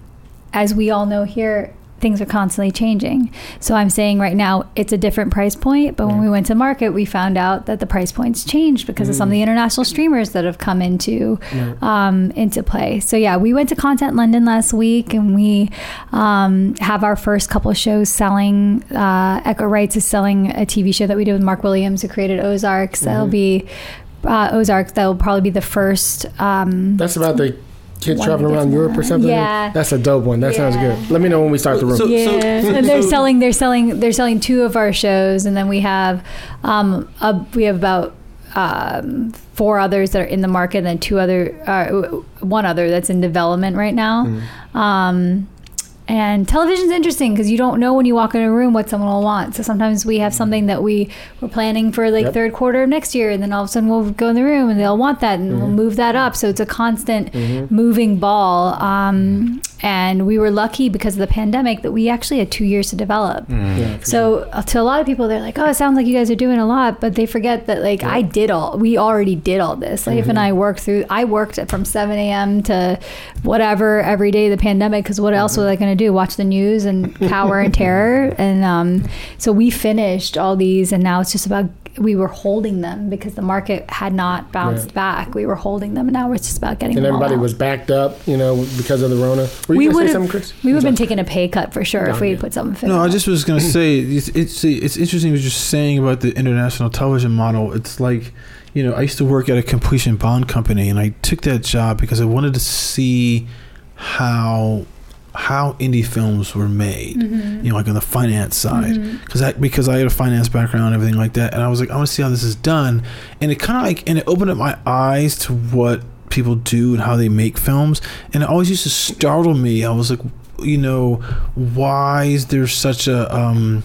Speaker 4: as we all know here, things are constantly changing. So I'm saying right now it's a different price point, but when we went to market, we found out that the price points changed because of some of the international streamers that have come into um, into play. So yeah, we went to Content London last week, and we um, have our first couple of shows selling. Uh, Echo Rights is selling a TV show that we did with Mark Williams, who created Ozarks. That'll be uh, Ozarks. That will probably be the first. Um,
Speaker 2: That's about the kids traveling
Speaker 4: gets
Speaker 2: around Europe or something.
Speaker 4: Yeah.
Speaker 2: that's a dope one. That sounds good. Let me know when we start the room.
Speaker 5: So-
Speaker 4: yeah, and they're
Speaker 5: so-
Speaker 4: selling. They're selling. They're selling two of our shows, and then we have, um, a, we have about um, four others that are in the market, and then two other, uh, one other that's in development right now.
Speaker 2: Mm-hmm.
Speaker 4: Um, and television's interesting because you don't know when you walk in a room what someone will want. So sometimes we have something that we we're planning for like
Speaker 2: Yep.
Speaker 4: third quarter of next year, and then all of a sudden we'll go in the room and they'll want that, and we'll
Speaker 2: Mm-hmm.
Speaker 4: move that up. So it's a constant moving ball. Um, and we were lucky because of the pandemic that we actually had two years to develop.
Speaker 2: Yeah,
Speaker 4: So uh, to a lot of people, they're like, "Oh, it sounds like you guys are doing a lot," but they forget that like I did all. We already did all this. Leif and I worked through. I worked from 7 a.m. to whatever every day of the pandemic because what else was I going to do? Watch the news and cower in terror. And um, so we finished all these, and now it's just about we were holding them because the market had not bounced
Speaker 2: Right.
Speaker 4: back. We were holding them, and now it's just about getting.
Speaker 2: and
Speaker 4: them all
Speaker 2: everybody
Speaker 4: out.
Speaker 2: was backed up, you know, because of the Rona. Were you
Speaker 4: we would have we would have been taking a pay cut for sure if we
Speaker 2: yeah.
Speaker 4: had put something.
Speaker 5: No, I just was gonna say it's it's it's interesting what you're saying about the international television model. It's like, you know, I used to work at a completion bond company, and I took that job because I wanted to see how how indie films were made.
Speaker 4: Mm-hmm.
Speaker 5: You know, like on the finance side, because I because I had a finance background and everything like that, and I was like, I want to see how this is done, and it kind of like and it opened up my eyes to what people do and how they make films, and it always used to startle me. I was like, you know, why is there such a um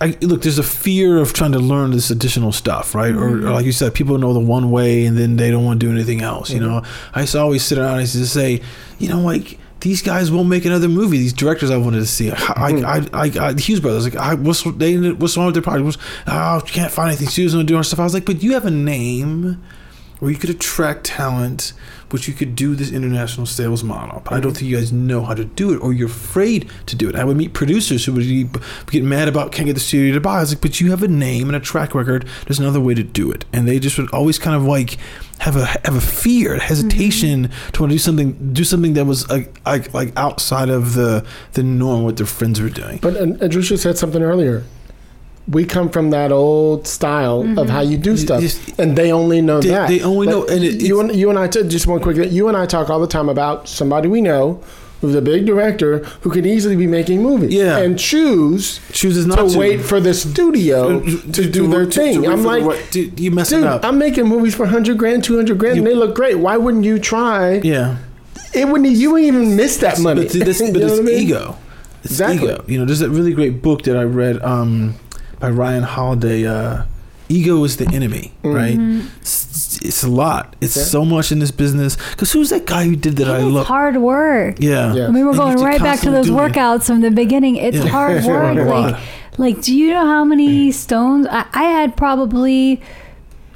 Speaker 5: I, look, there's a fear of trying to learn this additional stuff, right? Or, or mm-hmm. like you said, people know the one way and then they don't want to do anything else. You mm-hmm. know, I used to always sit around and I used to say, you know, like these guys won't make another movie. These directors I wanted to see, I, I, mm-hmm. I, I, the Hughes brothers, like, I, what's they, what's wrong with their project? What's, oh, can't find anything. Susan doing stuff. I was like, but you have a name where you could attract talent, which you could do this international sales model. But I don't think you guys know how to do it, or you're afraid to do it. I would meet producers who would be- get mad about can't get the studio to buy. I was like, but you have a name and a track record. There's another way to do it, and they just would always kind of like have a have a fear, hesitation mm-hmm. to want to do something, do something that was like like, like outside of the the norm what their friends were doing.
Speaker 2: But and Adrisha said something earlier. We come from that old style of how you do stuff,
Speaker 5: Yes.
Speaker 2: and they only know
Speaker 5: They-
Speaker 2: that.
Speaker 5: they only know- and it-
Speaker 2: you and you and I t- just one quick. You and I talk all the time about somebody we know who's a big director who could easily be making movies,
Speaker 5: Yeah.
Speaker 2: and choose
Speaker 5: Chooses
Speaker 2: to,
Speaker 5: not to,
Speaker 2: wait for the studio to, do their thing.
Speaker 5: wait
Speaker 2: I'm like,
Speaker 5: right- dude, you messing
Speaker 2: dude,
Speaker 5: up.
Speaker 2: Dude, I'm making movies for hundred grand, two hundred grand, and they look great. Why wouldn't you try?
Speaker 5: yeah.
Speaker 2: It wouldn't. You wouldn't even miss that money.
Speaker 5: But, this,
Speaker 2: You
Speaker 5: but it's
Speaker 2: what I mean?
Speaker 5: ego. It's
Speaker 2: Exactly.
Speaker 5: ego. You know, there's a really great book that I read um, by Ryan Holiday. Uh, ego is the enemy, right? It's, it's a lot. It's
Speaker 2: Yeah.
Speaker 5: so much in this business. Because who's that guy who did that? I love.
Speaker 4: hard work.
Speaker 5: Yeah.
Speaker 2: Yeah.
Speaker 4: I mean, we're
Speaker 5: And
Speaker 4: going right back to those
Speaker 5: do it.
Speaker 4: workouts from the beginning. It's
Speaker 5: Yeah.
Speaker 4: hard work. like, like, do you know how many stones? I, I had probably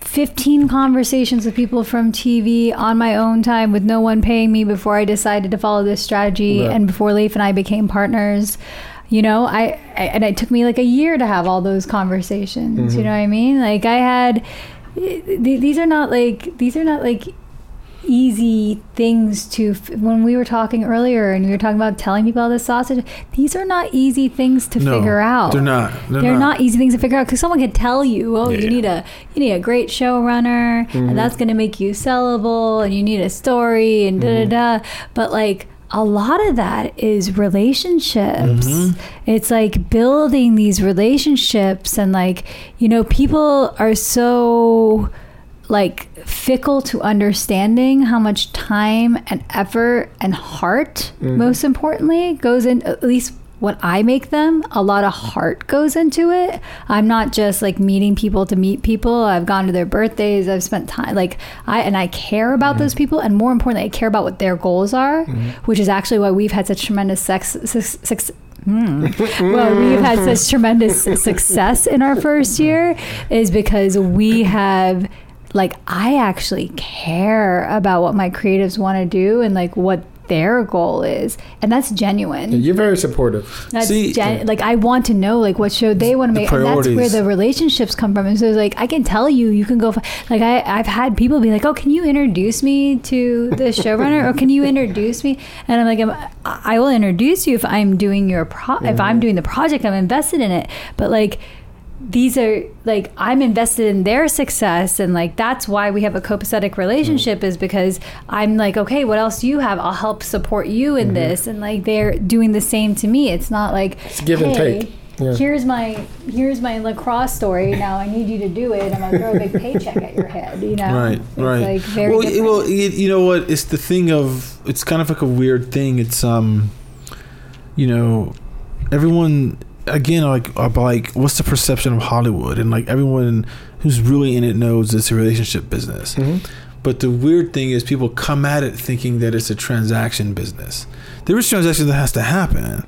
Speaker 4: 15 conversations with people from TV on my own time with no one paying me before I decided to follow this strategy
Speaker 2: Right.
Speaker 4: and before Leif and I became partners. You know, I, I and it took me like a year to have all those conversations. You know what I mean? Like I had th- these are not like these are not like easy things to f- when we were talking earlier and we were talking about telling people how the sausage these are not easy things to
Speaker 5: No,
Speaker 4: figure out
Speaker 5: They're not. They're,
Speaker 4: they're not. easy things to figure out because someone could tell you, oh,
Speaker 5: Yeah.
Speaker 4: you need a you need a great showrunner,
Speaker 5: Mm-hmm.
Speaker 4: and that's going to make you sellable, and you need a story, and da
Speaker 5: Mm-hmm.
Speaker 4: da da. But like a lot of that is relationships.
Speaker 5: Mm-hmm.
Speaker 4: It's like building these relationships, and like you know, people are so like fickle to understanding how much time and effort and heart most importantly goes in at least when I make them, a lot of heart goes into it. I'm not just like meeting people to meet people. I've gone to their birthdays. I've spent time like I and I care about those people, and more importantly, I care about what their goals are, which is actually why we've had such tremendous sex. sex, sex Hmm. well, we've had such tremendous success in our first year is because we have like I actually care about what my creatives want to do and like what their goal is, and that's genuine.
Speaker 2: You're very supportive.
Speaker 4: That's
Speaker 5: See-
Speaker 4: gen- like I want to know like what show they want to
Speaker 5: The
Speaker 4: make, and that's where the relationships come from. And so like I can tell you, you can go f- like I I've had people be like, oh, can you introduce me to the showrunner, or can you introduce me? And I'm like, I'm, I will introduce you if I'm doing your pro if I'm mm-hmm. doing the project, I'm invested in it. But like these are like I'm invested in their success and like that's why we have a copacetic relationship is because I'm like okay what else do you have I'll help support you in this and like they're doing the same to me it's not like
Speaker 2: It's give and take. Yeah.
Speaker 4: here's my here's my lacrosse story now I need you to do it and I'm gonna throw a big paycheck at your head you know
Speaker 5: Right,
Speaker 4: It's
Speaker 5: right.
Speaker 4: like very
Speaker 5: well,
Speaker 4: different.
Speaker 5: well, you, you know what? It's the thing of it's kind of like a weird thing. It's um, you know, everyone again like uh, like what's the perception of Hollywood and like everyone who's really in it knows it's a relationship business.
Speaker 2: Mhm.
Speaker 5: But the weird thing is people come at it thinking that it's a transaction business. There is transaction that has to happen.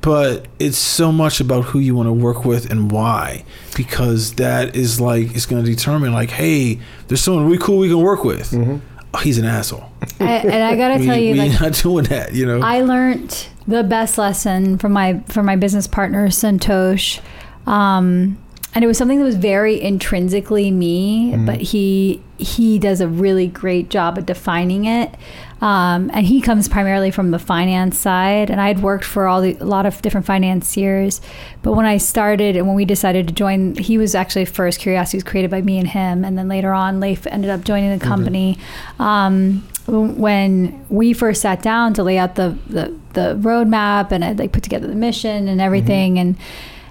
Speaker 5: But it's so much about who you want to work with and why, because that is like it's going to determine like, hey, there's someone really cool we can work with. Oh, he's an asshole.
Speaker 4: I, and I gotta
Speaker 5: we,
Speaker 4: tell you
Speaker 5: we
Speaker 4: like
Speaker 5: not doing that, you know.
Speaker 4: I learned the best lesson from my from my business partner Santosh, um, and it was something that was very intrinsically me, but he he does a really great job of defining it. Um, and he comes primarily from the finance side, and I'd worked for all the, a lot of different financiers. But when I started and when we decided to join, he was actually first. Curiosity was created by me and him, and then later on, Leif ended up joining the company. Um, when we first sat down to lay out the the, the roadmap and I like put together the mission and everything and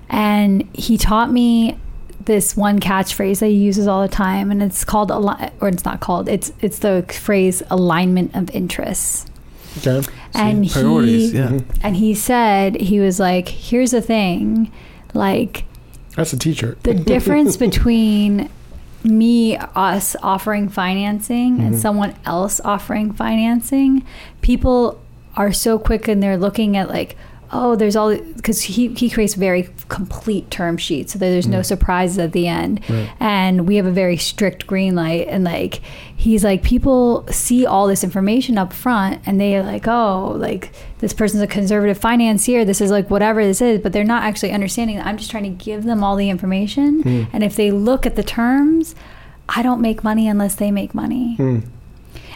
Speaker 4: and he taught me this one catchphrase that he uses all the time and it's called ali- or it's not called it's it's the phrase alignment of interests
Speaker 2: Okay.
Speaker 4: and
Speaker 5: priorities,
Speaker 4: he
Speaker 5: yeah. Mm-hmm.
Speaker 4: and he said he was like here's the thing like
Speaker 2: That's a T-shirt.
Speaker 4: the difference between me us offering financing and mm-hmm. someone else offering financing people are so quick and they're looking at like oh there's all because he, he creates very complete term sheets so that there's no surprises at the end
Speaker 2: Right.
Speaker 4: and we have a very strict green light and like he's like people see all this information up front and they're like oh like this person's a conservative financier this is like whatever this is but they're not actually understanding i'm just trying to give them all the information
Speaker 2: Hmm.
Speaker 4: and if they look at the terms i don't make money unless they make money
Speaker 2: Hmm.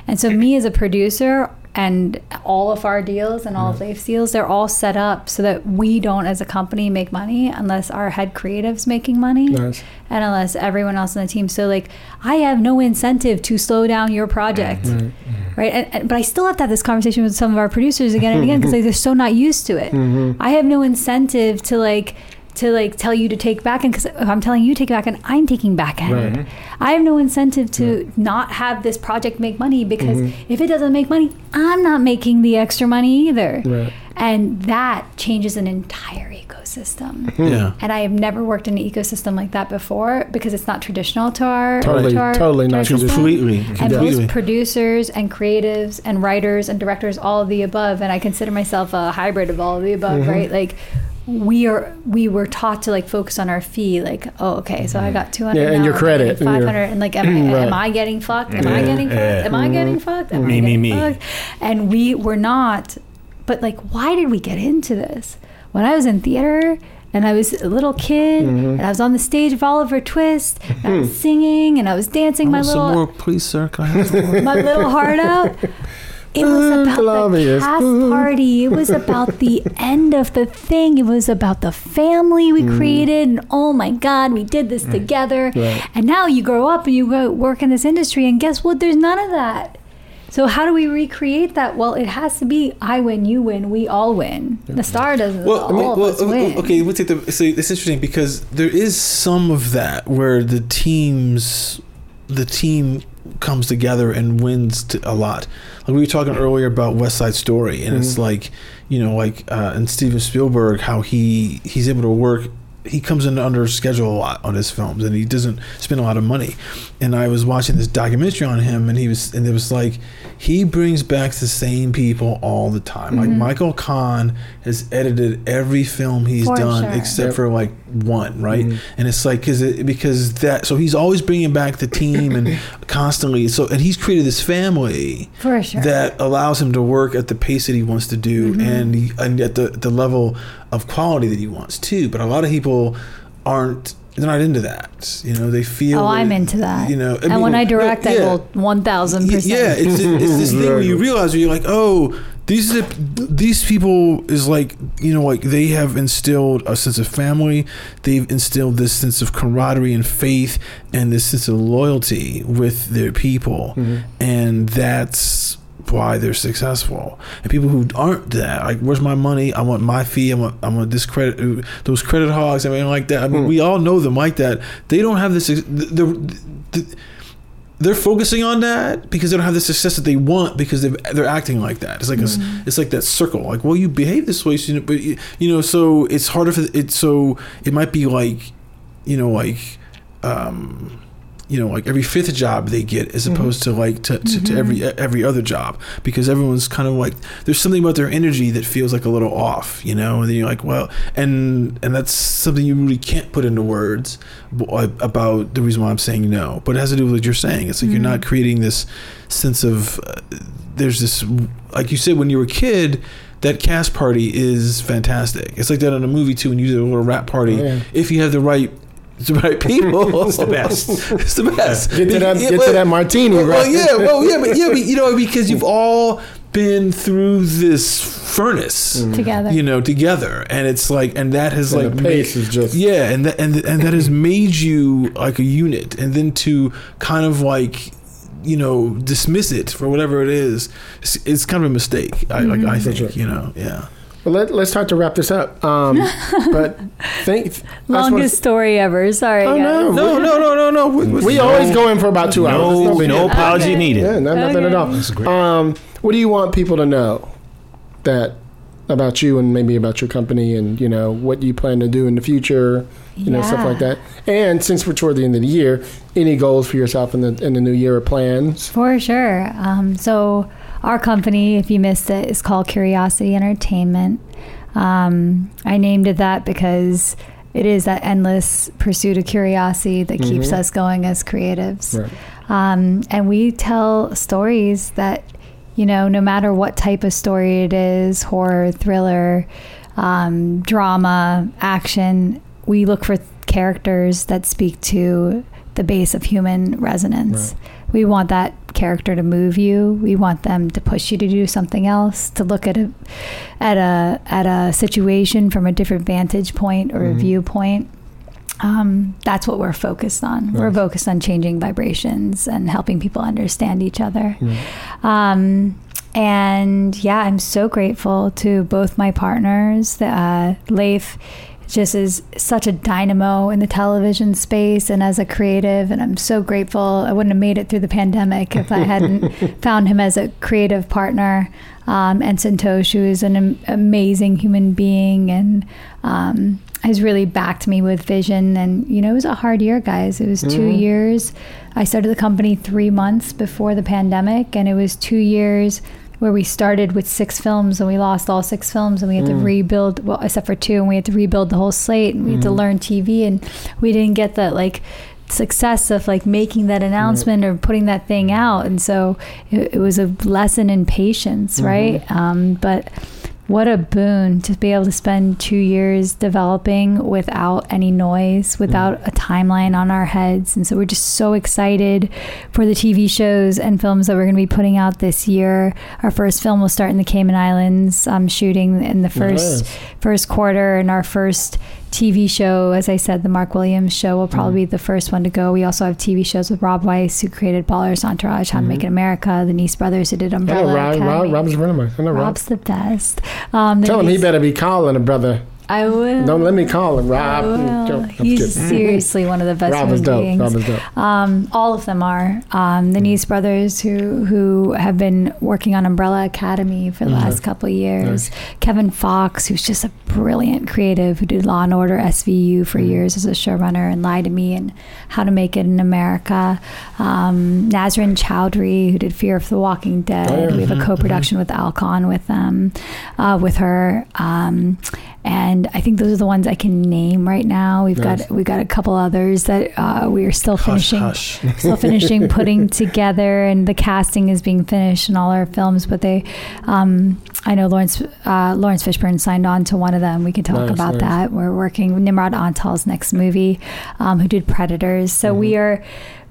Speaker 4: and so me as a producer and all of our deals and all of Leif's deals, they're all set up so that we don't as a company make money unless our head creative's making money
Speaker 2: Nice.
Speaker 4: and unless everyone else in the team. So like I have no incentive to slow down your project. Mm-hmm. Right. And, and, but I still have to have this conversation with some of our producers again and again because like, they're so not used to it. Mm-hmm. I have no incentive to like to like tell you to take back end because if I'm telling you to take back end, I'm taking back end.
Speaker 2: Right.
Speaker 4: I have no incentive to not have this project make money because if it doesn't make money, I'm not making the extra money either.
Speaker 2: Right.
Speaker 4: And that changes an entire ecosystem.
Speaker 5: yeah.
Speaker 4: And I have never worked in an ecosystem like that before because it's not traditional to our
Speaker 2: Totally-
Speaker 4: to our,
Speaker 2: totally
Speaker 4: to our
Speaker 2: not
Speaker 4: system.
Speaker 5: Completely.
Speaker 4: And
Speaker 5: Completely.
Speaker 4: most producers and creatives and writers and directors, all of the above, and I consider myself a hybrid of all of the above,
Speaker 2: Mm-hmm.
Speaker 4: right? Like we are, we were taught to like focus on our fee. Like, oh, okay, so I mm-hmm. got two hundred.
Speaker 2: Yeah, and your credit,
Speaker 4: five hundred, and like, am, I,
Speaker 2: Right.
Speaker 4: am I getting fucked? Am I getting fucked?
Speaker 3: yeah.
Speaker 4: Am I mm-hmm. getting fucked? Am
Speaker 3: Me,
Speaker 4: I
Speaker 3: me,
Speaker 4: getting
Speaker 3: me.
Speaker 4: fucked? And we were not. But like, why did we get into this? When I was in theater. And I was a little kid,
Speaker 2: Mm-hmm.
Speaker 4: and I was on the stage of Oliver Twist, and I was hmm. singing, and I was dancing my
Speaker 5: Oh,
Speaker 4: little
Speaker 5: some more, please, sir. Can I have some more?
Speaker 4: my little heart out. It was about
Speaker 2: Columbia.
Speaker 4: the cast party. It was about the end of the thing. It was about the family we created, and oh my God, we did this together.
Speaker 2: Right.
Speaker 4: And now you grow up and you go work in this industry, and guess what? There's none of that. So how do we recreate that? Well, it has to be I win, you win, we all win. The star doesn't.
Speaker 5: Well,
Speaker 4: all
Speaker 5: I mean,
Speaker 4: of
Speaker 5: well,
Speaker 4: us
Speaker 5: o- o-
Speaker 4: win.
Speaker 5: okay, we'll take the. So it's interesting because there is some of that where the teams, the team comes together and wins to a lot. Like we were talking earlier about West Side Story, and it's like, you know, like uh, and Steven Spielberg, how he he's able to work. He comes in under schedule a lot on his films, and he doesn't spend a lot of money. And I was watching this documentary on him, and he was, and it was like, he brings back the same people all the time. Like Michael Kahn has edited every film he's
Speaker 4: For
Speaker 5: done
Speaker 4: sure.
Speaker 5: except
Speaker 2: Yep.
Speaker 5: for like one, right? And it's like because it, because that so he's always bringing back the team and constantly so and he's created this family
Speaker 4: For sure.
Speaker 5: that allows him to work at the pace that he wants to do
Speaker 4: Mm-hmm.
Speaker 5: and he, and at the the level of quality that he wants too. But a lot of people aren't they're not into that. You know, they feel.
Speaker 4: Oh, I'm into that.
Speaker 5: You know,
Speaker 4: and when I direct,
Speaker 5: no,
Speaker 4: I
Speaker 5: yeah.
Speaker 4: will 1000%.
Speaker 5: Yeah, it's, it's this thing where you realize where you're like, oh, these are, these people is like you know like they have instilled a sense of family. They've instilled this sense of camaraderie and faith and this sense of loyalty with their people, mm-hmm. and that's why they're successful. And people who aren't that, like, where's my money? I want my fee. I want I want this credit. Those credit hogs. I mean, like that. I mean, we all know them like that. They don't have this. The, the, the, they're focusing on that because they don't have the success that they want because they've, they're acting like that. It's like a, it's like that circle. Like, well, you behave this way, so you know, but you, you know, so it's harder for it. So it might be like, you know, like, um, you know, like every fifth job they get as mm-hmm. opposed to like to, to, to every mm-hmm. every other job because everyone's kind of like there's something about their energy that feels like a little off, you know. And then you're like, well, and and that's something you really can't put into words uh, about the reason why I'm saying no. But it has to do with what you're saying. It's like you're not mm-hmm. creating this sense of uh, there's this like you said when you were a kid. That cast party is fantastic. It's like that in a movie too. When you do a little rap party, oh,
Speaker 2: yeah.
Speaker 5: if you have the right the right people, it's the
Speaker 3: best.
Speaker 5: it's the best.
Speaker 2: Get to that,
Speaker 5: Yeah,
Speaker 2: get
Speaker 5: well-
Speaker 2: to that martini,
Speaker 5: well,
Speaker 2: right?
Speaker 5: yeah, well, yeah, but yeah, but you know, because you've all been through this furnace mm-hmm.
Speaker 4: Together.
Speaker 5: you know, together, and it's like, and that has
Speaker 2: And
Speaker 5: like
Speaker 2: the pace is just-
Speaker 5: yeah, and that and and that has made you like a unit, and then to kind of like you know dismiss it for whatever it is, it's, it's kind of a mistake. I like I mm-hmm. think
Speaker 2: sure.
Speaker 5: you know, yeah.
Speaker 2: Well, let, let's start to wrap this up. Um, but think I wanna-
Speaker 4: Longest story ever. Sorry,
Speaker 2: Oh, no.
Speaker 5: No, no, no, no, no. We,
Speaker 2: We always go in for about two hours.
Speaker 3: No,
Speaker 2: big
Speaker 3: no apology
Speaker 4: Okay.
Speaker 3: needed.
Speaker 2: Yeah, no, nothing at all.
Speaker 3: That's great.
Speaker 2: Um, what do you want people to know that about you and maybe about your company and you know what you plan to do in the future, you know stuff like that. And since we're toward the end of the year, any goals for yourself in the in the new year or plans?
Speaker 4: For sure. Um, so, our company, if you missed it, is called Curiosity Entertainment. Um, I named it that because it is that endless pursuit of curiosity that keeps us going as creatives.
Speaker 2: Right.
Speaker 4: Um, and we tell stories that, you know, no matter what type of story it is horror, thriller, um, drama, action we look for characters that speak to the base of human resonance. We want that character to move you. We want them to push you to do something else, to look at a at a at a situation from a different vantage point or a viewpoint. Um, that's what we're focused on. We're focused on changing vibrations and helping people understand each other. Um, and yeah, I'm so grateful to both my partners. Uh, Leif just is such a dynamo in the television space and as a creative, and I'm so grateful. I wouldn't have made it through the pandemic if I hadn't found him as a creative partner. Um, and Santosh, who is an am- amazing human being and um, has really backed me with vision. And, you know, it was a hard year, guys. It was 2 years. I started the company three months before the pandemic, and it was two years where we started with six films and we lost all six films and we had to mm. rebuild well except for two and we had to rebuild the whole slate and we had to mm. learn tv and we didn't get that like success of like making that announcement or putting that thing mm. out. And so it, it was a lesson in patience mm-hmm. right? Um, but what a boon to be able to spend two years developing without any noise, without a timeline on our heads. And so we're just so excited for the TV shows and films that we're going to be putting out this year. Our first film will start in the Cayman Islands, um, shooting in the first first quarter, and our first TV show, as I said, the Mark Williams show will probably be the first one to go. We also have TV shows with Rob Weiss, who created Ballers Entourage, How to Make It America, the Nice Brothers, who did
Speaker 2: I know
Speaker 4: Umbrella
Speaker 2: Rob, Rob,
Speaker 4: Academy.
Speaker 2: Rob's a friend of mine. I know Rob.
Speaker 4: The best. Um,
Speaker 2: Tell him he better be calling a brother.
Speaker 4: I will.
Speaker 2: Don't let me call him Rob. I'm
Speaker 4: He's
Speaker 2: kidding.
Speaker 4: seriously one of the best
Speaker 2: Rob is dope.
Speaker 4: beings.
Speaker 2: Rob is dope.
Speaker 4: Um, all of them are. Um, the Nice brothers who who have been working on Umbrella Academy for the last couple of years. Kevin Fox, who's just a brilliant creative, who did Law and Order SVU for years as a showrunner and Lie to Me and How to Make It in America. Um, Nazrin Choudhury, who did Fear of the Walking Dead.
Speaker 2: Oh, yeah.
Speaker 4: We have a co-production with Alcon with them, uh, with her. Um, and I think those are the ones I can name right now. We've
Speaker 2: Nice.
Speaker 4: got we've got a couple others that uh, we are still
Speaker 5: Hush,
Speaker 4: finishing
Speaker 5: hush.
Speaker 4: still finishing putting together, and the casting is being finished in all our films. But they, um, I know Laurence uh, Laurence Fishburne signed on to one of them. We can talk
Speaker 2: Nice,
Speaker 4: about
Speaker 2: nice.
Speaker 4: that. We're working Nimrod Antal's next movie, um, who did Predators. So
Speaker 2: Mm-hmm.
Speaker 4: we are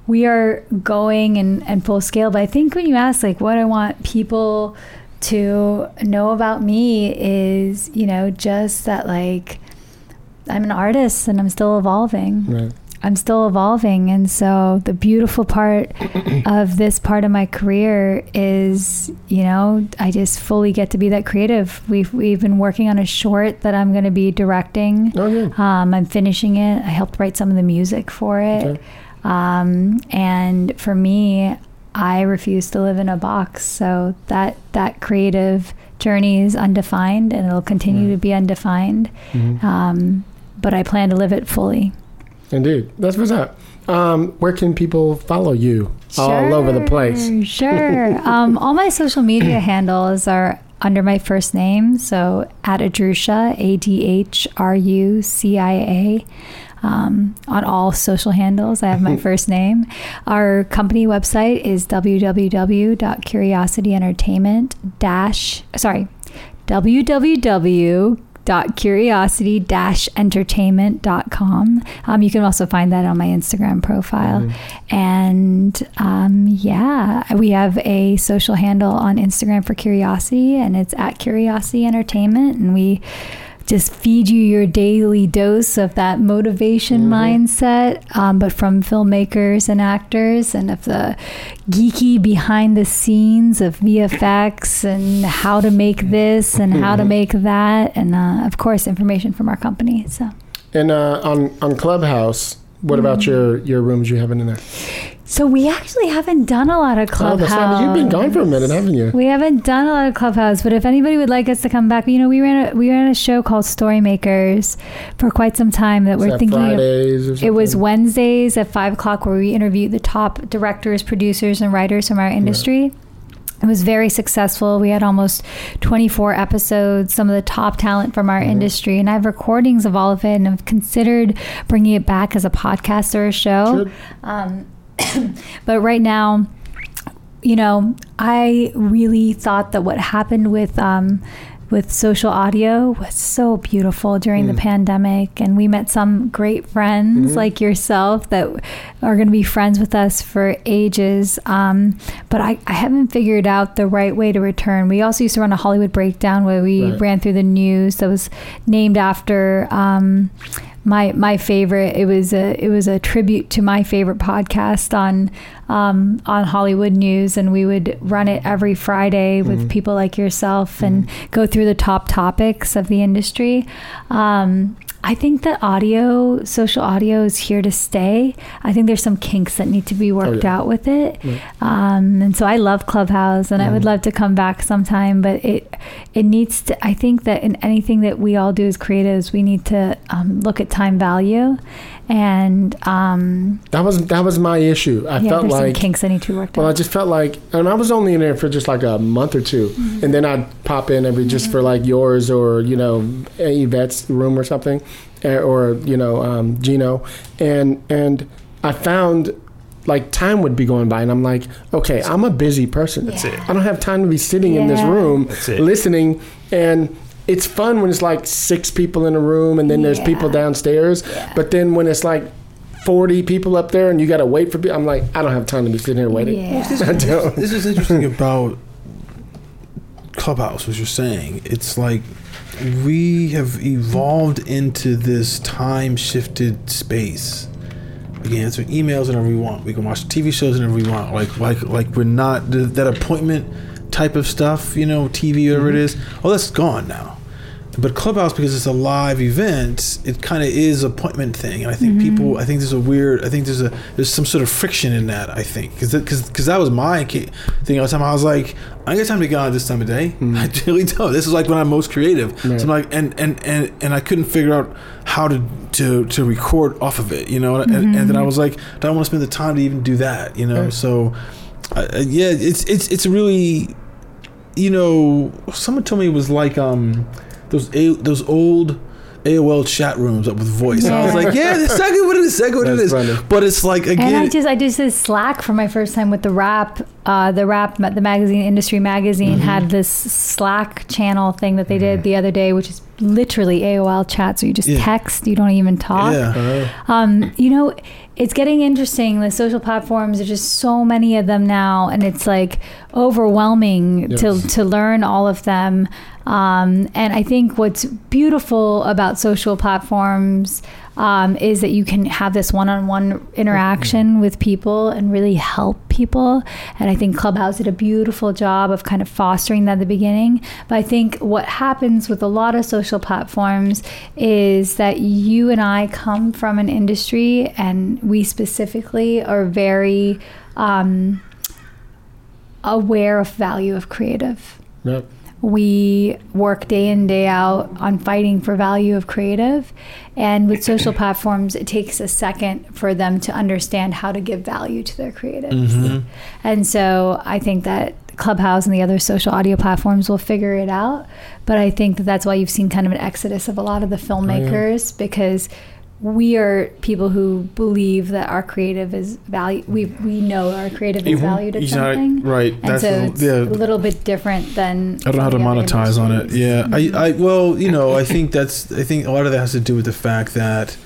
Speaker 4: we are going and, and full scale. But I think when you ask like what I want people to know about me is, you know, just that like I'm an artist and I'm still evolving.
Speaker 2: Right.
Speaker 4: I'm still evolving. And so the beautiful part of this part of my career is, you know, I just fully get to be that creative. We've, we've been working on a short that I'm going to be directing.
Speaker 2: Oh, good.
Speaker 4: Um, I'm finishing it. I helped write some of the music for it.
Speaker 2: Okay.
Speaker 4: Um, and for me, I refuse to live in a box. So that, that creative journey is undefined and it'll continue
Speaker 2: Right.
Speaker 4: to be undefined.
Speaker 2: Mhm.
Speaker 4: Um, but I plan to live it fully.
Speaker 2: Indeed. That's what's up. Um, where can people follow you all over the place?
Speaker 4: Sure. um, all my social media handles are under my first name. So at Adhrucia, A D H R U C I A. Um, on all social handles, I have my first name. Our company website is www.curiosityentertainment dash sorry www.curiosity-entertainment.com. Um, you can also find that on my Instagram profile. And um, yeah, we have a social handle on Instagram for Curiosity, and it's at Curiosity Entertainment. And we just feed you your daily dose of that motivation mindset, um, but from filmmakers and actors, and of the geeky behind the scenes of VFX and how to make this and how to make that, and uh, of course, information from our company. So.
Speaker 2: And uh, on on Clubhouse, what about mm. your your rooms you have in there?
Speaker 4: So we actually haven't done a lot of
Speaker 2: Oh,
Speaker 4: clubhouse.
Speaker 2: right. You've been gone for a minute, haven't you?
Speaker 4: We haven't done a lot of clubhouse, but if anybody would like us to come back, you know, we ran a, we ran a show called Storymakers for quite some time that
Speaker 2: Is
Speaker 4: we're
Speaker 2: that
Speaker 4: thinking of.
Speaker 2: Fridays or?
Speaker 4: It was Wednesdays at five o'clock where we interviewed the top directors, producers, and writers from our industry. It was very successful. We had almost 24 episodes, some of the top talent from our industry, and I have recordings of all of it and I've considered bringing it back as a podcast or a show. Um, but right now, you know, I really thought that what happened with um, with social audio was so beautiful during the pandemic, and we met some great friends like yourself that are going to be friends with us for ages. Um, but I, I haven't figured out the right way to return. We also used to run a Hollywood breakdown where we
Speaker 2: Right.
Speaker 4: ran through the news that was named after. Um, my my favorite. It was a it was a tribute to my favorite podcast on um, on Hollywood news, and we would run it every Friday with people like yourself and go through the top topics of the industry. Um, I think that audio, social audio, is here to stay. I think there's some kinks that need to be worked
Speaker 2: yeah.
Speaker 4: out with it, um, and so I love Clubhouse, and I would love to come back sometime. But it it needs to. I think that in anything that we all do as creatives, we need to um, look at time value, and um,
Speaker 2: That was that was my issue. I
Speaker 4: yeah,
Speaker 2: felt
Speaker 4: there's some
Speaker 2: like
Speaker 4: kinks that need to be worked
Speaker 2: well, I just felt like, and I was only in there for just like a month or 2
Speaker 4: Mm-hmm.
Speaker 2: and then I'd pop in every just for like yours or you know Yvette's room or something, eh, or you know um, Gino, and and I found like time would be going by, and I'm like, okay, I'm a busy person.
Speaker 4: That's
Speaker 3: it.
Speaker 2: I don't have time to be sitting in this room listening and. It's fun when it's like six people in a room and then there's people
Speaker 4: Yeah.
Speaker 2: downstairs. But then when it's like 40 people up there and you got to wait for people, I'm like, I don't have time to be sitting here waiting.
Speaker 4: Yeah.
Speaker 2: I don't.
Speaker 5: This is interesting about Clubhouse, what you're saying. It's like we have evolved into this time shifted space. We can answer emails whenever we want. We can watch TV shows whenever we want. Like like like we're not that appointment type of stuff, you know, TV whatever it mm-hmm. is. Oh, that's gone now. But Clubhouse, because it's a live event, it kind of is appointment thing, and I think people, I think there's a weird, I think there's a there's some sort of friction in that. I think because because because that was my ca- thing all the time. I was like, I ain't got time to get on this time of day. I really don't. This is like when I'm most creative. So I'm like, and and and and I couldn't figure out how to to to record off of it, you know. And, and then I was like, I don't want to spend the time to even do that, you know.
Speaker 2: Right.
Speaker 5: So, uh, yeah, it's it's it's really you know, someone told me it was like um, those a, those old AOL chat rooms up with voice. I was like, yeah, that's exactly what it is. Exactly what it
Speaker 2: That's
Speaker 5: is.
Speaker 2: funny.
Speaker 5: But it's like again,
Speaker 4: And I just I just did Slack for my first time with the rap, uh, the rap, the magazine, industry magazine
Speaker 5: Mm-hmm.
Speaker 4: had this Slack channel thing that they did the other day, which is literally AOL chat. So you just
Speaker 5: Yeah.
Speaker 4: text, you don't even talk.
Speaker 5: yeah.
Speaker 4: Um, you know, it's getting interesting. The social platforms are just so many of them now, and it's like overwhelming
Speaker 2: Yes.
Speaker 4: to to learn all of them. Um, and I think what's beautiful about social platforms um, is that you can have this one-on-one interaction with people and really help people. And I think Clubhouse did a beautiful job of kind of fostering that at the beginning. But I think what happens with a lot of social platforms is that you and I come from an industry, and we specifically are very um, aware of value of creative
Speaker 2: Yep.
Speaker 4: We work day in day out on fighting for value of creative. And with social platforms it takes a second for them to understand how to give value to their creatives.
Speaker 5: Mm-hmm.
Speaker 4: and so i think that clubhouse and the other social audio platforms will figure it out. But i think that that's why you've seen kind of an exodus of a lot of the filmmakers because we are people who believe that our creative is value. We we know our creative is valued at
Speaker 5: not-
Speaker 4: something,
Speaker 5: right.
Speaker 4: And
Speaker 5: That's
Speaker 4: so it's
Speaker 5: yeah.
Speaker 4: a little bit different than.
Speaker 5: I don't know how to
Speaker 4: some of the other
Speaker 5: monetize on it. Yeah,
Speaker 4: Mhm.
Speaker 5: I, I, well, you know, I think that's, I think a lot of that has to do with the fact that,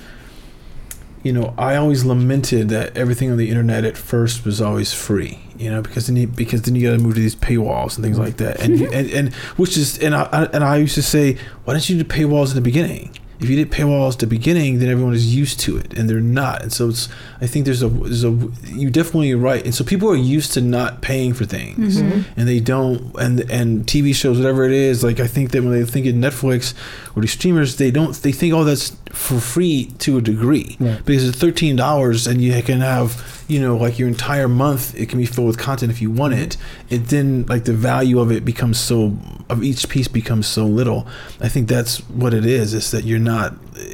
Speaker 5: you know, I always lamented that everything on the internet at first was always free, you know, because then you, because then you got to move to these paywalls and things like that, and and and which is, and I, I and I used to say, why didn't you do paywalls in the beginning? If you did paywalls at the beginning, then everyone is used to it, and they're not. And so it's, I think there's a, there's a, you definitely right. And so people are used to not paying for things
Speaker 4: Mm-hmm.
Speaker 5: and they don't and and TV shows whatever it is like I think that when they think of Netflix or these streamers they don't they think oh that's for free to a degree
Speaker 2: Right.
Speaker 5: because it's thirteen dollars and you can have you know like your entire month it can be filled with content if you want it it then like the value of it becomes so of each piece becomes so little I think that's what it is is that you're not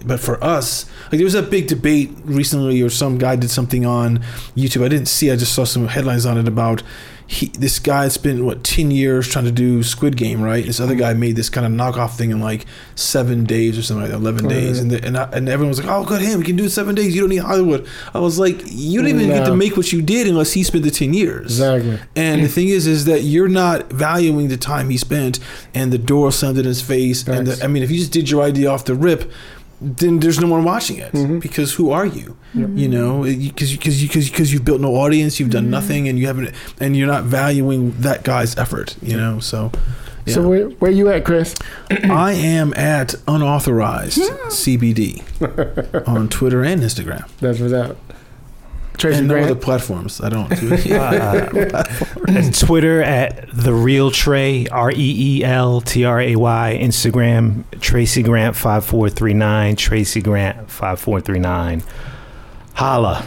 Speaker 5: but for us like there was a big debate recently or some guy did something on YouTube. I didn't see I just saw some headlines on it about he this guy spent what 10 years trying to do squid game right? This other guy made this kind of knockoff thing in like seven days or something like that, 11
Speaker 2: Oh,
Speaker 5: days. And the, and, I, and everyone was like oh good him he can do it seven days you don't need hollywood. I was like you don't even get to make what you did unless he spent the 10 years.
Speaker 2: Exactly.
Speaker 5: and the thing is, is that you're not valuing the time he spent and the door slammed in his face. And the, I mean, if you just did your idea off the rip, then there's no one watching it
Speaker 2: Mhm.
Speaker 5: because who are you? You know, because because because because you've built no audience, you've done nothing, and you haven't, and you're not valuing that guy's effort. You know, so. Yeah.
Speaker 2: So where, where you at, Chris?
Speaker 5: I am at unauthorized CBD on Twitter and Instagram,
Speaker 2: That's what's up. Tracy
Speaker 5: and no other platforms. I don't.
Speaker 3: Uh, and Twitter at the real Trey R E E L T R A Y. Instagram Tracy Grant five four three nine. Tracy Grant five four three nine. Holla.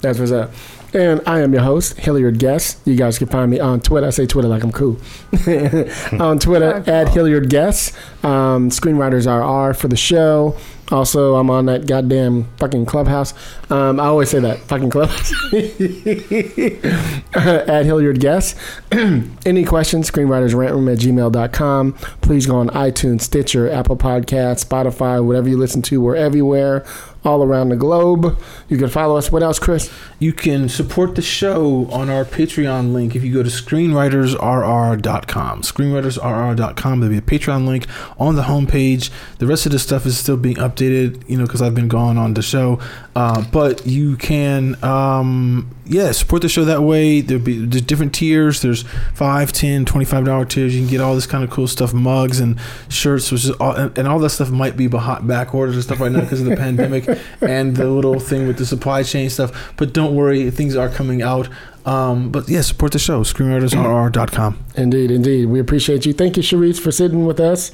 Speaker 2: That's what's up. And I am your host, Hilliard Guest. You guys can find me on Twitter. I say Twitter like I'm cool. on Twitter at Hilliard Guest. Um, Screenwriters RR for the show. Also, I'm on that goddamn fucking clubhouse. Um, I always say that fucking clubhouse. at Hilliard Guest. Any questions? Screenwritersrantroom at gmail.com. Please go on iTunes, Stitcher, Apple Podcasts, Spotify, whatever you listen to. We're everywhere, all around the globe. You can follow us. What else, Chris?
Speaker 5: You can support the show on our Patreon link if you go to screenwritersrr.com. Screenwritersrr.com. There'll be a Patreon link on the homepage. The rest of the stuff is still being updated, you know, because I've been gone on the show. Uh, but you can, um, yeah, support the show that way. There'll be there's different tiers. There's five, ten, twenty-five dollar tiers. You can get all this kind of cool stuff, mugs and shirts, which is all, and, and all that stuff might be behind back orders and stuff right now because of the pandemic and the little thing with the supply chain stuff. But don't worry, things are coming out. Um, but yeah, support the show. ScreenwritersRR.com.
Speaker 2: Indeed, indeed. We appreciate you. Thank you, Sharice, for sitting with us.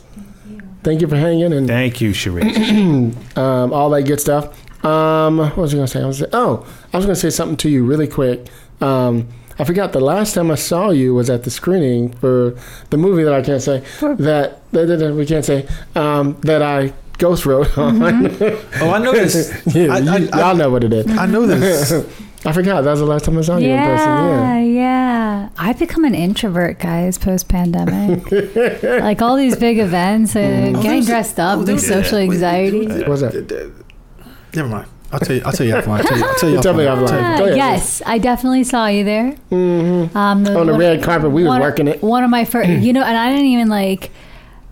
Speaker 2: Thank you for hanging and
Speaker 3: Thank you, Sharice.
Speaker 2: um, all that good stuff. Um, what was I going to say? I was say, oh, I was going to say something to you really quick. Um, I forgot the last time I saw you was at the screening for the movie that I can't say that, that, that- that we can't say um, that I ghost wrote on.
Speaker 5: Oh, I know this.
Speaker 2: yeah,
Speaker 5: I-
Speaker 2: you,
Speaker 5: I- I-
Speaker 2: y'all know what it is.
Speaker 5: I know this.
Speaker 2: I forgot. That was the last time I saw you in person.
Speaker 4: Yeah,
Speaker 2: Yeah.
Speaker 4: yeah. I've become an introvert, guys, post pandemic. like all these big events, uh, getting
Speaker 5: there's-
Speaker 4: dressed up,
Speaker 5: oh,
Speaker 4: the
Speaker 5: there's-
Speaker 4: social
Speaker 5: wait, wait,
Speaker 4: anxiety.
Speaker 5: wait,
Speaker 2: What's that?
Speaker 5: Never mind. I'll tell you. I'll tell you offline. I'll tell you. I'll tell you
Speaker 2: Tell me
Speaker 5: offline.
Speaker 2: offline. Go ahead.
Speaker 4: yes, I definitely saw you there. Mm-hmm. Um,
Speaker 2: On the red carpet, we were
Speaker 4: one,
Speaker 2: working it.
Speaker 4: One of my first, you know, and I didn't even like,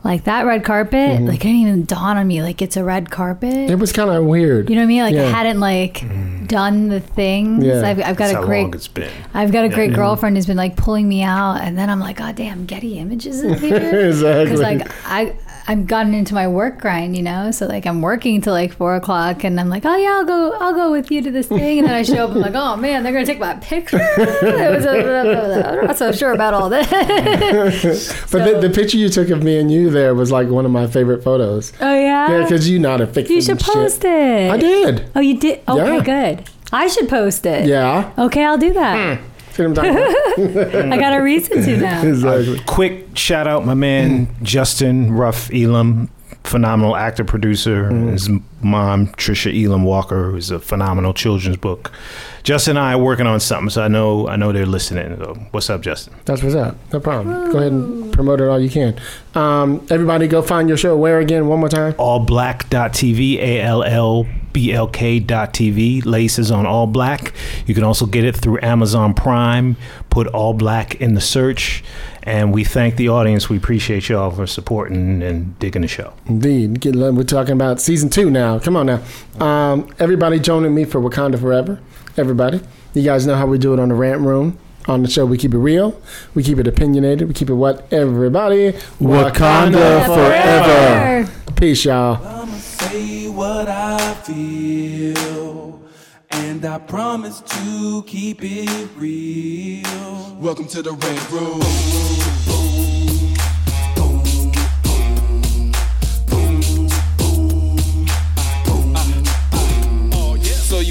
Speaker 4: like that red carpet. Like, it didn't even dawn on me like it's a red carpet.
Speaker 2: Mm-hmm. It was kind of weird.
Speaker 4: you know what I mean? Like,
Speaker 2: Yeah.
Speaker 4: I hadn't like done the things.
Speaker 2: Yeah.
Speaker 4: I've, I've got
Speaker 3: That's
Speaker 4: a
Speaker 3: how
Speaker 4: great
Speaker 3: long it's been.
Speaker 4: I've got a great girlfriend who's been like pulling me out, and then I'm like, God damn, Getty Images is here.
Speaker 2: Exactly.
Speaker 4: Because like I I've gotten into my work grind, you know. So like I'm working till like four o'clock, and I'm like, oh yeah, I'll go I'll go with you to this thing, and then I show up, I'm like, oh man, they're gonna take my picture. It was a- I'm not so sure about all this.
Speaker 2: but the, the picture you took of me and you there was like one of my favorite photos.
Speaker 4: oh yeah.
Speaker 2: Yeah, because you not a fix
Speaker 4: you should
Speaker 2: and shit.
Speaker 4: post it.
Speaker 2: I did.
Speaker 4: Oh, you did. Okay,
Speaker 2: Yeah.
Speaker 4: good. I should post it.
Speaker 2: Yeah.
Speaker 4: Okay, I'll do that. Hmm.
Speaker 2: See what I'm talking about?
Speaker 4: I got a reason to now.
Speaker 2: exactly.
Speaker 3: Quick shout out, my man Justin Ruff Elam, phenomenal actor producer. Mm-hmm. His mom Tricia Elam Walker, who's a phenomenal children's book. Justin and I are working on something, so I know I know they're listening. So what's up, Justin?
Speaker 2: That's what's up. No problem. Go ahead and promote it all you can. Um, everybody go find your show. Where again? One more time.
Speaker 3: allblk.tv, A L L B L K.tv. Lace is on ALLBLK. You can also get it through Amazon Prime. Put ALLBLK in the search. And we thank the audience. We appreciate y'all for supporting and digging the show.
Speaker 2: Indeed. We're talking about season two now. Come on now. Um, everybody joining me for Wakanda Forever. Everybody. You guys know how we do it on the rant room. On the show, we keep it real. We keep it opinionated. We keep it what? Everybody.
Speaker 5: Wakanda
Speaker 2: forever. Peace, y'all.
Speaker 1: I'ma say what I feel. And I promise to keep it real. Welcome to the Rant Room.